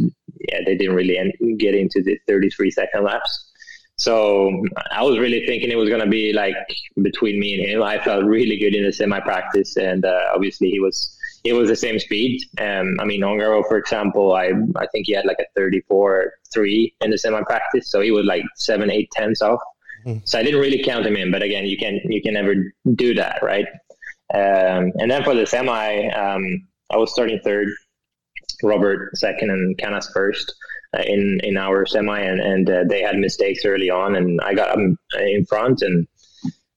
yeah, they didn't really get into the thirty three second laps. So I was really thinking it was going to be like between me and him. I felt really good in the semi practice, and uh, obviously he was it was the same speed. Um, I mean, Ongaro, for example, I I think he had like a 34 three in the semi practice, so he was like seven, eight tenths off. Mm. So I didn't really count him in, but again, you can you can never do that, right? Um, and then for the semi, um, I was starting third, Robert second, and Canas first. Uh, in in our semi, and and uh, they had mistakes early on, and I got them in front, and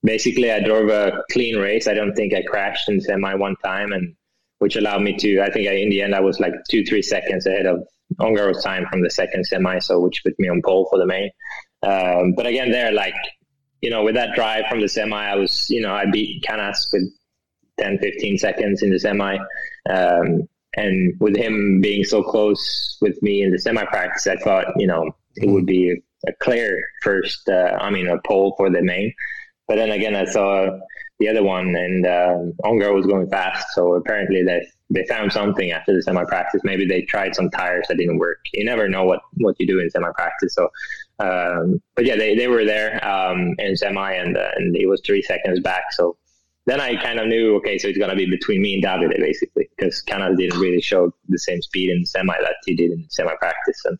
basically I drove a clean race. I don't think I crashed in semi one time, and which allowed me to. I think I, in the end I was like two three seconds ahead of Ongaro's time from the second semi, so which put me on pole for the main. Um, but again, there like you know with that drive from the semi, I was you know I beat Canas with 10, 15 seconds in the semi. Um, and with him being so close with me in the semi practice, I thought, you know, it would be a clear first, uh, I mean, a pole for the main. But then again, I saw the other one and uh, Ongar was going fast. So apparently they, they found something after the semi practice. Maybe they tried some tires that didn't work. You never know what, what you do in semi practice. So, um, but yeah, they, they were there um, in semi and, uh, and it was three seconds back. So then I kind of knew, okay, so it's going to be between me and Davide basically, because Canas didn't really show the same speed in semi that he did in semi practice. And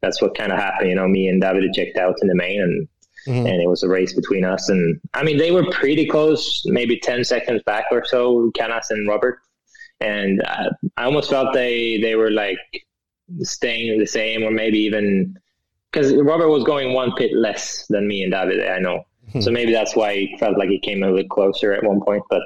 that's what kind of happened. You know, me and Davide checked out in the main and, mm-hmm. and it was a race between us. And I mean, they were pretty close, maybe 10 seconds back or so, Canas and Robert. And uh, I almost felt they, they were like staying the same or maybe even because Robert was going one pit less than me and Davide, I know. Hmm. So maybe that's why he felt like he came a little closer at one point. But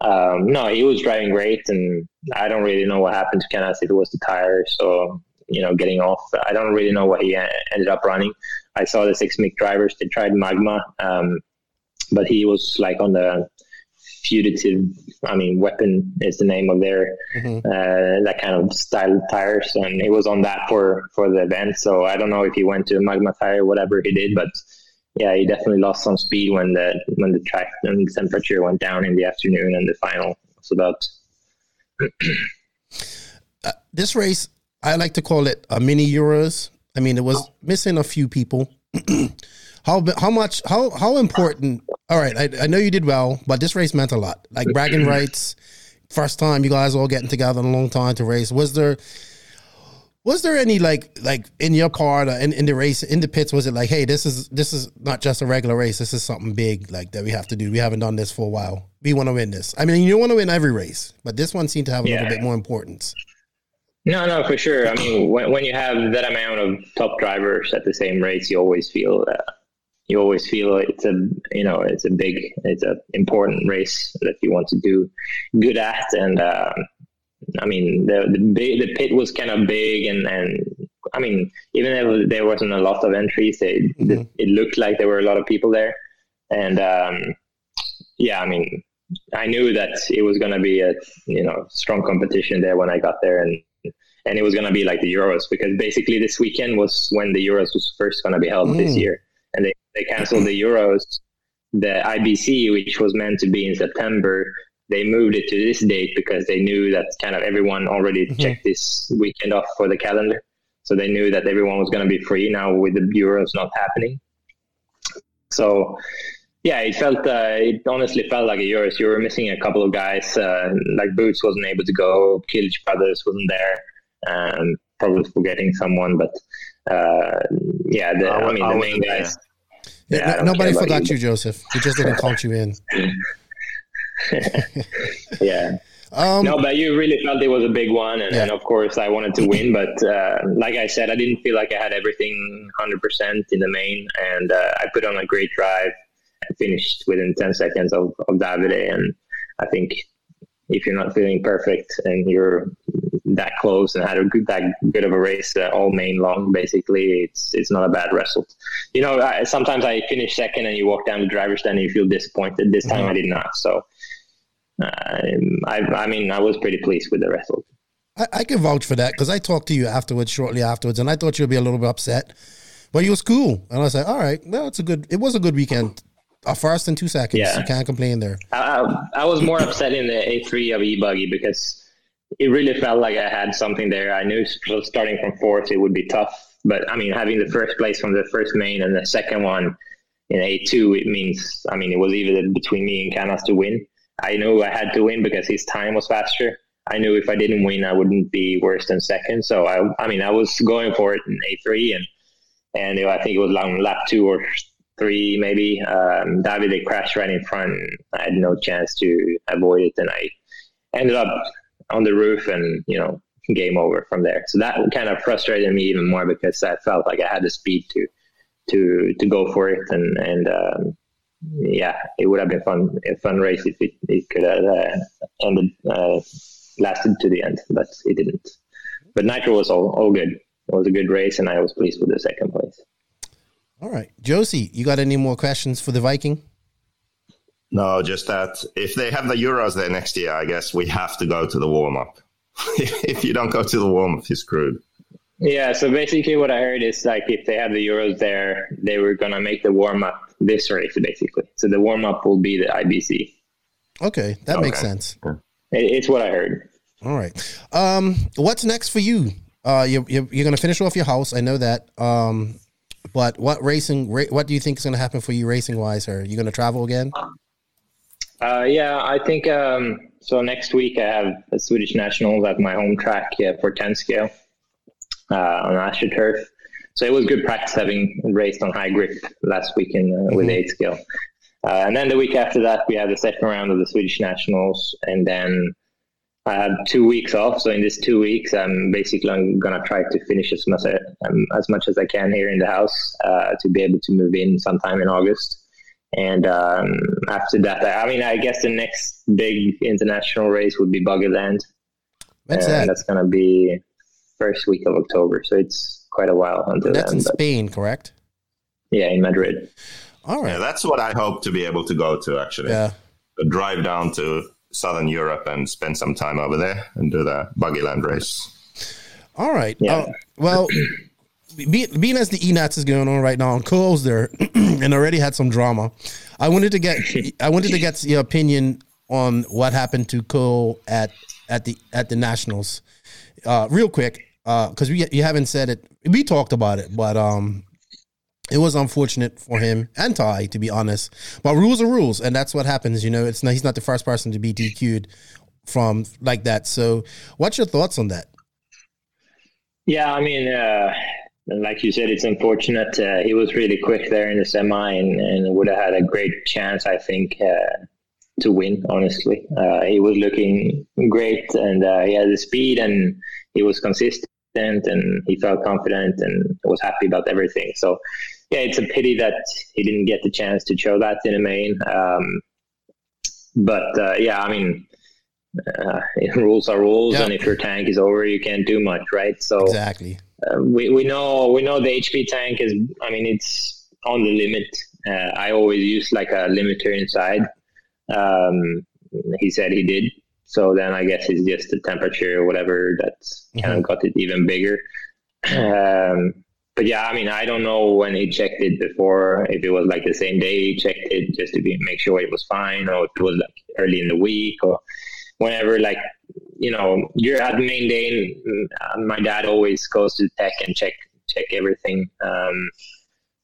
um, no, he was driving great, and I don't really know what happened to Canas if it was the tire. So you know, getting off, I don't really know what he ended up running. I saw the Sixmik drivers; they tried Magma, um, but he was like on the fugitive. I mean, weapon is the name of their mm-hmm. uh, that kind of style of tires, and he was on that for for the event. So I don't know if he went to Magma tire, whatever he did, but yeah, he definitely lost some speed when the when the track and the temperature went down in the afternoon and the final was about. uh, this race, I like to call it a mini Euros. I mean, it was missing a few people. how how much how how important? All right, I, I know you did well, but this race meant a lot. Like bragging rights, first time you guys all getting together in a long time to race. Was there was there any like like in your part uh, in, in the race in the pits? Was it like, hey, this is this is not just a regular race. This is something big like that we have to do. We haven't done this for a while. We want to win this. I mean, you want to win every race, but this one seemed to have a yeah. little bit more importance. No, no, for sure. I mean, when when you have that amount of top drivers at the same race, you always feel uh, you always feel it's a you know it's a big it's a important race that you want to do good at and. Um, I mean, the the, big, the pit was kind of big, and, and I mean, even if there wasn't a lot of entries, it, mm-hmm. it looked like there were a lot of people there, and um, yeah, I mean, I knew that it was going to be a you know strong competition there when I got there, and and it was going to be like the Euros because basically this weekend was when the Euros was first going to be held mm. this year, and they they canceled the Euros, the IBC, which was meant to be in September, they moved it to this date because they knew that kind of everyone already mm-hmm. checked this weekend off for the calendar. So they knew that everyone was going to be free now with the Euros not happening. So yeah, it felt, uh, it honestly felt like a Euros. You were missing a couple of guys, uh, like Boots wasn't able to go, Kilch Brothers wasn't there. Um, probably forgetting someone, but uh, yeah, the, I, I, mean, the main guys. Yeah, yeah nobody forgot you, Joseph. We just didn't count you in. yeah. Um, no, but you really felt it was a big one, and, yeah. and of course I wanted to win. But uh, like I said, I didn't feel like I had everything 100% in the main, and uh, I put on a great drive and finished within 10 seconds of, of Davide. And I think if you're not feeling perfect and you're that close and had a good that good of a race uh, all main long, basically, it's it's not a bad result. You know, I, sometimes I finish second and you walk down the driver's stand and you feel disappointed. This time mm-hmm. I did not. So Um, I, I mean, I was pretty pleased with the result. I, I can vouch for that because I talked to you afterwards, shortly afterwards, and I thought you'd be a little bit upset, but you was cool, and I was like, all right, well, it's a good, it was a good weekend. A first in two seconds. Yeah. You can't complain there. I, I, I was more upset in the A3 of E buggy because it really felt like I had something there. I knew starting from fourth it would be tough, but I mean, having the first place from the first main and the second one in A2, it means, I mean, it was even between me and Canas to win. I knew I had to win because his time was faster. I knew if I didn't win, I wouldn't be worse than second. So I, I mean, I was going for it in A3 and, and you know, I think it was on lap two or three, maybe. Um, David they crashed right in front. I had no chance to avoid it. And I ended up on the roof and, you know, game over from there. So that kind of frustrated me even more because I felt like I had the speed to, to, to go for it. And, and, um, yeah, it would have been fun a fun race if it, it could have uh, ended uh, lasted to the end, but it didn't. But Nitro was all all good. It was a good race, and I was pleased with the second place. All right, Josie, you got any more questions for the Viking? No, just that if they have the Euros there next year, I guess we have to go to the warm up. if you don't go to the warm up, you're screwed. Yeah, so basically what I heard is like if they have the Euros there, they were gonna make the warm up this race basically. So the warm up will be the IBC. Okay, that okay. makes sense. It's what I heard. All right. Um, what's next for you? Uh, you you're, you're gonna finish off your house. I know that. Um, but what racing? Ra- what do you think is gonna happen for you racing wise? Are you gonna travel again? Uh, yeah, I think um, so. Next week I have the Swedish Nationals at my home track yeah, for 10 scale uh, on AstroTurf. So it was good practice having raced on high grip last weekend uh, mm-hmm. with eight scale. Uh, and then the week after that, we had the second round of the Swedish Nationals, and then I had two weeks off. So in these two weeks, I'm basically going to try to finish as much um, as much as I can here in the house uh, to be able to move in sometime in August. and um, after that, I mean, I guess the next big international race would be Buggyland. And that? That's going to be first week of October, so it's quite a while until That's then. in but- Spain, correct? yeah, in Madrid. All right. Yeah, that's what I hope to be able to go to. Actually, Yeah. drive down to southern Europe and spend some time over there and do the Buggyland race. All right. Yeah. Uh, well, be, being as the ENATS is going on right now, and Cole's there, and already had some drama. I wanted to get I wanted to get your opinion on what happened to Cole at at the at the Nationals, uh, real quick, because we you haven't said it. We talked about it, but um, it was unfortunate for him and Ty, to be honest. But rules are rules, and that's what happens. You know, it's not, he's not the first person to be DQ'd from like that. So, what's your thoughts on that? Yeah, I mean, uh, like you said, it's unfortunate. Uh, he was really quick there in the semi and, and would have had a great chance, I think, uh, to win, honestly. Uh, he was looking great and uh, he had the speed and he was consistent and he felt confident and was happy about everything. So, yeah, it's a pity that he didn't get the chance to show that in the main. Um, but uh, yeah, I mean, uh, rules are rules, Yeah. and if your tank is over, you can't do much, right? So Exactly. uh, we we know we know the HP tank is. I mean, it's on the limit. Uh, I always use like a limiter inside. Um, he said he did. So then I guess it's just the temperature or whatever that's kind of got it even bigger. Um, but yeah, I mean, I don't know when he checked it before. If it was like the same day he checked it just to be make sure it was fine, or if it was like early in the week, or whenever. Like you know, you're at the main day. And, uh, my dad always goes to tech and check check everything. Um,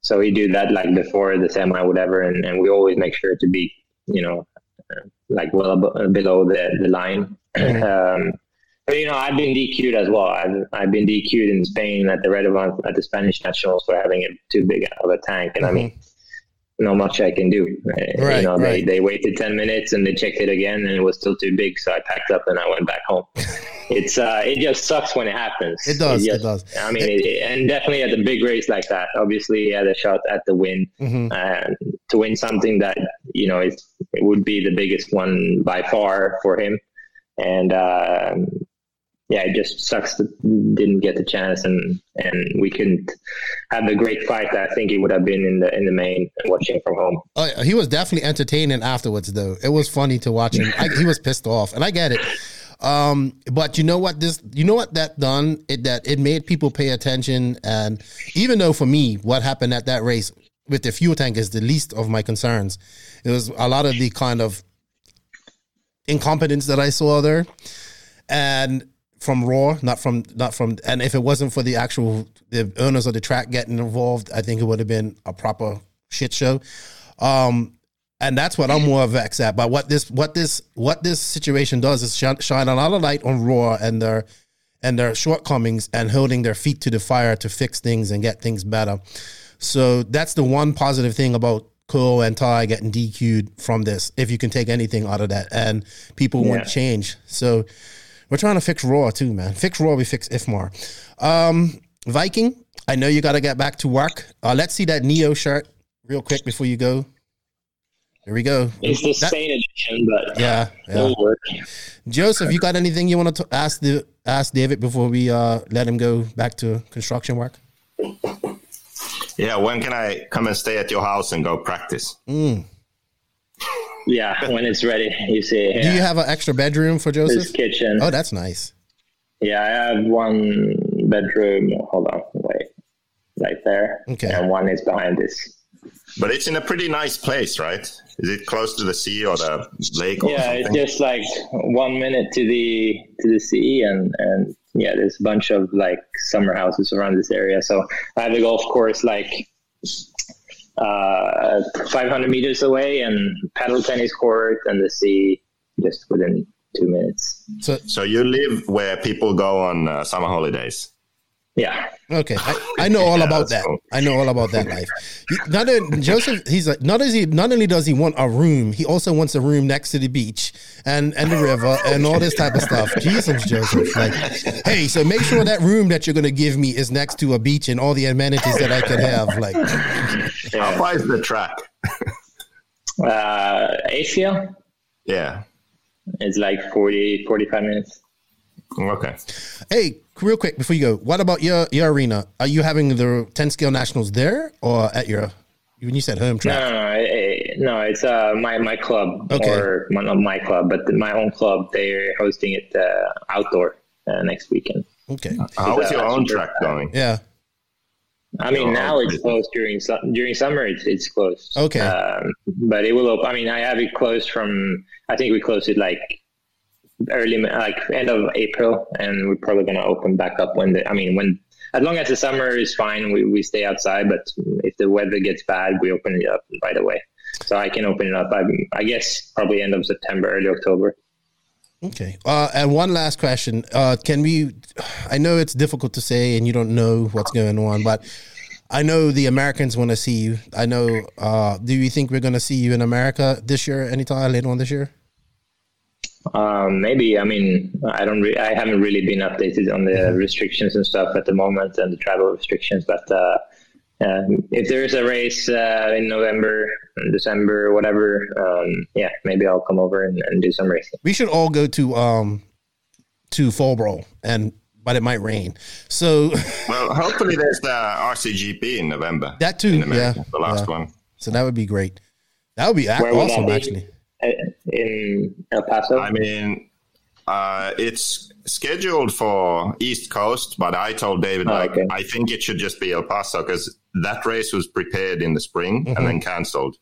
so we do that like before the semi, whatever, and, and we always make sure to be, you know, like well abo- uh, below the the line. Mm-hmm. um, but you know, I've been DQ'd as well. I've I've been DQ'd in Spain at the Red at the Spanish Nationals for having a too big of a tank, and I mean, mm-hmm. Not much I can do. Uh, Right, you know, right. they they waited ten minutes and they checked it again, and it was still too big. So I packed up and I went back home. it's uh, it just sucks when it happens. It does, it just- does. I mean, it, it- and definitely at the big race like that. Obviously, he had a shot at the win Mhm. and to win something that you know it would be the biggest one by far for him and um, yeah it just sucks that didn't get the chance and and we couldn't have the great fight that i think it would have been in the in the main watching from home Oh, he was definitely entertaining afterwards, though. It was funny to watch him. I, he was pissed off, and I get it. Um, but you know what? This, you know what that done? It that it made people pay attention, and even though for me, what happened at that race with the fuel tank is the least of my concerns. It was a lot of the kind of incompetence that I saw there, and from ROAR, not from not from. And if it wasn't for the actual the owners of the track getting involved, I think it would have been a proper shit show. Um, and that's what I'm more vexed at. But what this what this what this situation does is shine, shine a lot of light on ROAR and their and their shortcomings and holding their feet to the fire to fix things and get things better. So that's the one positive thing about Cole and Ty getting DQ'd from this. If you can take anything out of that, and people want Yeah. change. So we're trying to fix ROAR too, man. Fix ROAR, we fix Ifmar. Um, Viking, I know you got to get back to work. Uh, let's see that Neo shirt real quick before you go. Here we go. it's the That- Spain edition but Yeah, yeah. it'll work Joseph, you got anything you want to ask the ask David before we uh, let him go back to construction work? Yeah, when can I come and stay at your house and go practice? Yeah when it's ready you see Do you have an extra bedroom for this Joseph? kitchen Oh, that's nice. Yeah, I have one bedroom. Hold on, wait, right there. Okay. And one is behind this. But it's in a pretty nice place, right? Is it close to the sea or the lake or Yeah, it's just like one minute to the to the sea, and and yeah, there's a bunch of like summer houses around this area. So I have a golf course like uh 500 meters away, and paddle tennis court, and the sea just within two minutes. So So you live where people go on uh, summer holidays. Yeah, okay, I, I know all Yeah, about that. cool. I know all about that life. You- Not only, Joseph, he's like not as he not only does he want a room, he also wants a room next to the beach and and the river and all this type of stuff. Jesus, Joseph, like, hey, so make sure that room that you're gonna give me is next to a beach and all the amenities that I could have. Like, How far is the track? Uh, ACL Yeah. It's like 40, 45 minutes. Okay. Hey, real quick before you go, what about your your arena? Are you having the ten scale nationals there or at your? When you said home No, track, no, no, eh, eh, no. It's uh my my club Okay. or my, not my club, but my own club. They're hosting it uh, outdoor uh, next weekend. okay, How is your uh, own track going? yeah, I mean, Oh, now it's closed during su- during summer. It's it's closed. Okay. um, but it will open. I mean, I have it closed from. I think we closed it like early, like end of April, and we're probably gonna open back up when the. I mean, when as long as the summer is fine, we, we stay outside. But if the weather gets bad, we open it up right away. So I can open it up. I, I guess probably end of September, early October. Okay. Uh, and one last question: uh, Can we? I know it's difficult to say, and you don't know what's going on, but I know the Americans want to see you. I know. Uh, do you think we're going to see you in America this year, anytime later on this year? Um, maybe. I mean, I don't. Re- I haven't really been updated on the restrictions and stuff at the moment and the travel restrictions. But uh, if there is a race uh, in November, December, whatever, um, yeah, maybe I'll come over and, and do some racing. We should all go to um to Fallbro, and but it might rain. So Well, hopefully there's the RCGP in November. that too, in America, yeah, the last yeah. one. So that would be great. That would be a- Where would awesome, be? actually. Uh, In El Paso. I mean, uh, it's scheduled for East Coast, but I told David Oh, like okay. I think it should just be El Paso because that race was prepared in the spring and then cancelled.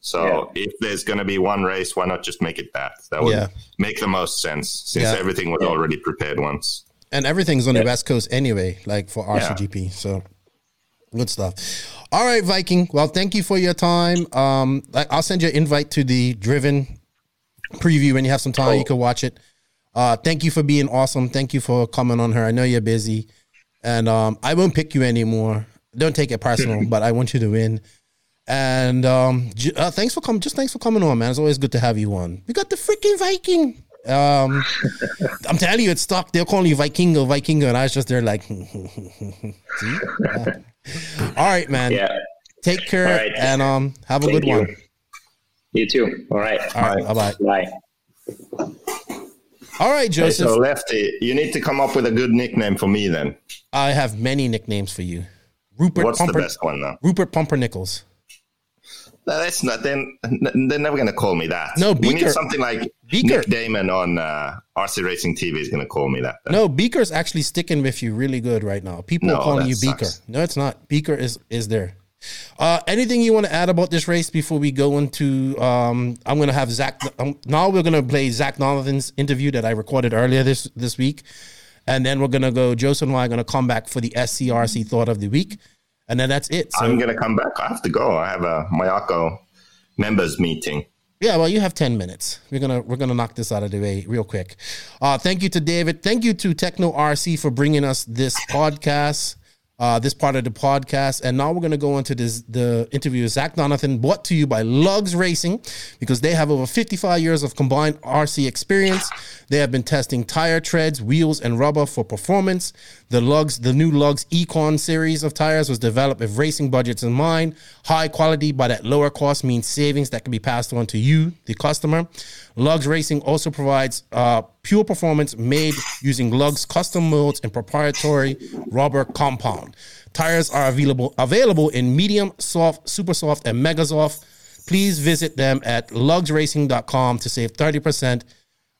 So if there's going to be one race, why not just make it that? That would Yeah. make the most sense since Yeah. everything was already prepared once. And everything's on the West Coast anyway, like for RCGP. So good stuff. All right, Viking. Well, thank you for your time. Um, I'll send you an invite to the Driven preview when you have some time. You can watch it. Uh, thank you for being awesome. Thank you for coming on her. I know you're busy, and um, I won't pick you anymore. Don't take it personal, but I want you to win. And um, j- uh, thanks for coming. Just thanks for coming on, man. It's always good to have you on. We got the freaking Viking. Um, I'm telling you, it's stuck. They're calling you Vikingo, Vikingo, and I was just there like, see. Yeah. All right, man. yeah. Take care right. and um, have a Thank good you. one. You too. All right. All right, bye bye. Bye. All right, Hey, Joseph. so Lefty, you need to come up with a good nickname for me then. I have many nicknames for you. Rupert What's the best one though? Rupert Pumpernickels. No, that's not. Then they're never going to call me that. No, Beaker. we need something like Beaker. Nick Damon on uh, RC Racing TV is going to call me that. then. No, Beaker's actually sticking with you really good right now. People No, are calling you sucks. Beaker. No, it's not. Beaker is is there. Uh, anything you want to add about this race before we go into? Um, I'm gonna have Zac. Um, now we're gonna play Zac Donathen's interview that I recorded earlier this this week, and then we're gonna go. Joseph and I are gonna come back for the SCRC thought of the week, and then that's it. So I'm going to come back. I have to go. I have a Mayako members meeting. Yeah, well, you have ten minutes. We're gonna we're gonna knock this out of the way real quick. Uh, thank you to David. Thank you to Tekno RC for bringing us this podcast, uh, this part of the podcast. And now we're gonna go into this the interview with Zac Donathen, brought to you by Lugz Racing, because they have over 55 years of combined RC experience. They have been testing tire treads, wheels, and rubber for performance. The Lugz, the new Lugz Econ series of tires was developed with racing budgets in mind. High quality, but at lower cost means savings that can be passed on to you, the customer. Lugz Racing also provides uh, pure performance made using Lugz custom molds and proprietary rubber compound. Tires are available available in medium, soft, super soft, and mega soft. Please visit them at lugzracing.com to save 30%.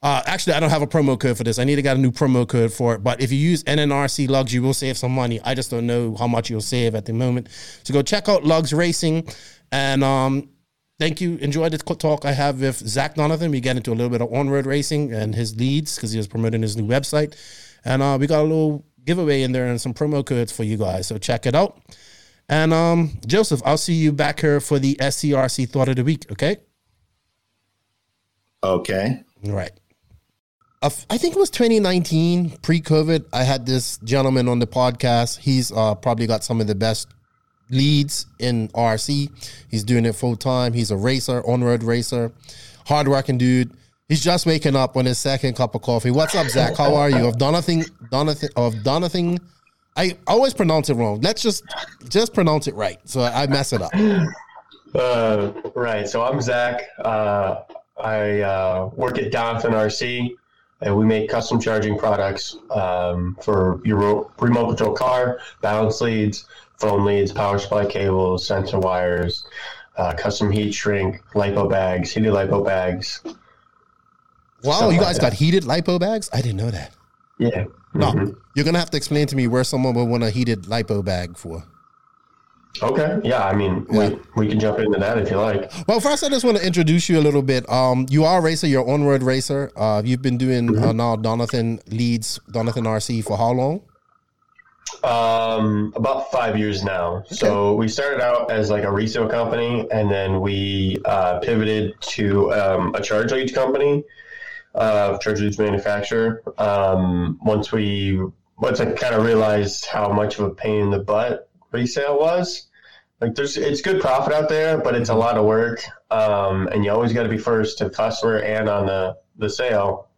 Uh, actually, I don't have a promo code for this. I need to get a new promo code for it. But if you use NNRC Lugz, you will save some money. I just don't know how much you'll save at the moment. So go check out Lugz Racing. And um, thank you. Enjoy the talk I have with Zac Donathen. We get into a little bit of on road racing and his leads because he was promoting his new website. And uh, we got a little giveaway in there and some promo codes for you guys. So check it out. And um, Joseph, I'll see you back here for the SCRC Thought of the Week. Okay. Okay. All right. I think it was 2019, pre-COVID. I had this gentleman on the podcast. He's uh, probably got some of the best leads in RC. He's doing it full time. He's a racer, on-road racer, hardworking dude. He's just waking up on his second cup of coffee. What's up, Zac? How are you? Of Donathen, Donathen, of Donathen. I always pronounce it wrong. Let's just just pronounce it right, so I mess it up. Uh, right. So I'm Zac. Uh, I uh, work at Donathen RC, and we make custom charging products um, for your remote control car, balance leads, phone leads, power supply cables, sensor wires, uh, custom heat shrink, lipo bags, heated lipo bags. Wow, you guys that. got heated lipo bags? I didn't know that. Yeah. No, Mhm. you're gonna have to explain to me where someone would want a heated lipo bag for. Okay. Yeah. I mean, Yeah. we, we can jump into that if you like. Well, first, I just want to introduce you a little bit. Um, you are a racer. You're an onward racer. Uh, you've been doing Mm-hmm. uh, now Donathen leads Donathen RC for how long? Um, about five years now. So we started out as like a resale company, and then we uh, pivoted to um, a charge leads company, uh, charge leads manufacturer. Um, once we once I kind of realized how much of a pain in the butt resale was. Like there's, it's good profit out there, but it's a lot of work, um, and you always got to be first to the customer and on the the sale.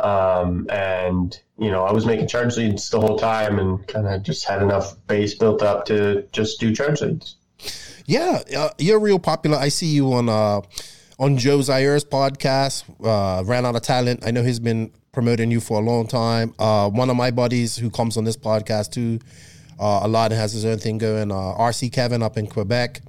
Um, and you know, I was making charge leads the whole time, and kind of just had enough base built up to just do charge leads. Yeah, uh, you're real popular. I see you on uh, on Joe Zaire's podcast. Uh, Ran out of talent. I know he's been promoting you for a long time. Uh, one of my buddies who comes on this podcast too, uh, a lot and has his own thing going. Uh, RC Kevin up in Quebec.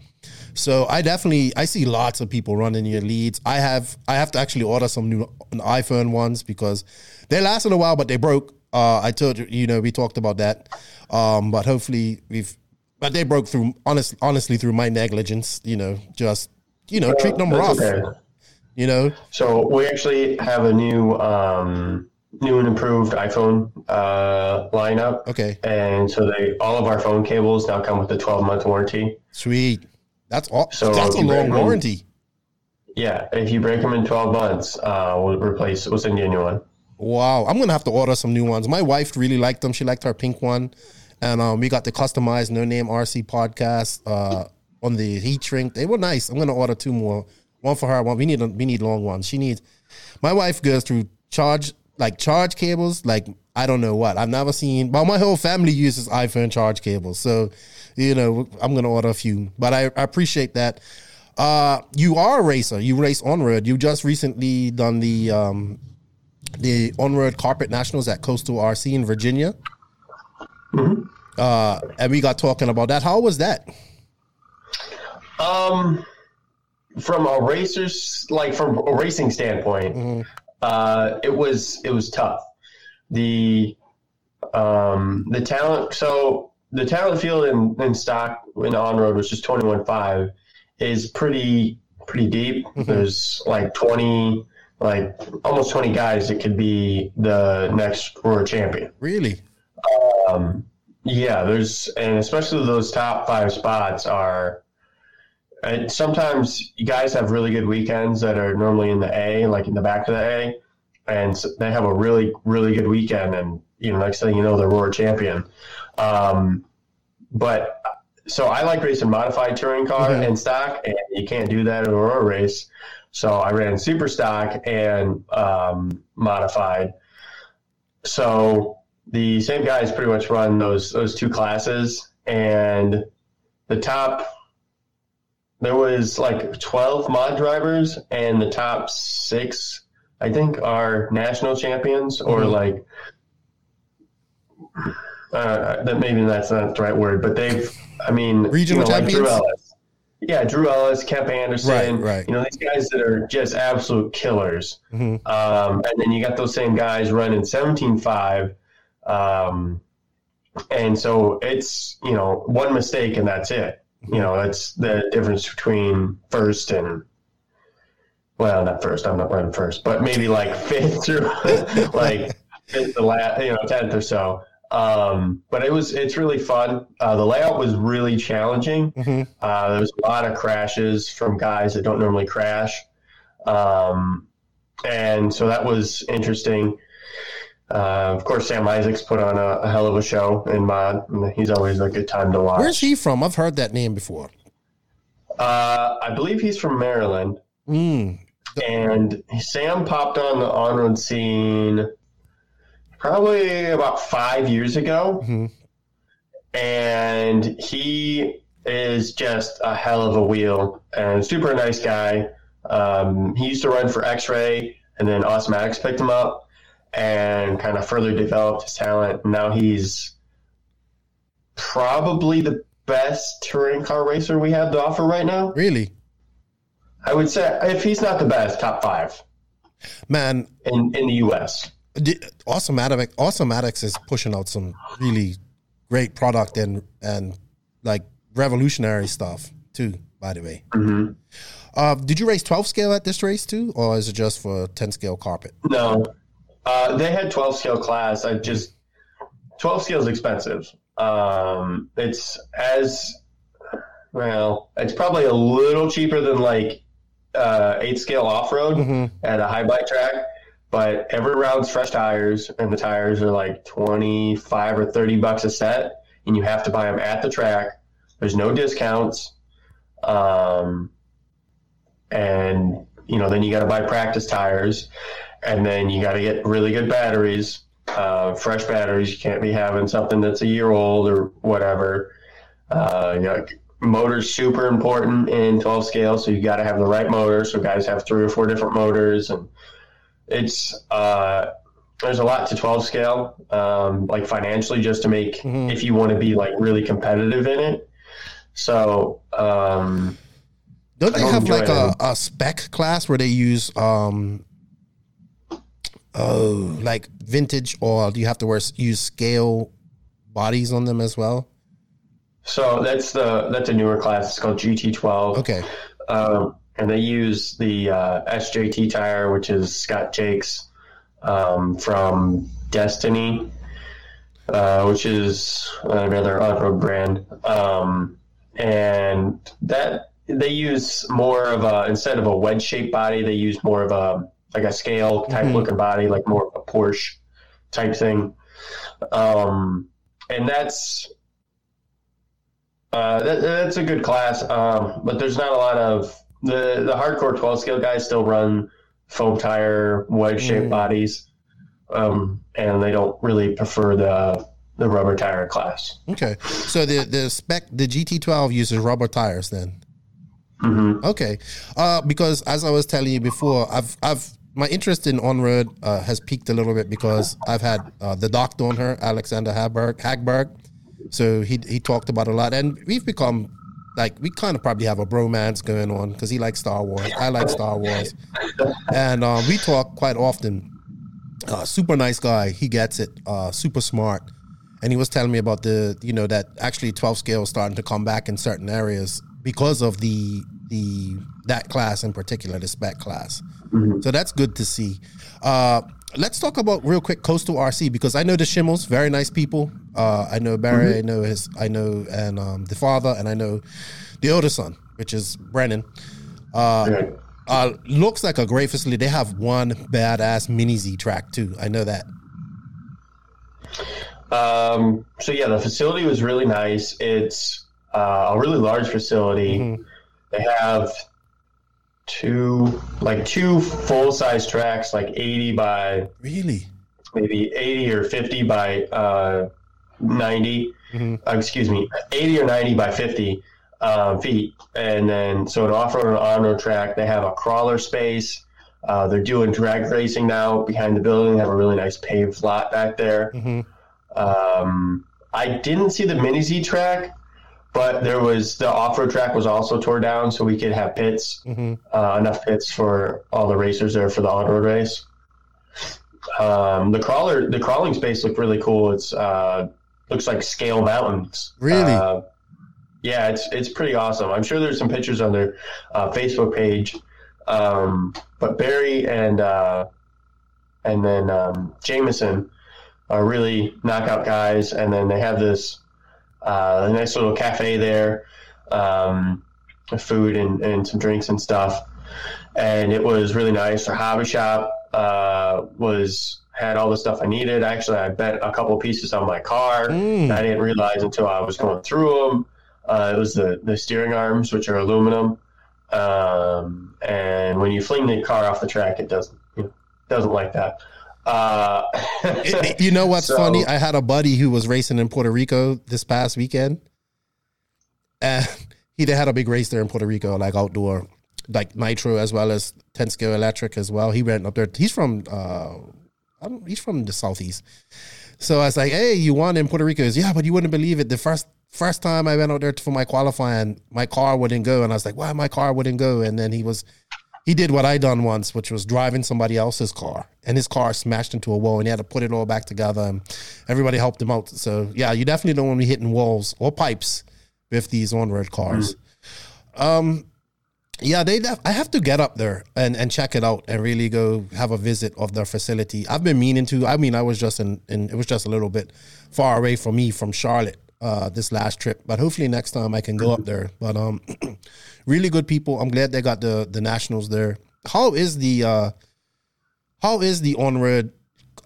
So I definitely I see lots of people running your leads. I have I have to actually order some new iPhone ones because they lasted a while, but they broke. Uh, I told you, you know, we talked about that. Um, but hopefully we've, but they broke through honest, honestly through my negligence. You know, just you know, treat them rough. Okay. You know, So we actually have a new, um, new and improved iPhone uh, lineup. okay, And so they all of our phone cables now come with a 12 month warranty. sweet. That's all. So that's a long warranty. Yeah, if you break them in 12 months, uh, we'll replace. We'll send you a new one. Wow, I'm gonna have to order some new ones. My wife really liked them. She liked our pink one, and um, we got the customized No Name RC podcast uh, on the heat shrink. They were nice. I'm gonna order two more. One for her. One we need. We need long ones. She needs. My wife goes through charge like charge cables. Like I don't know what. I've never seen. But my whole family uses iPhone charge cables. So, you know, I'm gonna order a few. But I, I appreciate that. Uh, you are a racer. You race on road. You just recently done the um, the on-road carpet nationals at Coastal RC in Virginia. Uh, and we got talking about that. How was that? Um, from a racer's like from a racing standpoint, uh, it was it was tough. The um the talent so the talent field in, in stock in on road, which is twenty one five, is pretty pretty deep. There's like twenty like almost twenty guys that could be the next world champion. Really? Um, yeah, there's, and especially those top five spots are. And sometimes you guys have really good weekends that are normally in the A, like in the back of the A, and they have a really, really good weekend, and you know, next thing you know, they're world champion. Um, but so I like racing modified touring car Mhm. and stock, and you can't do that in a road race. So I ran super stock and um, modified. So the same guys pretty much run those those two classes, and the top there was like twelve mod drivers, and the top six I think are national champions or Mhm. like. Uh, that maybe that's not the right word, but they've, I mean, Regional you know, like Drew champions? Ellis. Yeah, Drew Ellis, Kemp Anderson, Right, right. You know, these guys that are just absolute killers. Mhm. Um, and then you got those same guys running 17.5. Um, and so it's, you know, one mistake and that's it. You know, that's the difference between first and, well, not first, I'm not running first, but maybe like fifth through like fifth to last, you know, 10th or so. Um, but it was, it's really fun. Uh, the layout was really challenging. Mhm. Uh, there was a lot of crashes from guys that don't normally crash. Um, and so that was interesting. Uh, of course, Sam Isaacs put on a, a hell of a show in mod. He's always a good time to watch. Where's he from? I've heard that name before. Uh, I believe he's from Maryland. Mm. And Sam popped on the on-road scene probably about five years ago. Mhm. And he is just a hell of a wheel and super nice guy. Um, he used to run for X Ray, and then Awesomatix picked him up and kind of further developed his talent. Now he's probably the best touring car racer we have to offer right now. Really, I would say if he's not the best, top five man. in in the U.S. Awesome the- Awesomatix, Awesomatix is pushing out some really great product and and like revolutionary stuff too. By the way, uh, did you race twelve scale at this race too, or is it just for ten scale carpet? No, uh, they had 12 scale class. I just 12 scale is expensive. Um, it's as well. It's probably a little cheaper than like uh, eight scale off road at a high bike track. But every round's fresh tires, and the tires are like 25 or 30 bucks a set, and you have to buy them at the track. There's no discounts. Um, and you know, then you got to buy practice tires, and then you got to get really good batteries, uh, fresh batteries. You can't be having something that's a year old or whatever. Uh, you know, motors super important in 12 scale, so you got to have the right motor. So guys have three or four different motors, and it's uh, there's a lot to 12 scale, um, like financially, just to make if you want to be like really competitive in it. So um, Don't they have like a, a spec class where they use um oh like vintage or do you have to wear use scale bodies on them as well? So that's the that's a newer class. It's called GT12. Okay. Um, and they use the uh, SJT tire, which is Scott Jakes um, from Destiny, uh, which is another on-road brand. Um, and that they use more of a instead of a wedge-shaped body, they use more of a like a scale type looking body, like more of a Porsche type thing. Um, and that's uh, that, that's a good class, um, but there's not a lot of the the hardcore 12 scale guys still run foam tire wedge shaped bodies, um, and they don't really prefer the the rubber tire class. Okay. So the the spec the GT12 uses rubber tires then. Mm-hmm. Okay. Uh, because as I was telling you before, I've I've my interest in on road uh, has peaked a little bit because I've had uh, the doctor on her, Alexander Hagberg. Hagberg. So he he talked about a lot, and we've become like we kind of probably have a bromance going on because he likes Star Wars. I like Star Wars, and uh, we talk quite often. Uh, super nice guy. He gets it. Uh, super smart. And he was telling me about the, you know, that actually 12 scale is starting to come back in certain areas because of the the that class in particular, the spec class. So that's good to see. Let's talk about real quick Coastal RC because I know the Schimmels, very nice people. Uh, I know Barry, I know his, I know, and um, the father, and I know the older son, which is Brennan. Uh, uh, looks like a great facility. They have one badass mini Z track too. I know that. Um, so yeah, the facility was really nice. It's uh, a really large facility. They have two like two full size tracks, like eighty by Really? maybe 80 or 50 by uh, 90 uh, excuse me 80 or 90 by 50 uh, feet. And then so an off-road and on-road track they have a crawler space. Uh, they're doing drag racing now behind the building. They have a really nice paved lot back there. Um, i didn't see the mini z track but there was the off-road track was also tore down so we could have pits uh, enough pits for all the racers there for the on-road race um, the crawler, the crawling space looked really cool. It's uh, looks like scale mountains. Really? Uh, yeah, it's it's pretty awesome. I'm sure there's some pictures on their uh, Facebook page. Um, but Barry and uh, and then um, Jameson are really knockout guys, and then they have this uh, nice little cafe there, um, food and, and some drinks and stuff and it was really nice. Our hobby shop uh, was had all the stuff I needed. Actually, I bet a couple pieces on my car. Mm. I didn't realize until I was going through them. Uh, it was the the steering arms, which are aluminum, um, and when you fling the car off the track, it doesn't you know, doesn't like that. Uh, you know what's So- funny? I had a buddy who was racing in Puerto Rico this past weekend, and he they had a big race there in Puerto Rico, like outdoor, like nitro as well as ten scale electric as well. He went up there. He's from uh, I don't, he's from the southeast. So I was like, "Hey, you won in Puerto Rico?" Goes, yeah, but you wouldn't believe it. The first first time I went out there for my qualifying, my car wouldn't go, and I was like, "Why my car wouldn't go?" And then he was, he did what I done once, which was driving somebody else's car, and his car smashed into a wall, and he had to put it all back together, and everybody helped him out. So yeah, you definitely don't want to be hitting walls or pipes with these on-road cars. Um, yeah, they. Def- I have to get up there and, and check it out and really go have a visit of their facility. I've been meaning to. I mean, I was just in, in it was just a little bit far away from me from Charlotte uh, this last trip, but hopefully next time I can go up there. But um, really good people. I'm glad they got the the nationals there. How is the uh, how is the on road?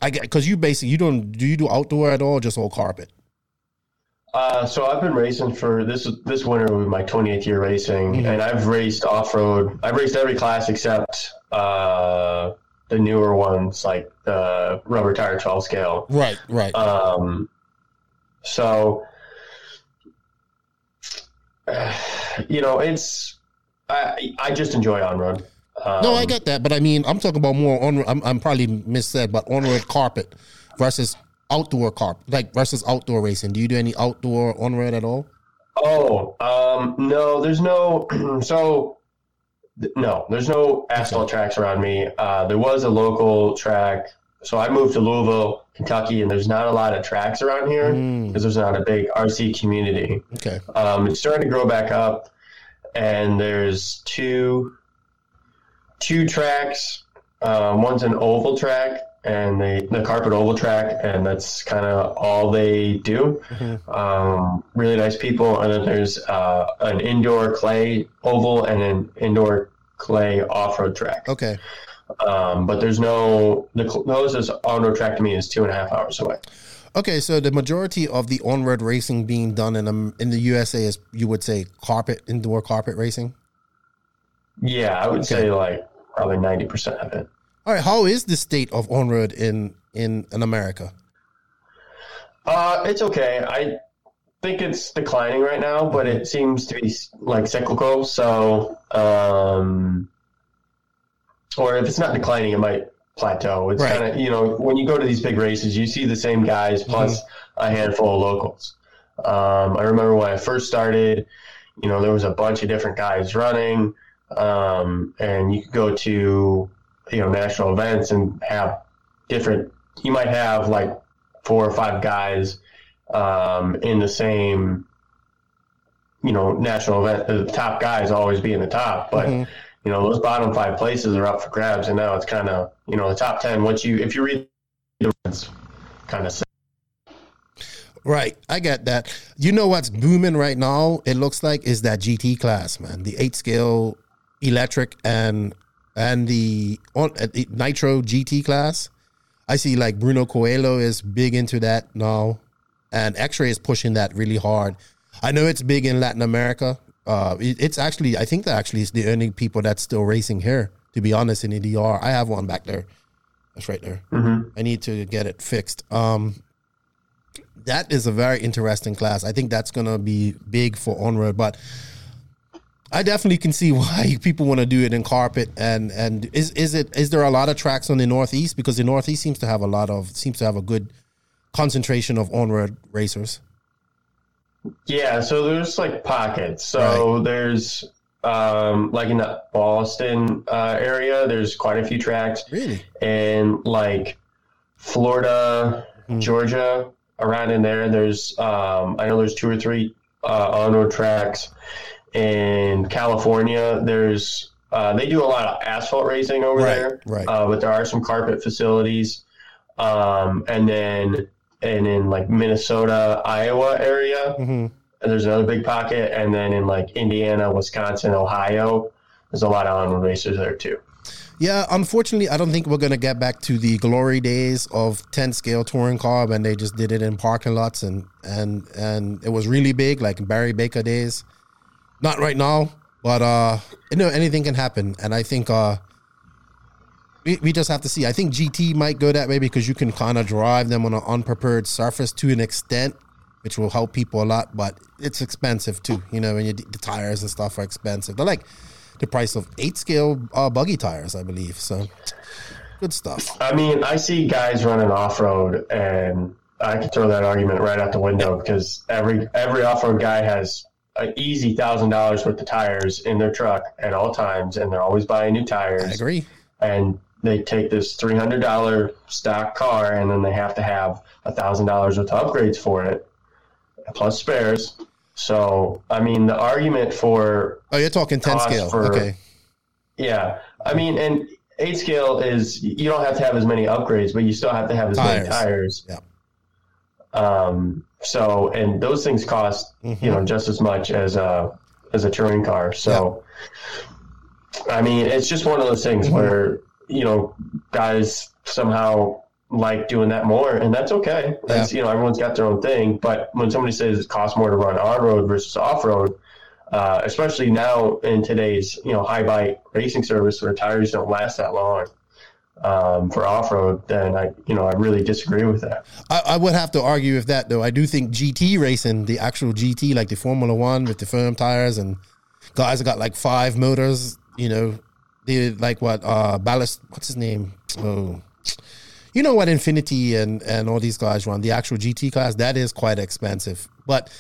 I get because you basically you don't do you do outdoor at all, just all carpet? Uh, so I've been racing for this this winter be my 28th year racing, and I've raced off road. I've raced every class except uh, the newer ones, like the rubber tire 12 scale. Right, right. Um, so, you know, it's I I just enjoy on road. Um, No, I get that, but I mean, I'm talking about more on. I'm, I'm probably missaid, but on road carpet versus outdoor carpet, like versus outdoor racing. Do you do any outdoor on road at all? Oh, um, no, there's no. so, th- no, there's no asphalt tracks around me. Uh, there was a local track. So I moved to Louisville, Kentucky, and there's not a lot of tracks around here because there's not a big RC community. Okay, Um, it's starting to grow back up, and there's two two tracks. Um, one's an oval track, and they the carpet oval track, and that's kind of all they do. Um, really nice people, and then there's uh, an indoor clay oval and an indoor clay off road track. okay. Um, but there's no the cl- closest on road track to me is two and a half hours away. Okay, so the majority of the on-road racing being done in um, in the USA is you would say carpet indoor carpet racing. Yeah, I would say like probably ninety percent of it. All right, how is the state of on-road in in in America? Uh, it's okay. I think it's declining right now, but it seems to be like cyclical. So, um, or if it's not declining, it might plateau. It's Right. kind of you know when you go to these big races, you see the same guys plus a handful of locals. Um, I remember when I first started, you know, there was a bunch of different guys running, um, and you could go to you know national events and have different. You might have like four or five guys um, in the same, you know, national event. The top guys always be in the top, but Mhm. You know those bottom five places are up for grabs, and now it's kind of you know the top ten. Once you if you read the it's kind of Right, I get that. You know what's booming right now? It looks like is that GT class, man. The eight scale electric and and the on uh, Nitro GT class. I see like Bruno Coelho is big into that now, and X Ray is pushing that really hard. I know it's big in Latin America. Uh, it- it's actually I think that actually is the only people that's still racing here. To be honest, in the DR, I have one back there. That's right there. I need to get it fixed. Um, that is a very interesting class. I think that's gonna be big for on road, but I definitely can see why people want to do it in carpet. And and is is it is there a lot of tracks on the northeast because the northeast seems to have a lot of seems to have a good concentration of on road racers. Yeah, so there's like pockets. So there's um, like in the Boston uh, area, there's quite a few tracks, Really? and like Florida, Georgia, around in there. There's um, I know there's two or three uh, on-road tracks. In California, there's uh, they do a lot of asphalt racing over Right, there, right. Uh, but there are some carpet facilities, um, and then and in like Minnesota, Iowa area, Mhm. and there's another big pocket, and then in like Indiana, Wisconsin, Ohio, there's a lot of on-road racers there too. Yeah, unfortunately, I don't think we're gonna get back to the glory days of 10 scale touring car when they just did it in parking lots and and and it was really big, like Barry Baker days. Not right now, but uh, you know, anything can happen, and I think uh, we, we just have to see. I think GT might go that way because you can kind of drive them on an unprepared surface to an extent which will help people a lot. But it's expensive too. You know, when you, the tires and stuff are expensive. They're like the price of eight scale uh, buggy tires, I believe. So good stuff. I mean, I see guys running off road, and I could throw that argument right out the window because every every off road guy has an easy thousand dollars worth of tires in their truck at all times, and they're always buying new tires. I agree. And they take this three hundred dollar stock car, and then they have to have a thousand dollars worth of upgrades for it, plus spares. So, I mean, the argument for Oh, you're talking ten scale. for- okay. yeah, I mean, and eight scale is you don't have to have as many upgrades, but you still have to have as many Tires. tires. Yeah. Um. So, and those things cost Mm-hmm. you know just as much as a as a touring car. So, I mean, it's just one of those things Mm-hmm. where you know guys somehow like doing that more, and that's okay. That's you know everyone's got their own thing. But when somebody says it costs more to run on road versus off road, uh, especially now in today's you know high bike racing service where tires don't last that long um, for off road, then I you know I really disagree with that. I, I would have to argue with that though. I do think GT racing, the actual GT, like the Formula One with the firm tires and guys that got like five motors, you know, they like what uh ballast what's his name? Oh you know what Infinity and, and all these guys run, the actual GT class, that is quite expensive. But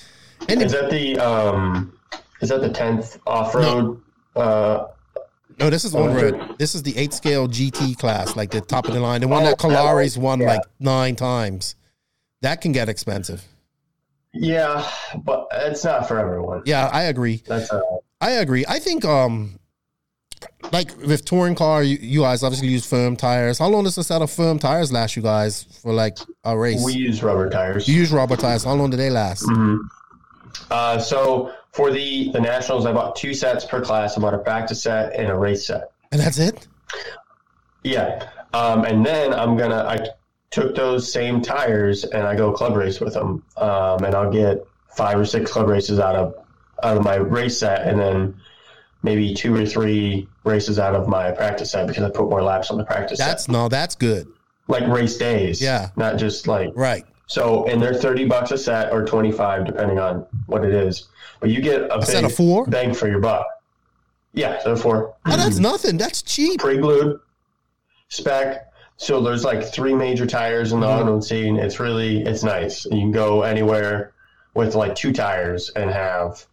and Is that the um, is that the tenth off road? Uh, no, this is on road. This is the eight scale GT class, like the top of the line. The one that Kalaris won Yeah. like nine times. That can get expensive. yeah, but it's not for everyone. Yeah, I agree. That's uh, I agree. I think um like with touring car, you, you guys obviously use firm tires. How long does a set of firm tires last you guys for like a race? we use rubber tires. you use rubber tires. How long do they last? Uh, so for the the nationals, I bought two sets per class. I bought a practice set and a race set. And that's it. Yeah, um, and then I'm gonna I took those same tires and I go club race with them, um, and I'll get five or six club races out of out of my race set, and then maybe two or three races out of my practice set because I put more laps on the practice That's set, no, that's good. like race days. Yeah. not just like Right. so. And they're thirty bucks a set or twenty five depending on what it is, but you get a, A big set of four? bang for your buck. Yeah, so four Oh, that's nothing. That's cheap. pre-glued spec. So there's like three major tires in the Mm-hmm. unknown scene. It's really it's nice. You can go anywhere with like two tires and have,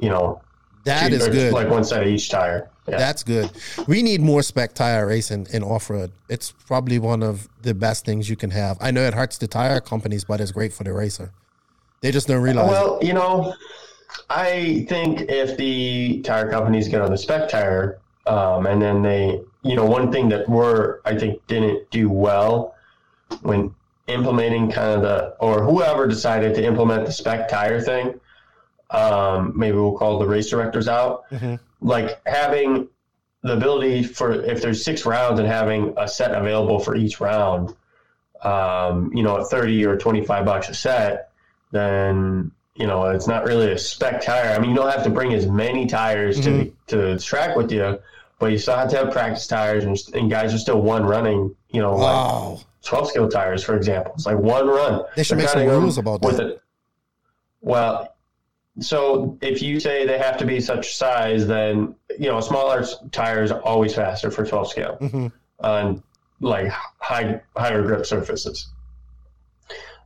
you know, That is good. Like one set of each tire. Yeah. That's good. We need more spec tire racing in off road. It's probably one of the best things you can have. I know it hurts the tire companies, but it's great for the racer. They just don't realize. it. well, you know, I think if the tire companies get on the spec tire, um, and then they, you know, one thing that we're I think didn't do well when implementing kind of the or whoever decided to implement the spec tire thing, um, maybe we'll call the race directors out, like having the ability for if there's six rounds and having a set available for each round, um, you know, at thirty or twenty five bucks a set, then you know it's not really a spec tire. I mean, you don't have to bring as many tires to to track with you, but you still have to have practice tires, and, and guys are still one running. You know, like 12 scale tires, for example. It's like one run. They should They're make some rules about with that. It. Well, so if you say they have to be such size, then you know smaller tires are always faster for 12 scale Mhm. on like high higher grip surfaces.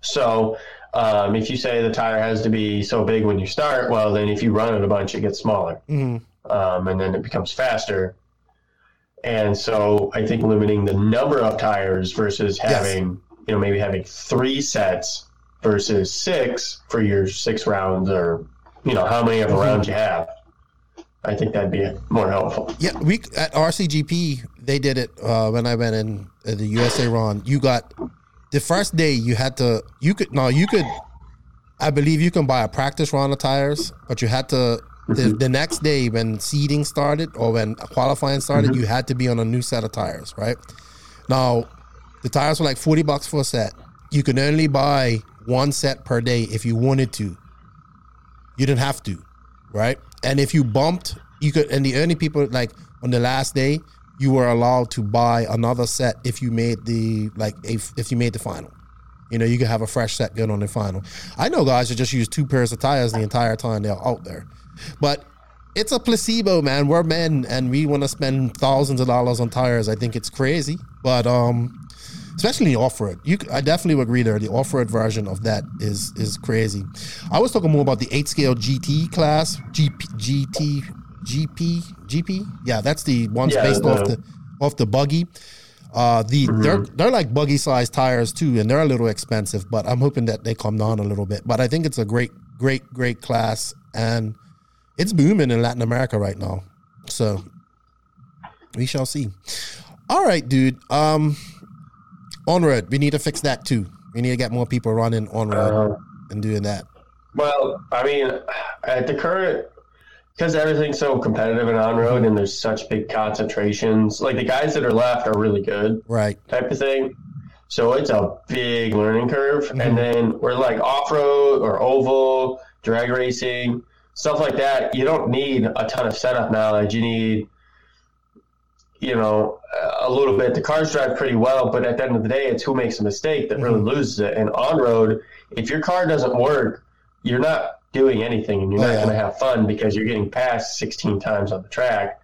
So um, if you say the tire has to be so big when you start, well, then if you run it a bunch, it gets smaller Mhm. um, and then it becomes faster. And so I think limiting the number of tires versus Yes. having, you know, maybe having three sets versus six for your six rounds or, you know, how many of a round you have. I think that'd be more helpful. Yeah, we at RCGP they did it uh, when I went in uh, the USA run. You got the first day you had to you could no you could I believe you can buy a practice run of tires, but you had to the, the next day when seeding started or when qualifying started, you had to be on a new set of tires, right? Now the tires were like forty bucks for a set. You could only buy one set per day if you wanted to. You didn't have to, right? And if you bumped, you could. And the only people like on the last day, you were allowed to buy another set if you made the like if if you made the final. You know, you could have a fresh set good on the final. I know guys that just use two pairs of tires the entire time they're out there, but it's a placebo, man. We're men, and we want to spend thousands of dollars on tires. I think it's crazy, but um, especially off road. You, I definitely would agree there. The off road version of that is is crazy. I was talking more about the eight scale GT class, GP, GT, GP, GP. Yeah, that's the ones Yeah, based off the- the off the buggy. Uh, the they're they're like buggy sized tires too, and they're a little expensive. But I'm hoping that they come down a little bit. But I think it's a great, great, great class, and it's booming in Latin America right now. So we shall see. All right, dude. Um, on road, we need to fix that too. We need to get more people running on road Uh, and doing that. Well, I mean, at the current, because everything's so competitive and on road, and there's such big concentrations. Like the guys that are left are really good, Right. type of thing. So it's a big learning curve, and then we're like off road or oval, drag racing, stuff like that. You don't need a ton of setup knowledge. You need, you know, a little bit. The cars drive pretty well, but at the end of the day, it's who makes a mistake that really loses it. And on road, if your car doesn't work, you're not doing anything, and you're Oh, not yeah. going to have fun because you're getting passed 16 times on the track.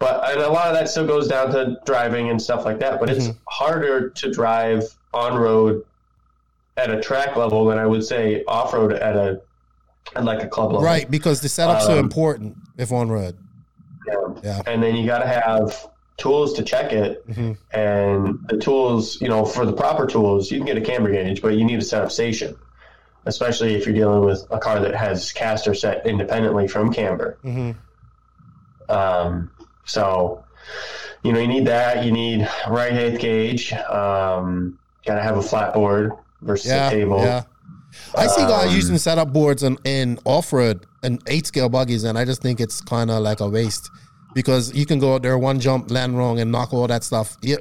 But and a lot of that still goes down to driving and stuff like that. But it's harder to drive on road at a track level than I would say off road at a at like a club level. Right, because the setup's so Um, important if on road. Yeah. And then you got to have tools to check it, Mhm. and the tools, you know, for the proper tools, you can get a camber gauge, but you need a setup station, especially if you're dealing with a car that has caster set independently from camber. Mhm. Um, so, you know, you need that. You need right eighth gauge. Um, got to have a flat board versus Yeah. a table. Yeah. I see guys Um, using setup boards in, in off road and eight scale buggies, and I just think it's kind of like a waste because you can go out there one jump, land wrong, and knock all that stuff. Yeah.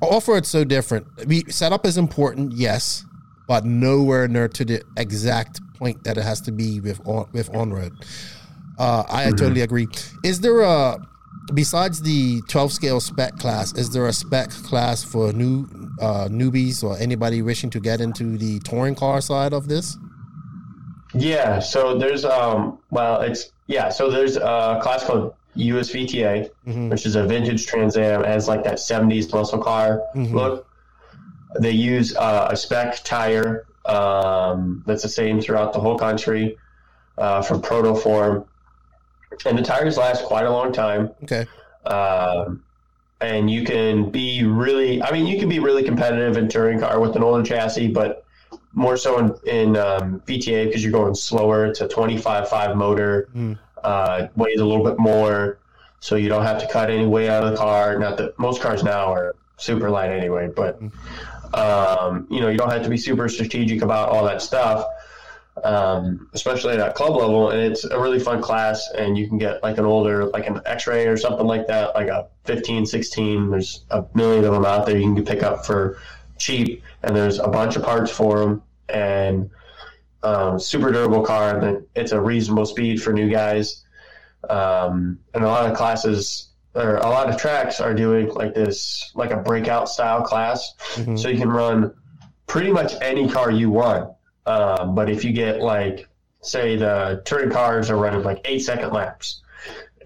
Off road's so different. We, setup is important, yes, but nowhere near to the exact point that it has to be with on, with on road. Uh, I totally agree. Is there a besides the 12 scale spec class? Is there a spec class for new uh, newbies or anybody wishing to get into the touring car side of this? Yeah, so there's um well it's yeah, so there's a class called USVTA, which is a vintage Trans Am, has like that 70s muscle car look. They use uh, a spec tire um, that's the same throughout the whole country uh, from Protoform, and the tires last quite a long time. Okay. Um, and you can be really, I mean, you can be really competitive in touring car with an older chassis, but more so in, in um, VTA because you're going slower. It's a 25.5 motor, uh, weighs a little bit more, so you don't have to cut any weight out of the car. Not that most cars now are super light anyway, but um, you know, you don't have to be super strategic about all that stuff um, especially at club level. And it's a really fun class, and you can get like an older, like an X-ray or something like that, like a 15, 16. There's a million of them out there you can pick up for cheap, and there's a bunch of parts for them, and um, super durable car. And then it's a reasonable speed for new guys. Um, and a lot of classes. Or a lot of tracks are doing like this, like a breakout style class, so you can run pretty much any car you want. Um, but if you get like, say the touring cars are running like eight second laps,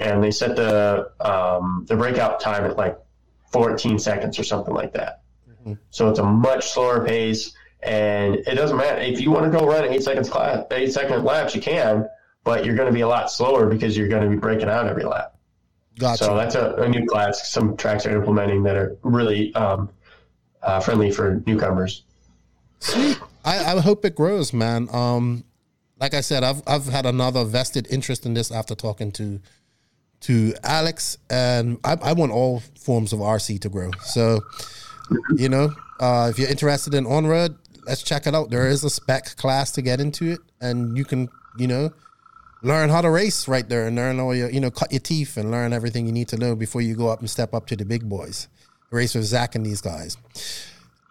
and they set the um, the breakout time at like 14 seconds or something like that. So it's a much slower pace, and it doesn't matter if you want to go run eight seconds class, eight second laps, you can, but you're going to be a lot slower because you're going to be breaking out every lap. Gotcha. So that's a, a new class. Some tracks are implementing that are really um, uh, friendly for newcomers. Sweet. I, I hope it grows, man. Um, like I said, I've I've had another vested interest in this after talking to to Alex, and I, I want all forms of RC to grow. So, you know, uh, if you're interested in on road, let's check it out. There is a spec class to get into it, and you can, you know, learn how to race right there, and learn all your, you know, cut your teeth and learn everything you need to know before you go up and step up to the big boys. Race with Zac and these guys.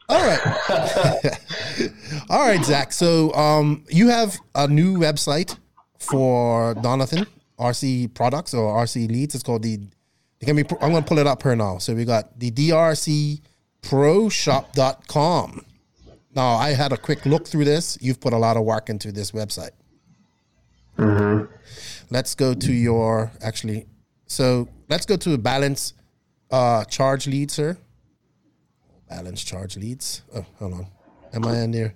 All right. All right, Zac. So um, you have a new website for Donathan RC products or RC leads. It's called the. It can be. I'm going to pull it up here now. So we got the DRC ProShop.com. Now, I had a quick look through this. You've put a lot of work into this website. Mm-hmm. Let's go to your actually. So let's go to a balance uh, charge lead, sir. Balance charge leads. Oh, hold on. Am I in there?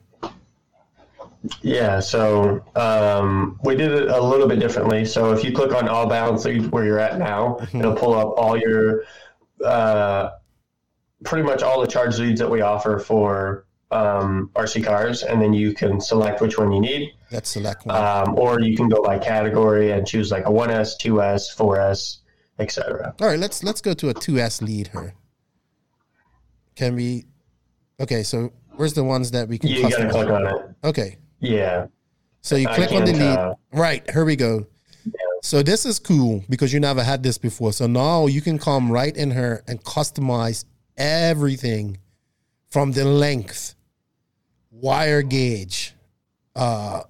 Yeah, so um, we did it a little bit differently. So if you click on all balance leads where you're at now, Mm-hmm. it'll pull up all your uh, pretty much all the charge leads that we offer for um, RC cars, and then you can select which one you need, Let's select one. um, or you can go by category and choose like a 1S, 2S, 4S, etc. All right, let's let's go to a 2S lead here. Can we? Okay, so where's the ones that we can? You got to click on it. Okay, Yeah. so you I click on the lead. uh, right, here we go. So this is cool because you never had this before. So now you can come right in here and customize everything from the length, wire gauge, uh,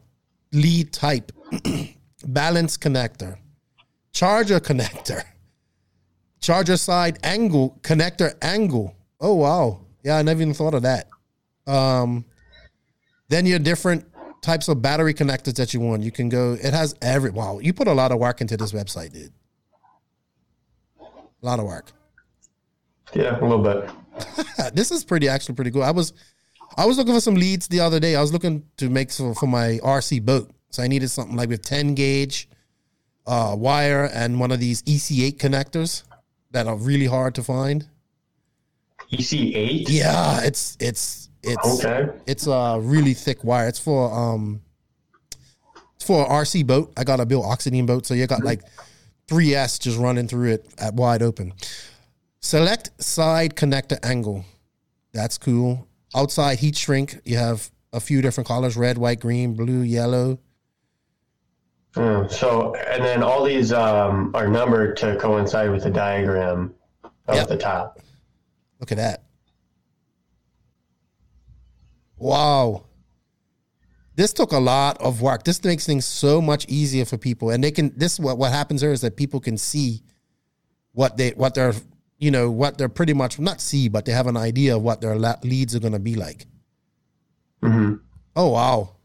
lead type, balance connector, charger connector, charger side angle, connector angle. Oh wow. Yeah, I never even thought of that. Um then your different types of battery connectors that you want. You can go, it has every wow, you put a lot of work into this website, dude. A lot of work. Yeah, a little bit. This is pretty actually pretty cool. I was I was looking for some leads the other day. I was looking to make some for my RC boat. So I needed something like with 10 gauge uh, wire and one of these EC8 connectors that are really hard to find. EC8? Yeah, it's it's it's Okay. it's a really thick wire. It's for um it's for an RC boat. I got a Bill Oxidine boat, so you got like 3S just running through it at wide open. Select side connector angle. That's cool. Outside heat shrink, you have a few different colors, red, white, green, blue, yellow. Mm, so, and then all these um, are numbered to coincide with the diagram up Yep. at the top. Look at that. Wow. This took a lot of work. This makes things so much easier for people. And they can this what what happens there is that people can see what they what they're you know what they're pretty much not see, but they have an idea of what their la- leads are going to be like. hmm Oh wow,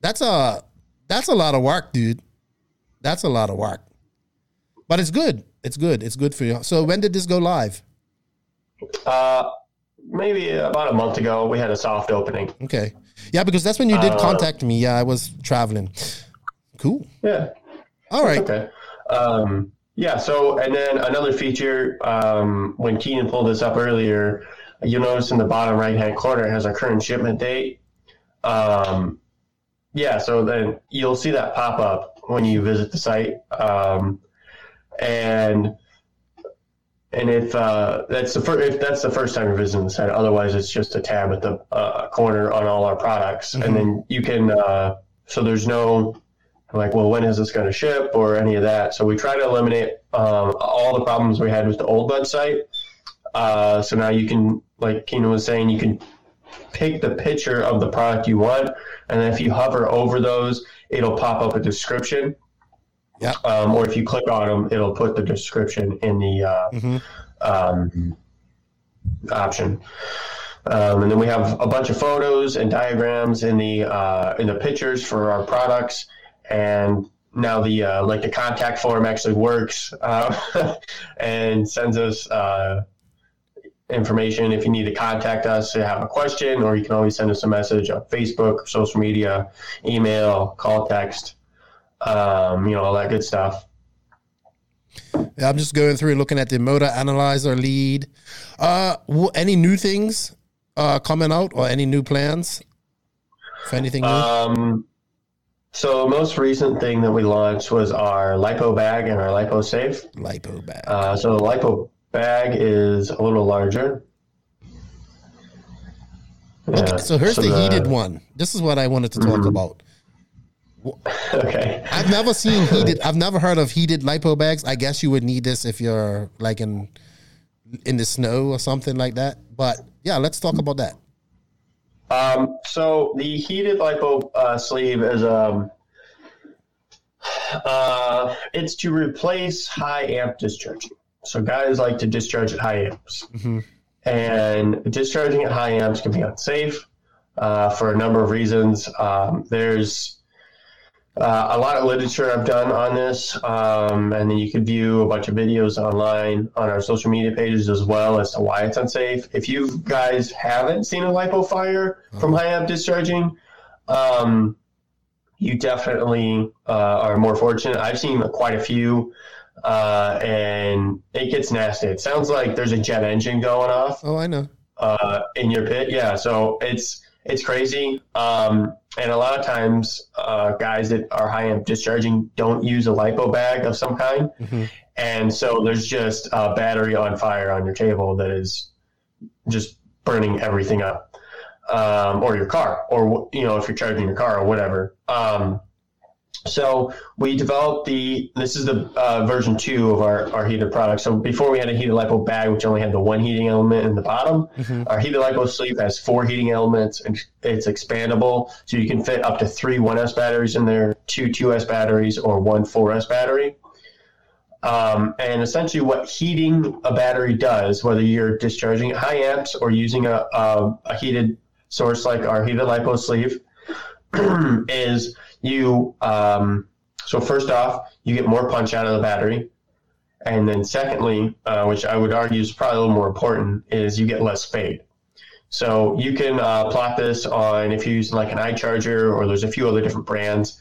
that's a that's a lot of work, dude. That's a lot of work, but it's good. It's good. It's good for you. So when did this go live? Uh, maybe about a month ago, we had a soft opening. Okay. Yeah, because that's when you did Uh, contact me. Yeah, I was traveling. Cool. Yeah. All right. Okay. Um, yeah. So, and then another feature, um, when Keenan pulled this up earlier, you'll notice in the bottom right hand corner it has our current shipment date. Um, yeah. So then you'll see that pop up when you visit the site. Um, and and if uh, that's the first, if that's the first time you're visiting the site, otherwise it's just a tab at the uh, corner on all our products, and then you can. Uh, so there's no like, well, when is this going to ship or any of that. So we try to eliminate um, all the problems we had with the old website. Uh, so now you can, like Keenan was saying, you can pick the picture of the product you want, and if you hover over those, it'll pop up a description. Yeah. Um, or if you click on them, it'll put the description in the uh, Mhm. um, option. Um, and then we have a bunch of photos and diagrams in the uh, in the pictures for our products. And now the uh, like the contact form actually works uh, and sends us uh, information if you need to contact us to have a question, or you can always send us a message on Facebook, social media, email, call, text, um, you know, all that good stuff. Yeah, I'm just going through and looking at the motor analyzer lead. Uh, any new things uh, coming out or any new plans for anything new? Um, so most recent thing that we launched was our lipo bag and our lipo safe. Lipo bag. Uh, so the lipo bag is a little larger. Yeah, so here's the, heated one. This is what I wanted to talk Mhm. about. Okay. I've never seen heated. I've never heard of heated lipo bags. I guess you would need this if you're like in in the snow or something like that. But yeah, let's talk about that. Um, so the heated lipo uh, sleeve is um, uh, it's to replace high amp discharging. So guys like to discharge at high amps, Mhm. and discharging at high amps can be unsafe. uh, for a number of reasons. Um, there's uh, a lot of literature I've done on this, um, and then you can view a bunch of videos online on our social media pages as well as to why it's unsafe. If you guys haven't seen a lipo fire from high amp discharging, um, you definitely uh, are more fortunate. I've seen quite a few, uh, and it gets nasty. It sounds like there's a jet engine going off Oh, I know. uh, in your pit. Yeah, so it's it's crazy. Um, and a lot of times, uh, guys that are high amp discharging don't use a lipo bag of some kind, and so there's just a battery on fire on your table that is just burning everything up, um, or your car, or you know if you're charging your car or whatever. Um, so we developed the this is the uh, version two of our, our heated product. So before we had a heated lipo bag, which only had the one heating element in the bottom. Our heated lipo sleeve has four heating elements and it's expandable, so you can fit up to three 1S batteries in there, two 2S batteries, or one 4S battery. Um, and essentially, what heating a battery does, whether you're discharging at high amps or using a, a, a heated source like our heated lipo sleeve, is you um, so first off you get more punch out of the battery. And then secondly uh, which i would argue is probably a little more important is you get less fade so you can uh, plot this on if you're using like an iCharger or there's a few other different brands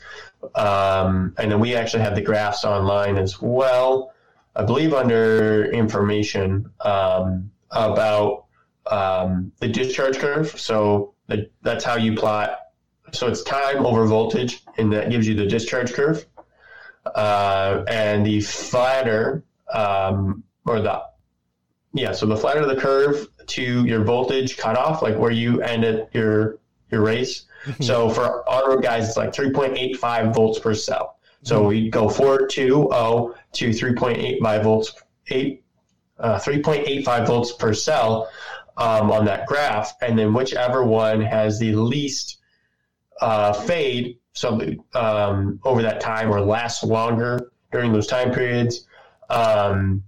um, and then we actually have the graphs online as well i believe under information um, about um, the discharge curve. So the, that's how you plot so it's time over voltage, and that gives you the discharge curve. Uh, and the flatter, um, or the yeah, so the flatter the curve to your voltage cutoff, like where you ended your your race. so for road guys, it's like 3.85 volts per cell. So we go 420 to 3.85 volts, eight, uh, 3.85 volts per cell um, on that graph, and then whichever one has the least uh, fade so um, over that time or last longer during those time periods, um,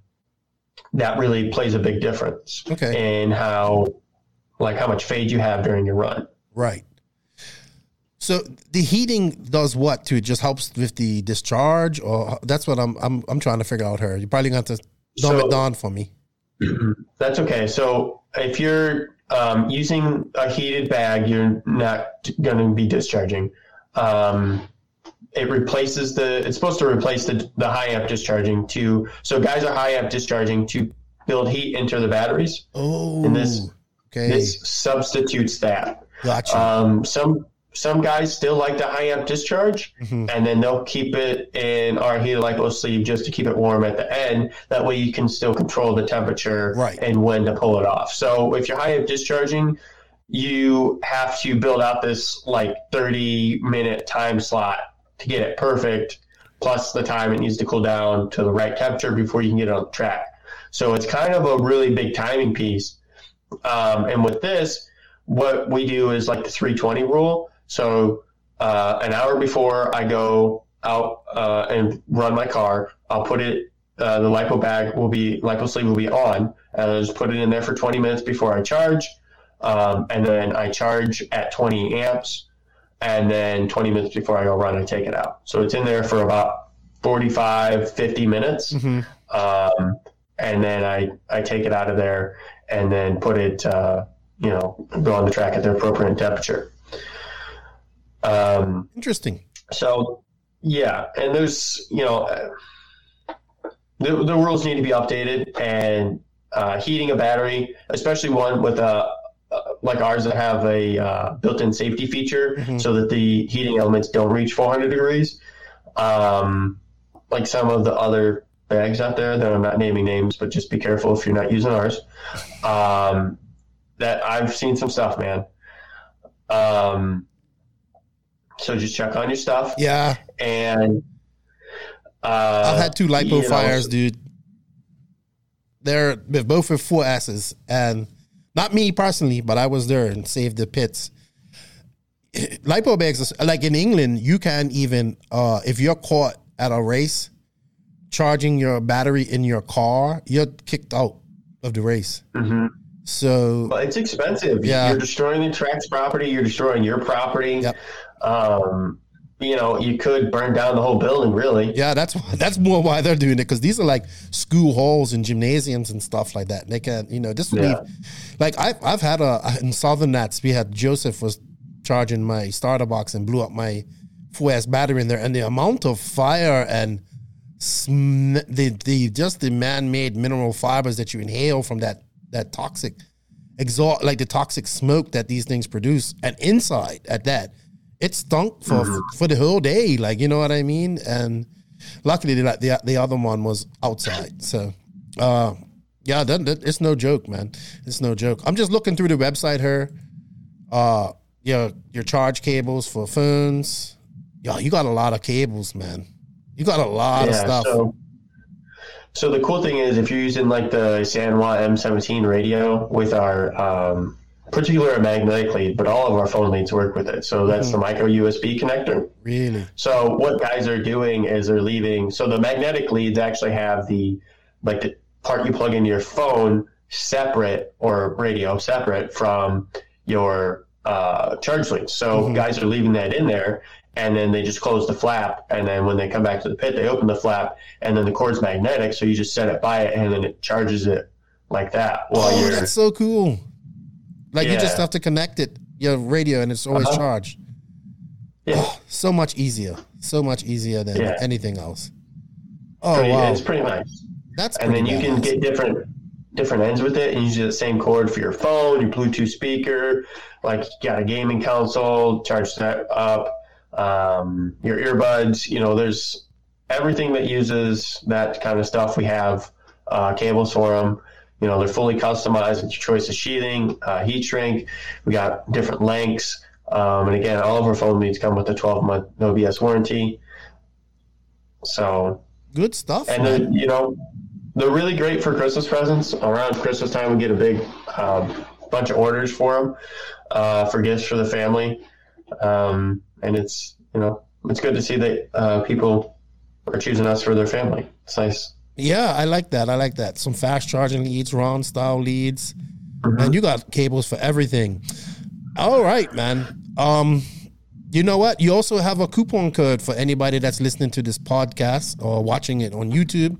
that really plays a big difference Okay. in how like how much fade you have during your run. Right. So the heating does what to it? Just helps with the discharge, or that's what I'm I'm I'm trying to figure out here. You're probably going to dumb So- it down for me. That's okay. So if you're um, using a heated bag, you're not going to be discharging. Um, it replaces the. It's supposed to replace the the high amp discharging to. So guys are high amp discharging to build heat into the batteries. Oh, And this- okay, This substitutes that. gotcha. Um, some some guys still like the high amp discharge, Mhm. and then they'll keep it in our heated lipo sleeve just to keep it warm at the end. That way, you can still control the temperature Right. and when to pull it off. So if you're high amp discharging, you have to build out this like 30 minute time slot to get it perfect, plus the time it needs to cool down to the right temperature before you can get it on track. So it's kind of a really big timing piece. Um, and with this, what we do is like the 320 rule. So uh, an hour before I go out uh, and run my car, I'll put it. Uh, the lipo bag will be lipo sleeve will be on, and I'll just put it in there for 20 minutes before I charge, um, and then I charge at 20 amps, and then 20 minutes before I go run, I take it out. So it's in there for about 45, 50 minutes, Mhm. um, and then I I take it out of there and then put it, uh, you know, go on the track at the appropriate temperature. Um, Interesting. so, yeah, and there's, you know, the, the rules need to be updated, and uh, heating a battery, especially one with a uh, like ours that have a uh, built-in safety feature, Mhm. so that the heating elements don't reach 400 degrees. Um, like some of the other bags out there that I'm not naming names, but just be careful if you're not using ours. Um, that I've seen some stuff, man. Um, so just check on your stuff Yeah, and uh, I've had two lipo you know, fires, dude. They're with both with four asses, and not me personally, but I was there and saved the pits. Lipo bags, like in England, you can't even uh, if you're caught at a race charging your battery in your car, you're kicked out of the race. mhm. So But it's expensive. Yeah. You're destroying the track's property. You're destroying your property. Yep. Um, you know, you could burn down the whole building, really. yeah, that's that's more why they're doing it because these are like school halls and gymnasiums and stuff like that. They can, you know, this would Yeah. be like I've I've had a in Southern Nats we had Joseph was charging my starter box and blew up my 4S battery in there, and the amount of fire and sm- the the just the man made mineral fibers that you inhale from that that toxic exhaust like the toxic smoke that these things produce and inside at that it stunk for for the whole day like you know what i mean? And luckily the the, the other one was outside so uh yeah that, that, it's no joke man. It's no joke. I'm just looking through the website here. Uh your your charge cables for phones. Yeah you got a lot of cables man. You got a lot of stuff. So, so the cool thing is, if you're using like the Sanwa M17 radio with our um, particular magnetic lead, but all of our phone leads work with it. So that's the micro USB connector. really So what guys are doing is they're leaving. So the magnetic leads actually have the like the part you plug into your phone separate or radio separate from your uh, charge leads. So guys are leaving that in there, and then they just close the flap, and then when they come back to the pit, they open the flap, and then the cord's magnetic, so you just set it by it, and then it charges it like that while oh you're. that's so cool like you just have to connect it your radio and it's always Uh-huh. charged. Yeah, so much easier. So much easier than Yeah. anything else. Oh pretty, wow. it's pretty nice. that's and then you can get different different ends with it and use the same cord for your phone your bluetooth speaker like you got a gaming console charge that up um, your earbuds you know there's everything that uses that kind of stuff. We have uh, cables for them you know they're fully customized with your choice of sheathing uh, heat shrink we got different lengths um, and again all of our phone leads come with a 12 month no bs warranty so good stuff and then you know they're really great for Christmas presents. Around Christmas time, we get a big um, bunch of orders for them uh, for gifts for the family, um, and it's you know it's good to see that uh, people are choosing us for their family. It's nice. Yeah, I like that. I like that. Some fast charging leads, Ron style leads, and you got cables for everything. All right, man. Um, you know what? You also have a coupon code for anybody that's listening to this podcast or watching it on YouTube.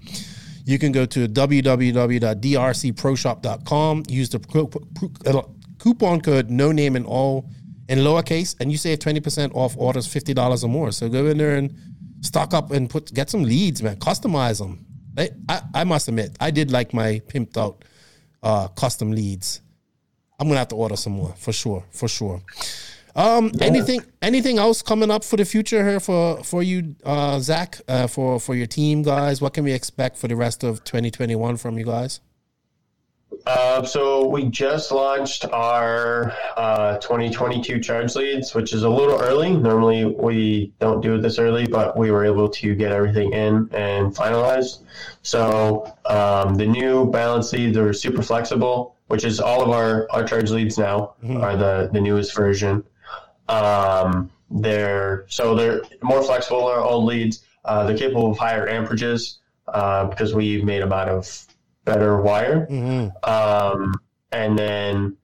You can go to www.drcproshop.com. Use the uh, coupon code no name and all in lowercase, and you save twenty percent off orders fifty dollars or more. So go in there and stock up and put get some leads, man. Customize them. I, I, I must admit, I did like my pimped out uh, custom leads. I'm gonna have to order some more for sure, for sure. Um, anything, anything else coming up for the future here for for you, uh, Zac, uh, for for your team guys? What can we expect for the rest of 2021 from you guys? Uh, so we just launched our uh, 2022 charge leads, which is a little early. Normally we don't do it this early, but we were able to get everything in and finalized. So um, the new balance leads are super flexible, which is all of our, our charge leads now are the, the newest version. Um, they're so they're more flexible than our old leads. Uh, they're capable of higher amperages uh, because we made them out of better wire. Um, and then,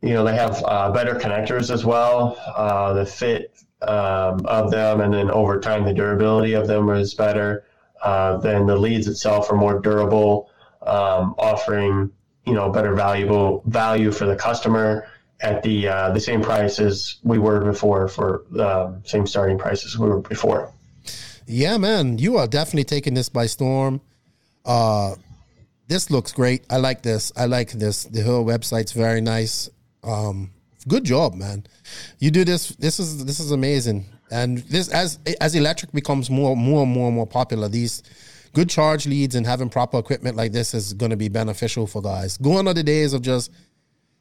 you know, they have uh, better connectors as well. Uh, the fit um, of them, and then over time, the durability of them is better. Uh, then the leads itself are more durable, um, offering you know better valuable value for the customer at the uh, the same price as we were before for um, same starting prices we were before. Yeah, man, you are definitely taking this by storm. Uh, this looks great. I like this. I like this. The whole website's very nice. Um, good job, man. You do this. This is this is amazing. And this as as electric becomes more more and more and more popular, these good charge leads and having proper equipment like this is going to be beneficial for guys. Going on the days of just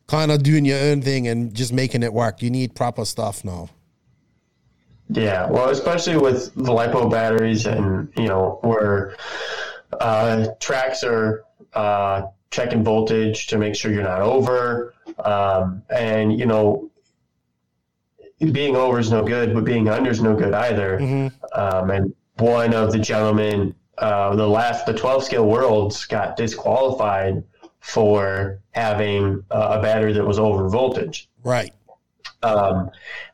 kind of doing your own thing and just making it work. You need proper stuff now. Yeah, well, especially with the lipo batteries, and you know where uh, tracks are uh, checking voltage to make sure you're not over, um, and you know being over is no good, but being under is no good either. Um, and one of the gentlemen, uh, the last the 12 scale worlds got disqualified for having uh, a battery that was over voltage. Right. Um,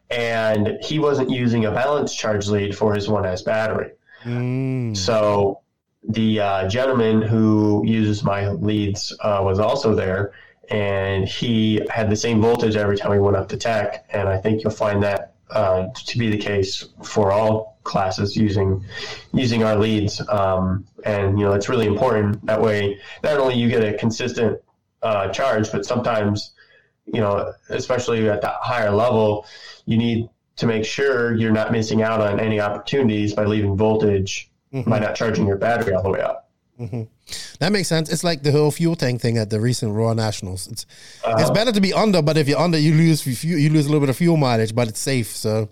and he wasn't using a balance charge lead for his 1S battery. Mm. So the uh, gentleman who uses my leads uh, was also there, and he had the same voltage every time he went up to tech. And I think you'll find that uh, to be the case for all classes using using our leads. Um, and you know it's really important that way. Not only you get a consistent uh, charge, but sometimes you know, especially at that higher level, you need to make sure you're not missing out on any opportunities by leaving voltage Mm-hmm. by not charging your battery all the way up. That makes sense. It's like the whole fuel tank thing at the recent ROAR Nationals. It's Uh-huh. it's better to be under, but if you're under, you lose fuel, you lose a little bit of fuel mileage, but it's safe. So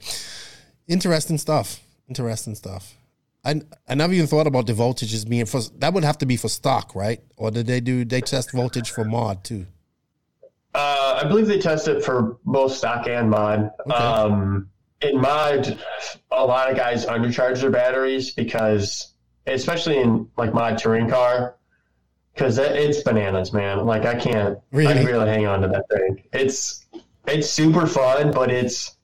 interesting stuff. Interesting stuff. I I never even thought about the voltages being for that would have to be for stock, right? Or did they do they test voltage for mod too? Uh, I believe they test it for both stock and mod. Um, in mod, a lot of guys undercharge their batteries because, especially in like mod touring car, because it's bananas, man. Like I can't, I Really? can really hang on to that thing. It's it's super fun, but it's,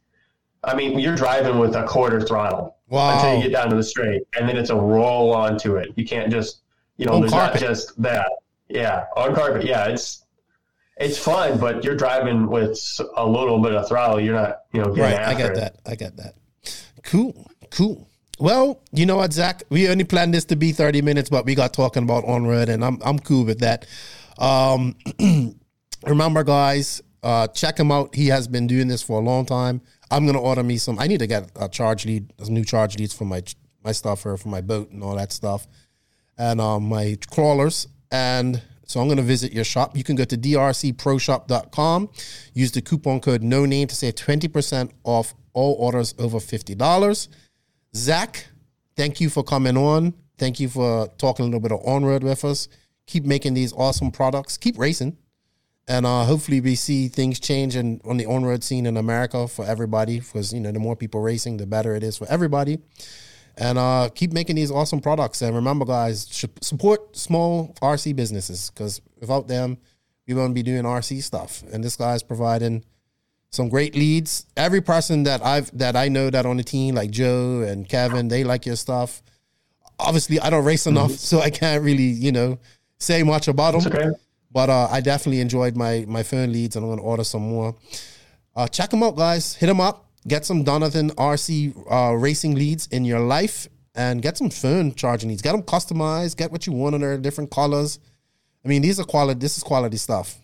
I mean, you're driving with a quarter throttle Wow. until you get down to the straight, and then it's a roll onto it. You can't just, you know, On there's carpet. not just that. Yeah, on carpet. Yeah, it's it's fun, but you're driving with a little bit of throttle. You're not, you know, getting Right, I got it. that. I got that. Cool, cool. Well, you know what, Zac? We only planned this to be thirty minutes, but we got talking about on road, and I'm I'm cool with that. Um, remember, guys, uh, check him out. He has been doing this for a long time. I'm gonna order me some. I need to get a charge lead, some new charge leads for my my stuff here for my boat and all that stuff, and um, my crawlers. And so I'm gonna visit your shop. You can go to drcproshop.com. Use the coupon code no name to save 20% off all orders over $50. Zac, thank you for coming on. Thank you for talking a little bit of on road with us. Keep making these awesome products. Keep racing. And uh, hopefully we see things change in, on the on road scene in America for everybody. Because you know, the more people racing, the better it is for everybody. And uh, keep making these awesome products. And remember, guys, support small RC businesses because without them, we won't be doing RC stuff. And this guy's providing some great leads. Every person that I've that I know that on the team, like Joe and Kevin, they like your stuff. Obviously, I don't race enough, so I can't really, you know, say much about them. Okay. But uh, I definitely enjoyed my my phone leads, and I'm gonna order some more. Uh, check them out, guys. Hit them up. Get some Donathen RC uh, racing leads in your life, and get some phone charging leads. Get them customized. Get what you want in their different colors. I mean, these are quality. This is quality stuff.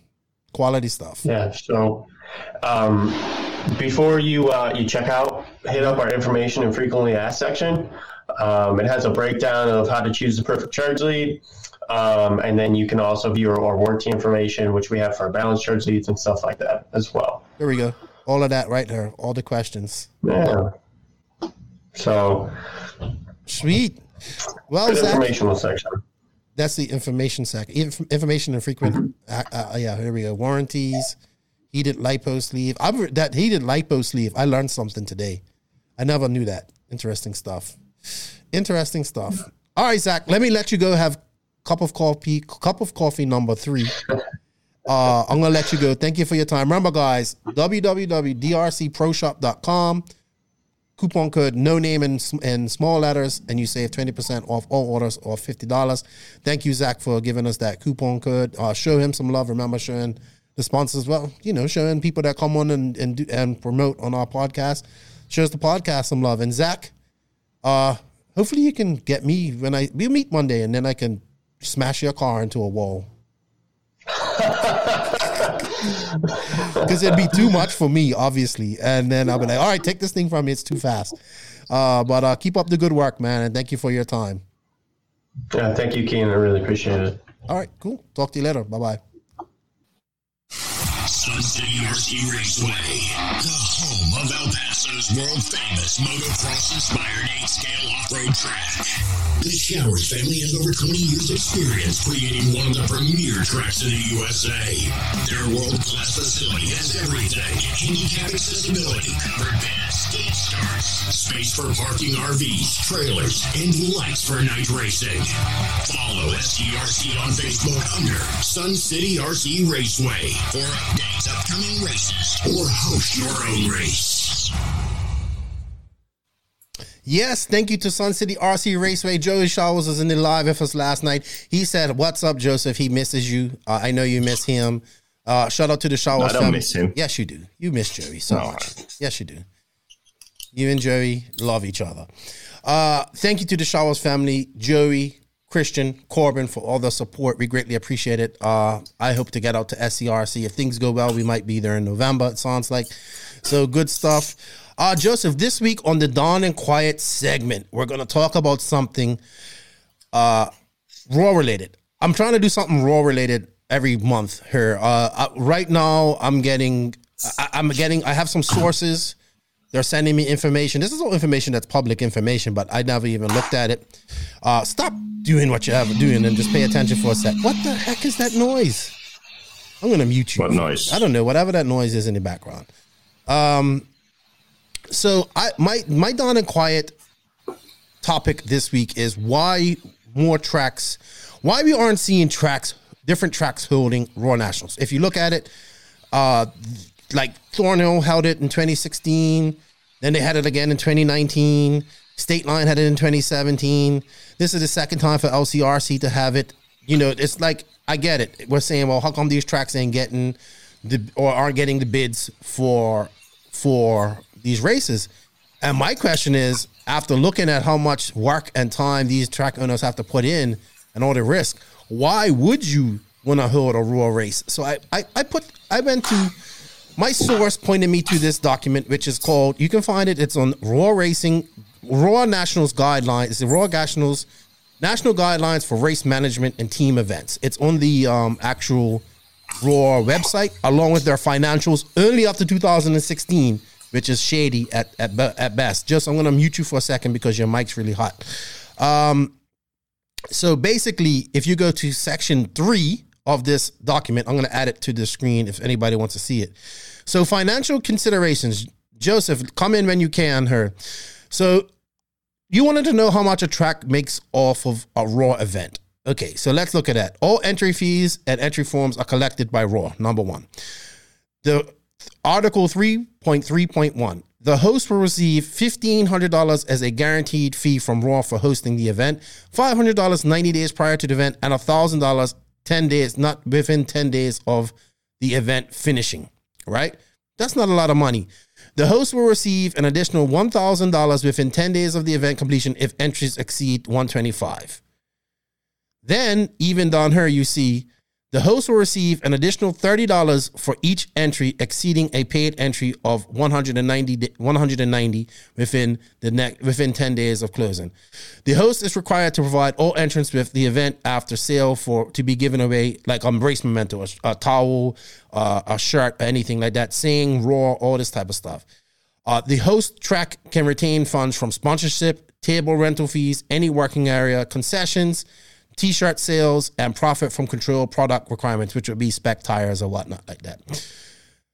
Quality stuff. Yeah. So, um, before you uh, you check out, hit up our information and frequently asked section. Um, it has a breakdown of how to choose the perfect charge lead, um, and then you can also view our, our warranty information, which we have for our balance charge leads and stuff like that as well. There we go. All of that right there. All the questions. Yeah. So, Sweet. Well, good Zac, informational section. that's the information section. Inf- information and frequent. Uh, uh, yeah, here we go. Warranties. Heated lipo sleeve. I've that heated lipo sleeve. I learned something today. I never knew that. Interesting stuff. Interesting stuff. All right, Zac. Let me let you go. Have cup of coffee. Cup of coffee number three. Uh, I'm gonna let you go. Thank you for your time. Remember, guys, www.drcproshop.com. Coupon code no name in, in small letters, and you save 20% off all orders or $50. Thank you, Zac, for giving us that coupon code. Uh, show him some love. Remember, showing the sponsors, well, you know, showing people that come on and, and, do, and promote on our podcast. Shows the podcast some love. And Zac, uh, hopefully you can get me when I we meet one day, and then I can smash your car into a wall. Because it'd be too much for me, obviously. And then I'll be like, all right, take this thing from me. It's too fast. Uh, but uh, keep up the good work, man. And thank you for your time. Yeah, thank you, Keenan. I really appreciate it. All right, cool. Talk to you later. Bye bye. Sun City RC Raceway, the home of El Paso's world famous motocross inspired 8 scale off road track. The Showers family has over 20 years' experience creating one of the premier tracks in the USA. Their world class facility has everything handicap accessibility, covered beds, Skate starts. Space for parking RVs, trailers, and lights for night racing. Follow SCRC on Facebook under Sun City RC Raceway for updates, upcoming races, or host your own race. Yes, thank you to Sun City RC Raceway. Joey Showers was in the live with us last night. He said, "What's up, Joseph? He misses you. Uh, I know you miss him. Uh, shout out to the Showers I don't family. miss him. Yes, you do. You miss Joey so No. much. Yes, you do. You and Joey love each other. Uh, thank you to the Showers family, Joey, Christian, Corbin for all the support. We greatly appreciate it. Uh, I hope to get out to SCRC. If things go well, we might be there in November, it sounds like. So good stuff. Uh, Joseph, this week on the Down and Quiet segment, we're going to talk about something uh, ROAR related. I'm trying to do something ROAR related every month here. Uh, uh, right now, I'm getting, I, I'm getting, I have some sources. They're sending me information. This is all information that's public information, but I never even looked at it. Uh, stop doing what you're doing and just pay attention for a sec. What the heck is that noise? I'm gonna mute you. What noise? I don't know. Whatever that noise is in the background. Um, so I my my Down and Quiet topic this week is why more tracks, why we aren't seeing tracks, different tracks holding ROAR Nationals. If you look at it, uh, like Thornhill held it in 2016, then they had it again in 2019. State Line had it in 2017. This is the second time for LCRC to have it. You know, it's like I get it. We're saying, well, how come these tracks ain't getting the or aren't getting the bids for for these races? And my question is, after looking at how much work and time these track owners have to put in and all the risk, why would you want to hold a ROAR race? So I, I, I put I went to my source pointed me to this document, which is called you can find it, it's on ROAR Racing, ROAR Nationals Guidelines. It's the ROAR Nationals National Guidelines for Race Management and Team Events. It's on the um, actual ROAR website, along with their financials up to 2016, which is shady at at, at best. Just I'm gonna mute you for a second because your mic's really hot. Um, so basically, if you go to section three of this document, I'm gonna add it to the screen if anybody wants to see it. So financial considerations, Joseph, come in when you can. Her. So you wanted to know how much a track makes off of a ROAR event. Okay, so let's look at that. All entry fees and entry forms are collected by ROAR, number one. The Article 3.3.1 the host will receive $1,500 as a guaranteed fee from ROAR for hosting the event, $500 90 days prior to the event, and $1,000 10 days, not within 10 days of the event finishing, right? That's not a lot of money. The host will receive an additional $1,000 within 10 days of the event completion if entries exceed 125. Then, even down here, you see the host will receive an additional $30 for each entry exceeding a paid entry of 190, da- 190 within the ne- within 10 days of closing. The host is required to provide all entrants with the event after sale for to be given away like a race memento, a, a towel, uh, a shirt, anything like that, saying ROAR, all this type of stuff. Uh, the host track can retain funds from sponsorship, table rental fees, any working area, concessions, t-shirt sales, and profit from control product requirements, which would be spec tires or whatnot like that.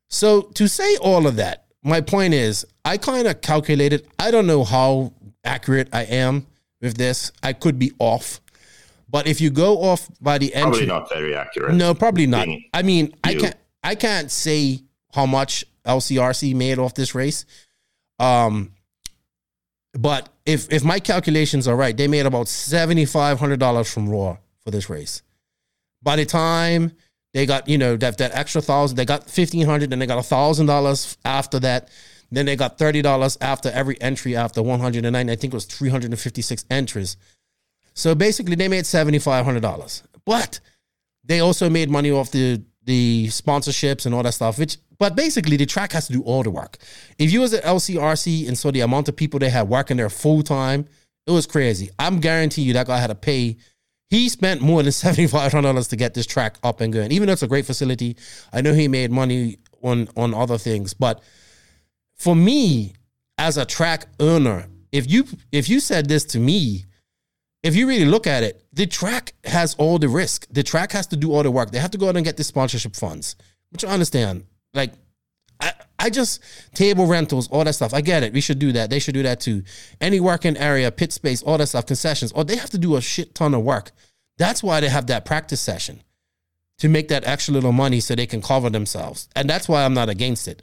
So to say all of that, my point is, I kind of calculated. I don't know how accurate I am with this. I could be off, but if you go off by the entry, Probably not very accurate. no, probably not. I mean, I can't I can't say how much LCRC made off this race. Um but if if my calculations are right, they made about seventy five hundred dollars from ROAR for this race. By the time they got, you know, that that extra thousand, they got fifteen hundred, then they got thousand dollars after that. Then they got thirty dollars after every entry after one hundred and nine. I think it was three hundred and fifty six entries. So basically, they made seventy five hundred dollars. But they also made money off the the sponsorships and all that stuff. Which, but basically, the track has to do all the work. If you was at LCRC and saw the amount of people they had working there full time, it was crazy. I'm guaranteeing you that guy had to pay. He spent more than seventy five hundred dollars to get this track up and going. Even though it's a great facility, I know he made money on on other things, but for me as a track owner, if you if you said this to me, if you really look at it, the track has all the risk. The track has to do all the work. They have to go out and get the sponsorship funds, which I understand. Like, I, I just table rentals, all that stuff. I get it. We should do that. They should do that too. Any working area, pit space, all that stuff, concessions. Or they have to do a shit ton of work. That's why they have that practice session to make that extra little money so they can cover themselves. And that's why I'm not against it.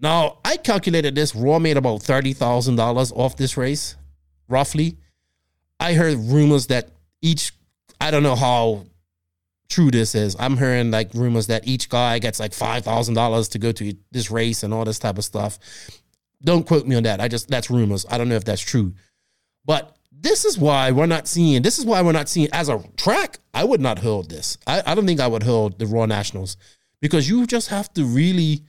Now, I calculated this. ROAR made about $30,000 off this race, roughly. I heard rumors that each, I don't know how true this is. I'm hearing like rumors that each guy gets like $5,000 to go to this race and all this type of stuff. Don't quote me on that. I just, that's rumors. I don't know if that's true. But this is why we're not seeing, this is why we're not seeing, as a track, I would not hold this. I, I don't think I would hold the ROAR Nationals because you just have to really,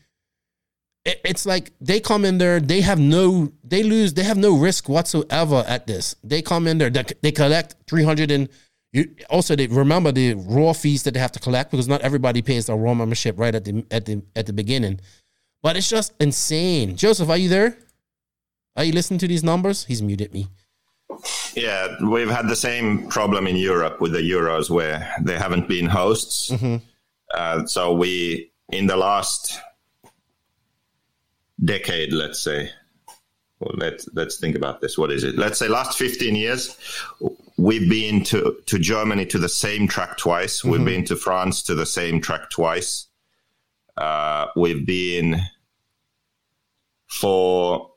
it- it's like they come in there, they have no, they lose, they have no risk whatsoever at this. They come in there, they, they collect 300 and, you, also, they remember the ROAR fees that they have to collect because not everybody pays the ROAR membership right at the at the at the beginning. But it's just insane. Joseph, are you there? Are you listening to these numbers? He's muted me. Yeah, we've had the same problem in Europe with the Euros where they haven't been hosts. Uh, so we, in the last decade, let's say, well, let's let's think about this. What is it? Let's say last fifteen years, we've been to to Germany to the same track twice. We've been to France to the same track twice. Uh, we've been for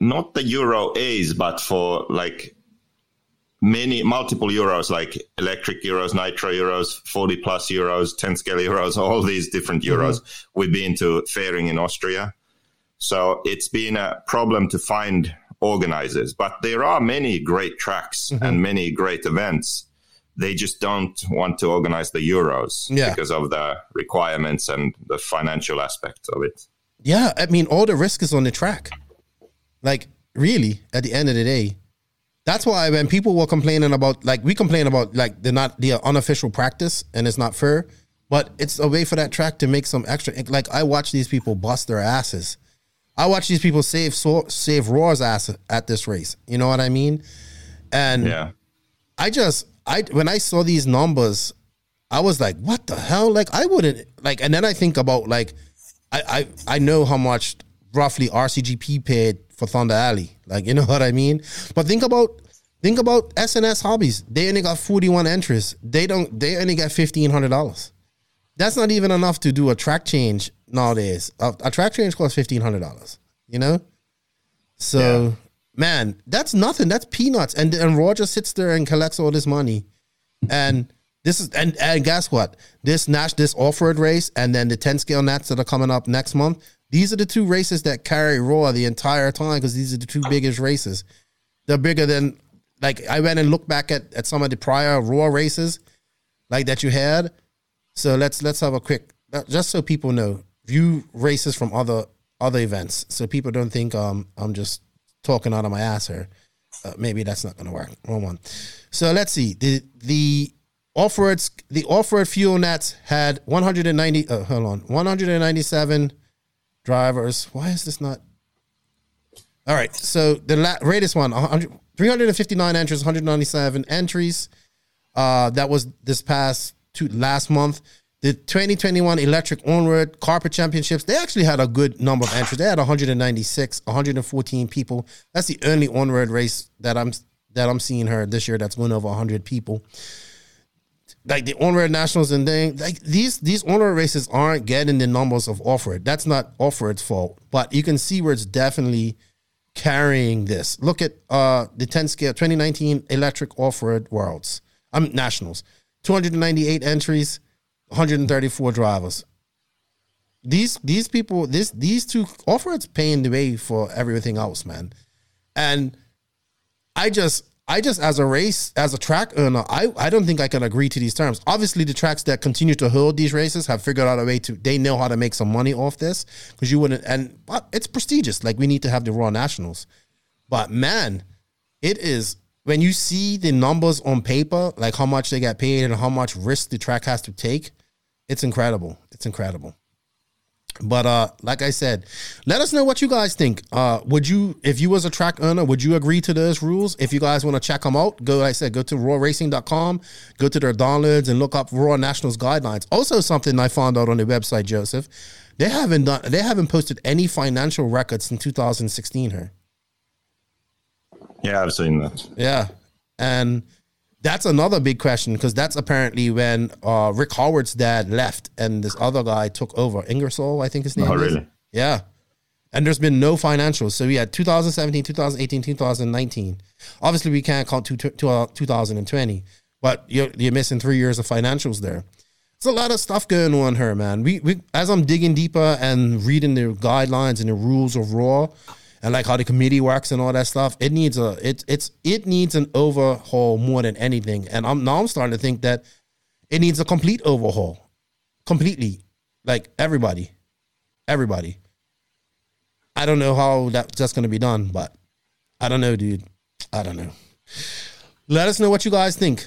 not the Euro A's, but for like many multiple Euros, like electric Euros, nitro Euros, 40 plus Euros, 10 scale Euros, all these different Euros. We've been to Fehring in Austria. So it's been a problem to find organizers, but there are many great tracks mm-hmm. and many great events. They just don't want to organize the Euros Yeah. because of the requirements and the financial aspect of it. Yeah, I mean, all the risk is on the track. Like, really, at the end of the day, that's why when people were complaining about, like, we complain about, like, the not the unofficial practice and it's not fair, but it's a way for that track to make some extra. Like, I watch these people bust their asses. I watch these people save so, save ROAR's ass at this race. You know what I mean? And Yeah. I just I when I saw these numbers, I was like, what the hell? Like I wouldn't like and then I think about like I I, I know how much roughly RCGP paid for Thunder Alley. Like, you know what I mean? But think about think about SNS hobbies. They only got 41 entries. They don't they only got fifteen hundred dollars. That's not even enough to do a track change nowadays. A, a track change costs fifteen hundred dollars. You know? So man, that's nothing. That's peanuts. And and ROAR just sits there and collects all this money. And this is and, and guess what? This Nash this off-road race and then the 10 scale nats that are coming up next month. These are the two races that carry ROAR the entire time because these are the two biggest races. They're bigger than like I went and looked back at, at some of the prior ROAR races like that you had. So let's let's have a quick just so people know view races from other other events so people don't think um I'm just talking out of my ass here. Uh, maybe that's not going to work. Wrong one. So let's see. The the off-road the off-road fuel nets had 190 uh, hold on 197 drivers. Why is this not all right, so the la- latest one, 359 entries, 197 entries. Uh, that was this past two, last month. The 2021 Electric On-Road Carpet Championships, they actually had a good number of entries. They had 196, 114 people. That's the only On-Road race that I'm that I'm seeing her this year that's going over 100 people. Like the On-Road Nationals and then like these these On-Road races aren't getting the numbers of Offroad. That's not Offroad's fault, but you can see where it's definitely carrying this. Look at uh the 10 scale 2019 Electric Off-Road Worlds. I'm Nationals. 298 entries, 134 drivers. These these people this these two off-roads paying the way for everything else, man. And I just I just as a race, as a track owner, I, I don't think I can agree to these terms. Obviously, the tracks that continue to hold these races have figured out a way to they know how to make some money off this because you wouldn't and it's prestigious. Like we need to have the ROAR Nationals. But man, it is when you see the numbers on paper, like how much they get paid and how much risk the track has to take, it's incredible. It's incredible. But uh, like I said, let us know what you guys think. Uh, would you, if you was a track owner, would you agree to those rules? If you guys want to check them out, go. Like I said, go to roarracing.com, go to their downloads, and look up ROAR Nationals guidelines. Also, something I found out on the website, Joseph, They haven't done. They haven't posted any financial records in 2016. Her. Yeah, I've seen that. Yeah, and that's another big question because that's apparently when uh, Rick Howard's dad left and this other guy took over. Ingersoll, I think his name Oh, is. really? Yeah. And there's been no financials. So we had 2017, 2018, 2019. Obviously, we can't count two, two, uh, 2020, but you're, you're missing three years of financials there. There's a lot of stuff going on here, man. We, we as I'm digging deeper and reading the guidelines and the rules of ROAR, and like how the committee works and all that stuff, it needs a it it's it needs an overhaul more than anything. And I'm now I'm starting to think that it needs a complete overhaul, completely, like everybody, everybody. I don't know how that, that's going to be done, but I don't know, dude. I don't know. Let us know what you guys think.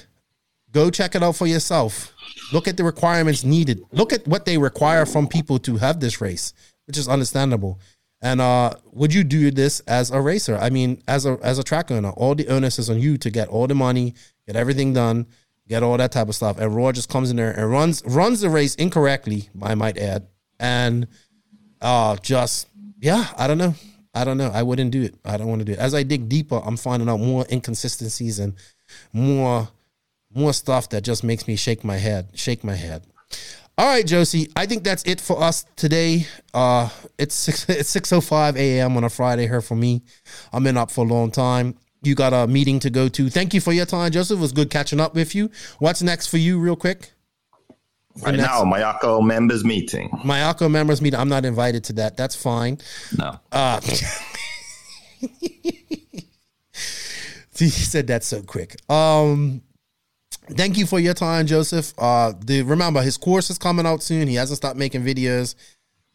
Go check it out for yourself. Look at the requirements needed. Look at what they require from people to have this race, which is understandable. And uh, would you do this as a racer? I mean, as a as a track owner, all the onus is on you to get all the money, get everything done, get all that type of stuff. And ROAR just comes in there and runs runs the race incorrectly, I might add, and uh, just yeah, I don't know. I don't know. I wouldn't do it. I don't want to do it. As I dig deeper, I'm finding out more inconsistencies and more more stuff that just makes me shake my head. Shake my head. All right, Josie. I think that's it for us today. Uh, it's six, it's six oh five a.m. on a Friday here for me. I'm in up for a long time. You got a meeting to go to. Thank you for your time, Joseph. It was good catching up with you. What's next for you, real quick? Right now, Mayako members meeting. Mayako members meeting. I'm not invited to that. That's fine. No. Uh, he said that so quick. Um, thank you for your time, Joseph. Uh, the remember his course is coming out soon. He hasn't stopped making videos.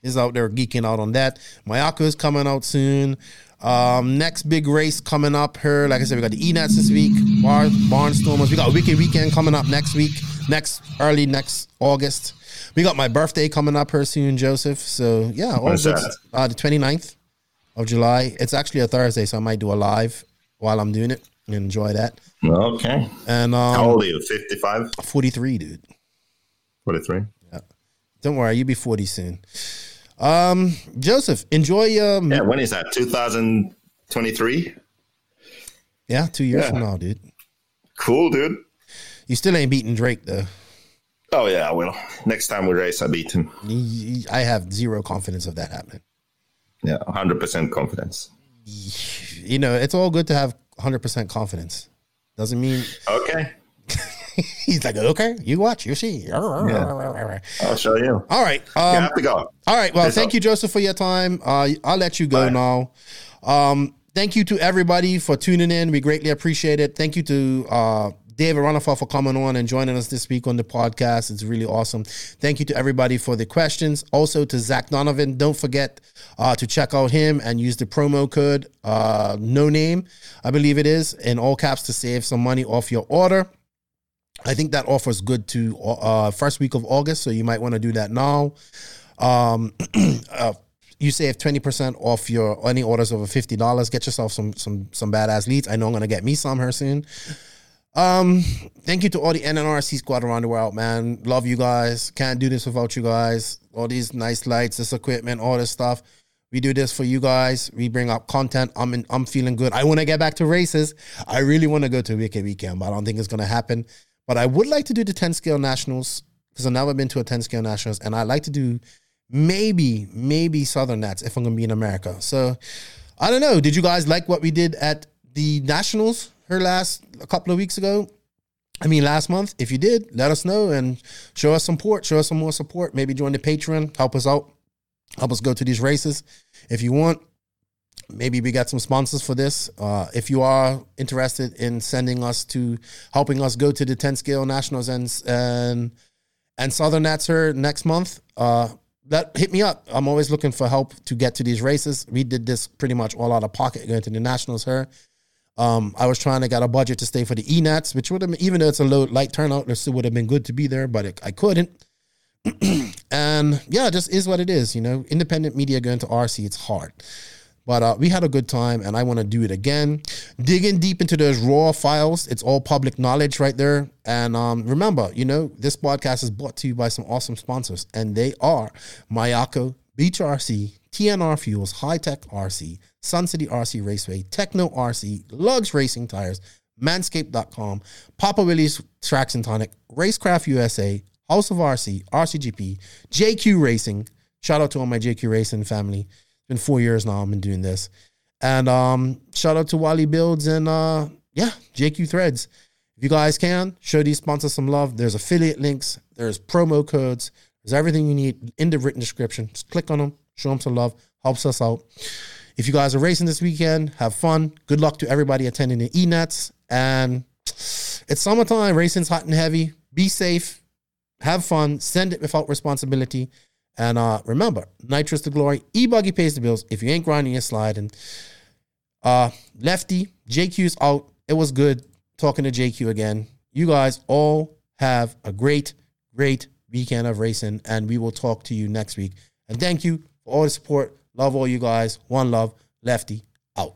He's out there geeking out on that. Mayako is coming out soon. Um, next big race coming up here. Like I said, we got the ENATs this week. Bar, Barnstormers. We got a Wicked Weekend coming up next week. Next early next August. We got my birthday coming up here soon, Joseph. So yeah, good. Uh, the 29th of July. It's actually a Thursday, so I might do a live while I'm doing it and enjoy that. Okay. And How um, old are you? 55? 43, dude. 43? Yeah. Don't worry, you'll be 40 soon. Um, Joseph, enjoy your Yeah, when is that? 2023? yeah, two years Yeah. from now, dude. Cool, dude. You still ain't beating Drake though. Oh, yeah, I will. Next time we race, I beat him. I have zero confidence of that happening. Yeah, 100% confidence. You know, it's all good to have 100% confidence. Doesn't mean Okay. he's like, okay, you watch, you see. All I'll show you. right. you Um, have to go. All right. Well, thank out. you, Joseph, for your time. Uh, I'll let you go Bye. now. Um, thank you to everybody for tuning in. We greatly appreciate it. Thank you to uh, David Ronnefalk for coming on and joining us this week on the podcast. It's really awesome. Thank you to everybody for the questions. Also to Zac Donathen. Don't forget uh, to check out him and use the promo code uh, No Name, I believe it is, in all caps to save some money off your order. I think that offer is good to uh, first week of August, so you might want to do that now. Um, uh, you save twenty percent off your any orders over fifty dollars. Get yourself some some some badass leads. I know I'm gonna get me some here soon. Um, thank you to all the NNRC squad around the world, man. Love you guys. Can't do this without you guys. All these nice lights, this equipment, all this stuff. We do this for you guys. We bring up content. I'm in, I'm feeling good. I want to get back to races. I really want to go to Wicked Weekend, but I don't think it's gonna happen. But I would like to do the 10 scale nationals because I've never been to a 10 scale nationals, and I like to do maybe maybe Southern Nats if I'm gonna be in America. So I don't know. Did you guys like what we did at the nationals her last a couple of weeks ago? I mean, last month. If you did, let us know and show us support. Show us some more support. Maybe join the Patreon. Help us out. Help us go to these races. If you want, maybe we got some sponsors for this. Uh, if you are interested in sending us to helping us go to the 10 scale nationals and and and Southern Nats here next month, uh, that hit me up. I'm always looking for help to get to these races. We did this pretty much all out of pocket going to the nationals here. Um, I was trying to get a budget to stay for the ENATs, which would have been, even though it's a low light turnout, it still would have been good to be there, but it, I couldn't. and yeah, just is what it is. You know, independent media going to RC, it's hard. But uh, we had a good time, and I want to do it again. Digging deep into those raw files, it's all public knowledge right there. And um, remember, you know, this podcast is brought to you by some awesome sponsors, and they are Mayako Beach RC, TNR Fuels, Hitec RC, Sun City RC Raceway, Tekno RC, Lugz Racing Tires, Manscaped.com, Papa Willie's Tracks and Tonic, Racecraft USA, House of RC, RCGP, JQ Racing. Shout out to all my JQ Racing family. It's been four years now I've been doing this. And um, shout out to Wally Builds and uh, yeah, JQ Threads. If you guys can, show these sponsors some love. There's affiliate links, there's promo codes, there's everything you need in the written description. Just click on them, show them some love, helps us out. If you guys are racing this weekend, have fun. Good luck to everybody attending the ENATs. And it's summertime, racing's hot and heavy. Be safe, have fun, send it without responsibility. And uh, remember, nitrous to glory, e-buggy pays the bills. If you ain't grinding, you're sliding. Uh, Lefty, JQ's out. It was good talking to JQ again. You guys all have a great, great weekend of racing, and we will talk to you next week. And thank you for all the support. Love all you guys. One love. Lefty out.